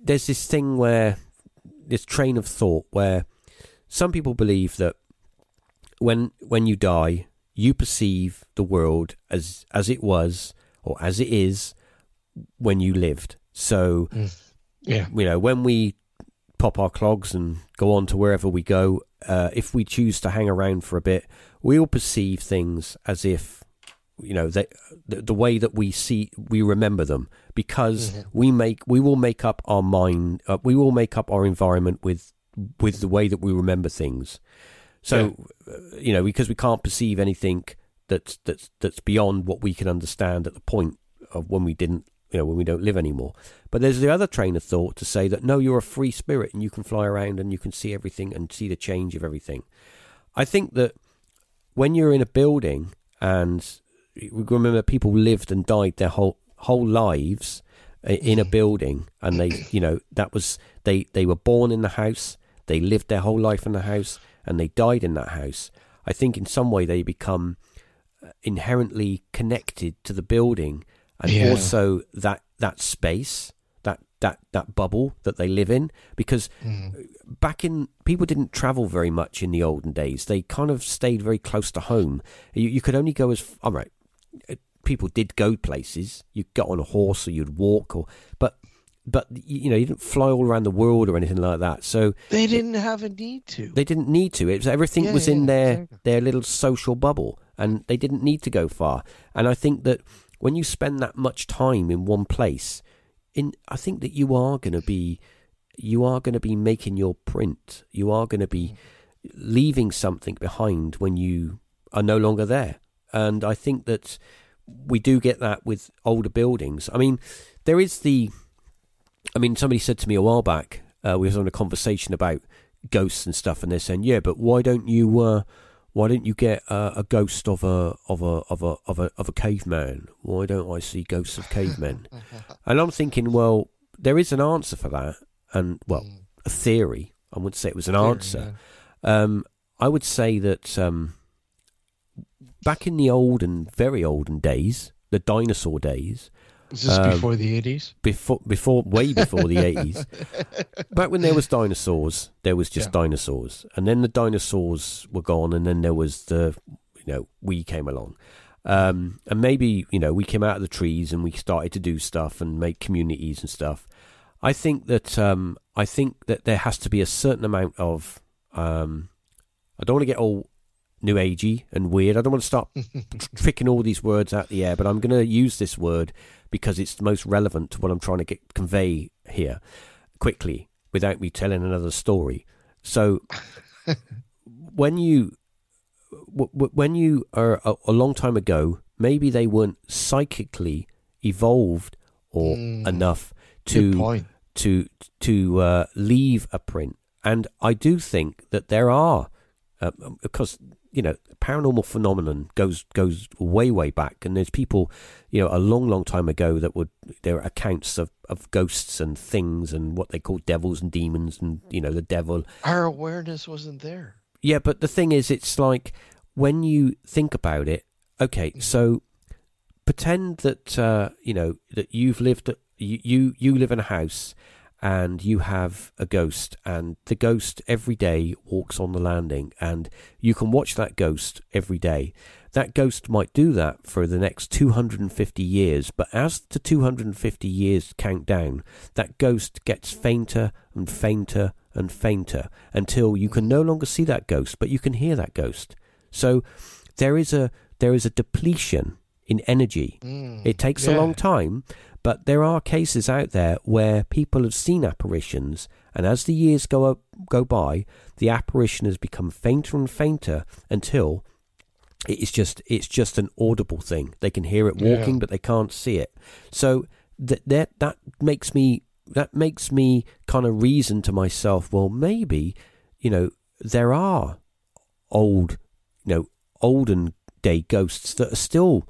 Speaker 1: there's this thing where this train of thought where some people believe that when when you die, you perceive the world as as it was or as it is when you lived. So
Speaker 2: Yeah.
Speaker 1: you know, when we pop our clogs and go on to wherever we go, uh, if we choose to hang around for a bit, we'll perceive things as if, you know, they, the, the way that we see, we remember them because we make, we will make up our mind, uh, we will make up our environment with, with the way that we remember things. So, uh, you know, because we can't perceive anything that's that's that's beyond what we can understand at the point of when we didn't, you know, when we don't live anymore. But there's the other train of thought to say that no, you're a free spirit and you can fly around and you can see everything and see the change of everything. I think that when you're in a building and we remember people lived and died their whole whole lives in a building and they you know that was they they were born in the house they lived their whole life in the house and they died in that house i think in some way they become uh, inherently connected to the building and
Speaker 2: Yeah.
Speaker 1: also that that space that that that bubble that they live in. Because back in people didn't travel very much in the olden days. They kind of stayed very close to home. You, you could only go as all right uh, people did go places. You got on a horse or you'd walk or but but you know you didn't fly all around the world or anything like that so
Speaker 2: They didn't have a need to.
Speaker 1: they didn't need to. It was everything
Speaker 2: Yeah,
Speaker 1: was in their
Speaker 2: exactly.
Speaker 1: their little social bubble, and they didn't need to go far. And I think that when you spend that much time in one place, in I think that you are going to be you are going to be making your print. You are going to be mm. leaving something behind when you are no longer there. And I think that we do get that with older buildings. I mean, there is the I mean, somebody said to me a while back, uh, we was on a conversation about ghosts and stuff, and they're saying, "Yeah, but why don't you, uh, why don't you get uh, a ghost of a of a of a of a of a caveman? Why don't I see ghosts of cavemen?" and I'm thinking, well, there is an answer for that, and well, a theory. I wouldn't say it was an answer. Um, I would say that um, back in the olden, very olden days, the dinosaur days,
Speaker 2: Is this
Speaker 1: um,
Speaker 2: before the 80s?
Speaker 1: before before way before the 80s back when there was dinosaurs there was just
Speaker 2: Yeah.
Speaker 1: dinosaurs and then the dinosaurs were gone and then there was the you know we came along um, and maybe you know we came out of the trees and we started to do stuff and make communities and stuff i think that um, i think that there has to be a certain amount of um, i don't want to get all new agey and weird. I don't want to start picking all these words out the air, but I'm going to use this word because it's the most relevant to what I'm trying to get convey here quickly without me telling another story. So when you w- w- when you are a, a, long time ago, maybe they weren't psychically evolved or mm, enough to to to uh, leave a print. And I do think that there are, uh, because you know, paranormal phenomenon goes goes way way back, and there's people, you know, a long long time ago that would there are accounts of of ghosts and things and what they call devils and demons and you know the devil.
Speaker 2: Our awareness wasn't there.
Speaker 1: Yeah, but the thing is, it's like when you think about it. Okay, mm-hmm. so pretend that uh, you know that you've lived you, you you live in a house and you have a ghost and the ghost every day walks on the landing and you can watch that ghost every day. That ghost might do that for the next 250 years but as the 250 years count down that ghost gets fainter and fainter and fainter until you can no longer see that ghost but you can hear that ghost. So there is a there is a depletion in energy. Mm, it takes yeah. a long time but there are cases out there where people have seen apparitions, and as the years go up, go by, the apparition has become fainter and fainter until it is just it's just an audible thing. They can hear it walking, yeah. but they can't see it. So that that that makes me that makes me kind of reason to myself. Well, maybe you know there are old, you know, olden day ghosts that are still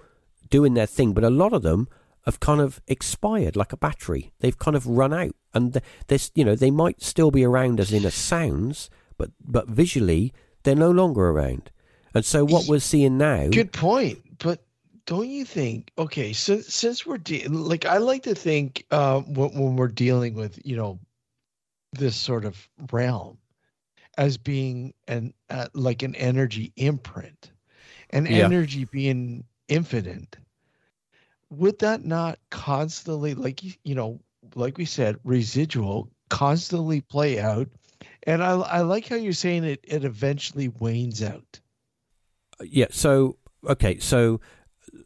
Speaker 1: doing their thing, but a lot of them have kind of expired like a battery. They've kind of run out, and there's you know they might still be around as in a sounds, but but visually they're no longer around. And so what we're seeing now.
Speaker 2: Good point, but don't you think? Okay, so since we're de- like I like to think uh, when, when we're dealing with you know this sort of realm as being an uh, like an energy imprint, and yeah. energy being infinite would that not constantly like you know like we said residual constantly play out? And i i like how you're saying it it eventually wanes out.
Speaker 1: Yeah so okay so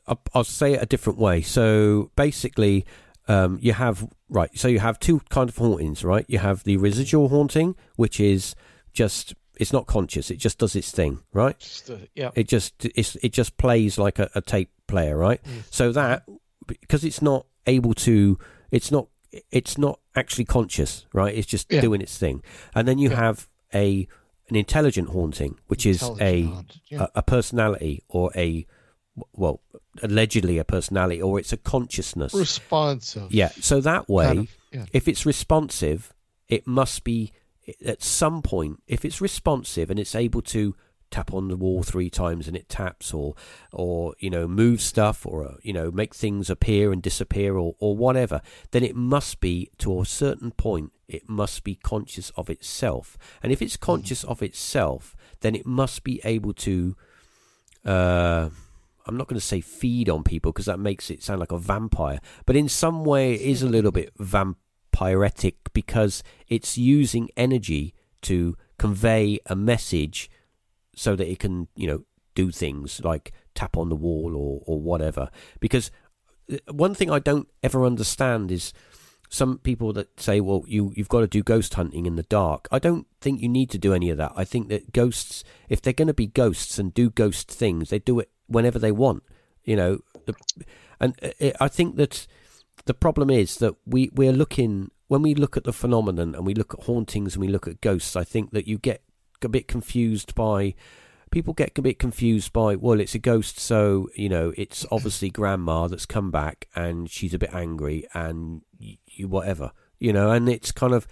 Speaker 1: i'll, I'll say it a different way. So basically um, you have right so you have two kind of hauntings right? You have the residual haunting which is just it's not conscious it just does its thing right?
Speaker 2: Just, uh, yeah.
Speaker 1: It just it's, it just plays like a, a tape player, right? Mm. So that because it's not able to, it's not it's not actually conscious, right? It's just yeah. doing its thing, and then you yeah. have a an intelligent haunting, which is a, yeah. a, a personality or a well allegedly a personality or it's a consciousness
Speaker 2: responsive.
Speaker 1: Yeah. So that way, kind of, if it's responsive, it must be at some point. If it's responsive and it's able to tap on the wall three times and it taps or or you know move stuff or uh, you know make things appear and disappear or or whatever then it must be to a certain point it must be conscious of itself and if it's mm-hmm. conscious of itself then it must be able to uh I'm not going to say feed on people because that makes it sound like a vampire, but in some way it is a little bit vampiretic because it's using energy to convey a message so that it can, you know, do things like tap on the wall or, or whatever. Because uh, one thing I don't ever understand is some people that say, well, you, you've got to do ghost hunting in the dark. I don't think you need to do any of that. I think that ghosts, if they're going to be ghosts and do ghost things, they do it whenever they want, you know. And uh, I think that the problem is that we, we're looking, when we look at the phenomenon and we look at hauntings and we look at ghosts, I think that you get a bit confused by people get a bit confused by well it's a ghost so you know it's obviously grandma that's come back and she's a bit angry and you, whatever you know and it's kind of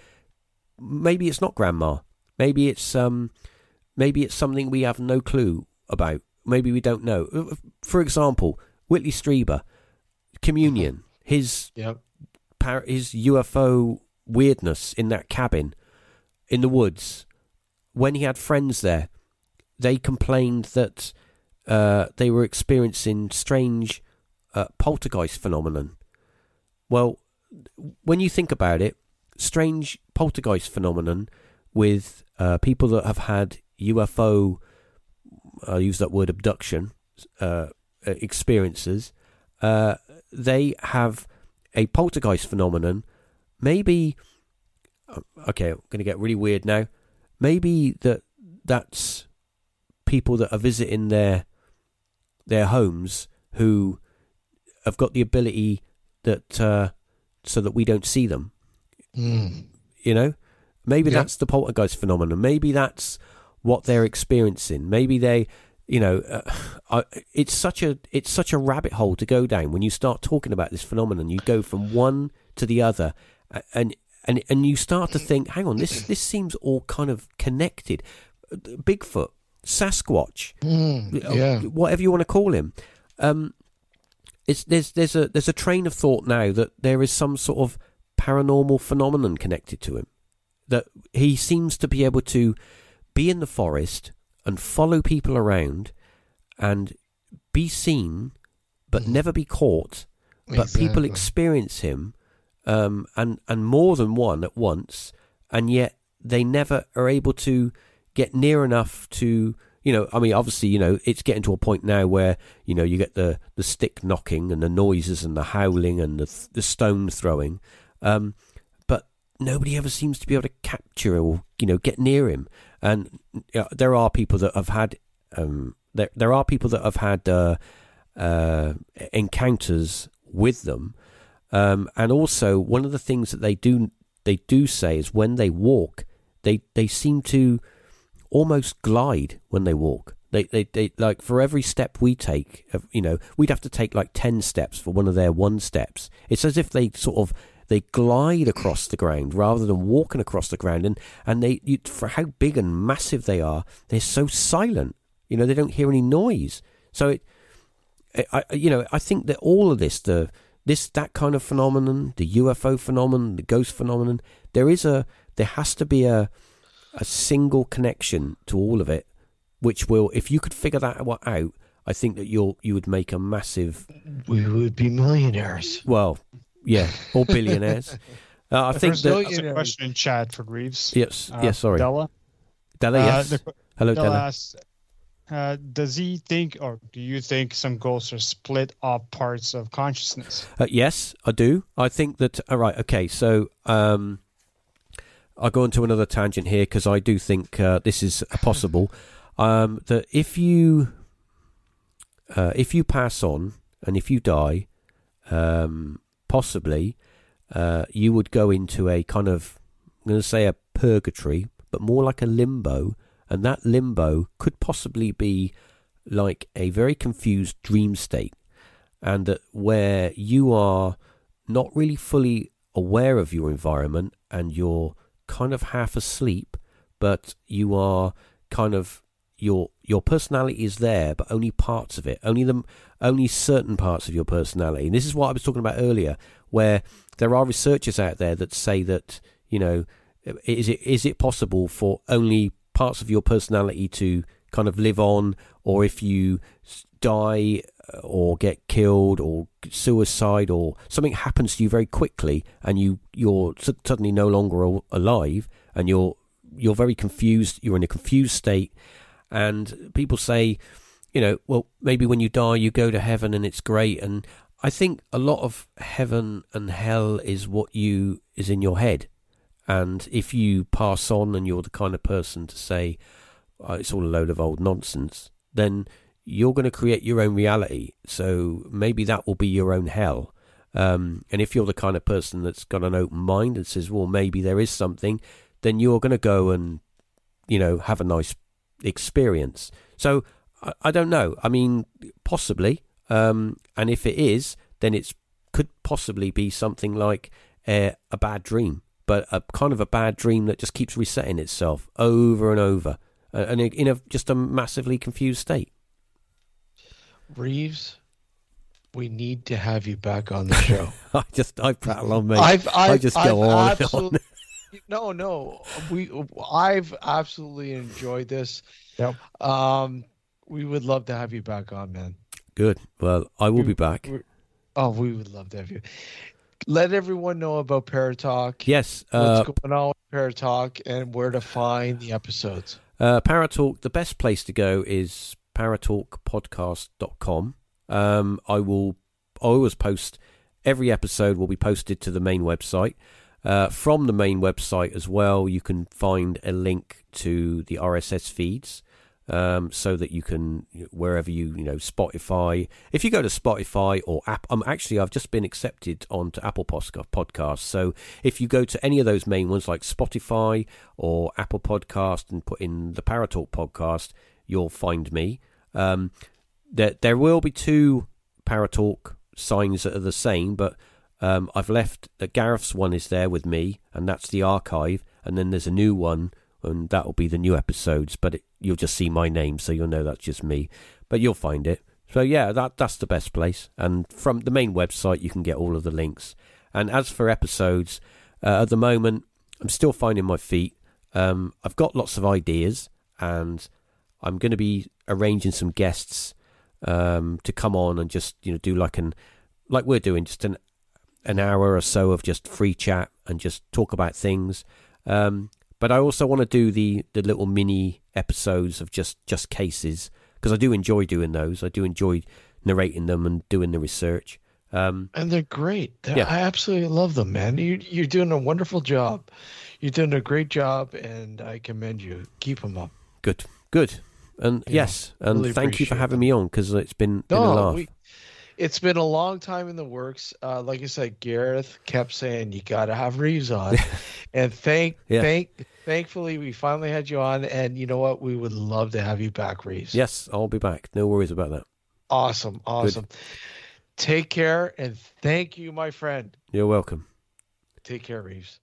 Speaker 1: maybe it's not grandma. Maybe it's um maybe it's something we have no clue about. Maybe we don't know. Uh, for example whitley strieber communion his
Speaker 2: yep.
Speaker 1: his ufo weirdness in that cabin in the woods when he had friends there, they complained that uh, they were experiencing strange uh, poltergeist phenomenon. Well, when you think about it, strange poltergeist phenomenon with uh, people that have had UFO I'll use that word abduction uh, experiences, uh, they have a poltergeist phenomenon. Maybe, uh, okay, I'm going to get really weird now. Maybe that that's people that are visiting their their homes who have got the ability that uh, so that we don't see them.
Speaker 2: Mm.
Speaker 1: You know, maybe
Speaker 2: Yeah.
Speaker 1: that's the poltergeist phenomenon. Maybe that's what they're experiencing. Maybe they, you know, uh, I, it's such a it's such a rabbit hole to go down when you start talking about this phenomenon. You go from one to the other, and and and you start to think, hang on, this this seems all kind of connected. Bigfoot, Sasquatch,
Speaker 2: Mm. Yeah.
Speaker 1: whatever you want to call him. Um, it's there's there's a there's a train of thought now that there is some sort of paranormal phenomenon connected to him. That he seems to be able to be in the forest and follow people around and be seen, but
Speaker 2: Mhm.
Speaker 1: never be caught. But people experience him, um, and and more than one at once, and yet they never are able to get near enough to you know i mean obviously you know it's getting to a point now where you know you get the the stick knocking and the noises and the howling and the th- the stone throwing. Um but nobody ever seems to be able to capture or you know get near him. And you know, there are people that have had um there there are people that have had uh uh encounters with them um and also one of the things that they do they do say is when they walk they they seem to almost glide when they walk. They, they, they like for every step we take, you know, we'd have to take like ten steps for one of their one steps. It's as if they sort of they glide across the ground rather than walking across the ground, and and they you, for how big and massive they are, they're so silent. You know, they don't hear any noise. So it, I, I- you know, I think that all of this, the this that kind of phenomenon, the UFO phenomenon, the ghost phenomenon, there is a there has to be a a single connection to all of it, which will, if you could figure that out, I think that you'll you would make a massive,
Speaker 2: we would be millionaires.
Speaker 1: well, yeah, or billionaires. Uh, I think
Speaker 3: There's
Speaker 1: that
Speaker 3: a- a question in chat for Reeves.
Speaker 1: yes,
Speaker 3: Uh,
Speaker 1: yes, sorry,
Speaker 3: Della.
Speaker 1: Della,
Speaker 3: Uh,
Speaker 1: yes,
Speaker 3: the-
Speaker 1: hello,
Speaker 3: Della
Speaker 1: Della.
Speaker 3: asks, uh, does he think, or do you think, some ghosts are split off parts of consciousness?
Speaker 1: Uh, yes, I do. I think that. All right. Okay. So um, I'll go into another tangent here because I do think uh, this is possible. Um, that if you uh, if you pass on and if you die, um, possibly uh, you would go into a kind of I'm going to say a purgatory, but more like a limbo, and that limbo could possibly be like a very confused dream state and that where you are not really fully aware of your environment and you're kind of half asleep, but you are kind of your your personality is there, but only parts of it, only them, only certain parts of your personality. And this is what I was talking about earlier, where there are researchers out there that say that you know, is it is it possible for only parts of your personality to kind of live on, or if you die uh, or get killed or suicide or something happens to you very quickly and you you're suddenly no longer alive and you're you're very confused you're in a confused state and people say you know well maybe when you die you go to heaven and it's great. And i think a lot of heaven and hell is what you is in your head and if you pass on and you're the kind of person to say oh, it's all a load of old nonsense then you're going to create your own reality. So maybe that will be your own hell. Um, and if you're the kind of person that's got an open mind and says, well, maybe there is something, then you're going to go and, you know, have a nice experience. So I, I don't know. I mean, possibly. Um, and if it is, then it could possibly be something like a, a bad dream, but a kind of a bad dream that just keeps resetting itself over and over, uh, and in a just a massively confused state.
Speaker 2: Reeves, we need to have you back on the show.
Speaker 1: I just I prattle on, mate.
Speaker 2: I've, I've,
Speaker 1: I just go
Speaker 2: I've
Speaker 1: on and
Speaker 2: absolute- No, no, we I've absolutely enjoyed this.
Speaker 3: Yep.
Speaker 2: Um, we would love to have you back on, man.
Speaker 1: Good. Well, I will
Speaker 2: We-
Speaker 1: be back.
Speaker 2: Oh, we would love to have you. Let everyone know about Paratalk.
Speaker 1: Yes. Uh,
Speaker 2: What's going on with Paratalk and where to find the episodes.
Speaker 1: uh, Paratalk. The best place to go is paratalkpodcast.com. Um, I will I always post every episode will be posted to the main website. Uh, from the main website as well, you can find a link to the RSS feeds. Um, so that you can wherever you you know Spotify. If you go to Spotify or app, I'm um, actually I've just been accepted onto Apple Podcasts. So if you go to any of those main ones like Spotify or Apple Podcast and put in the Paratalk podcast, you'll find me. Um, there there will be two Paratalk signs that are the same, but um, I've left the Gareth's one is there with me, and that's the archive, and then there's a new one and that will be the new episodes. But it, you'll just see my name, so you'll know that's just me. But you'll find it. So yeah, that that's the best place. And from the main website, you can get all of the links. And as for episodes, uh, at the moment, I'm still finding my feet. Um, I've got lots of ideas, and I'm going to be arranging some guests um, to come on and just you know do like an like we're doing, just an an hour or so of just free chat and just talk about things. Um, but I also want to do the the little mini episodes of just just cases because I do enjoy doing those. I do enjoy narrating them and doing the research. Um,
Speaker 2: and they're great. They're, yeah. I absolutely love them, man. You, you're doing a wonderful job. You're doing a great job, and I commend you. Keep them up.
Speaker 1: Good, good, and yeah, yes, and really thank you for having them. me on because it's been, been no, a laugh. We,
Speaker 2: it's been a long time in the works. Uh, like I said, Gareth kept saying you got to have Reeves on, and thank yeah. thank thankfully we finally had you on. And you know what? We would love to have you back, Reeves.
Speaker 1: Yes, I'll be back. No worries about that.
Speaker 2: Awesome, awesome. Good. Take care and thank you, my friend.
Speaker 1: You're welcome.
Speaker 2: Take care, Reeves.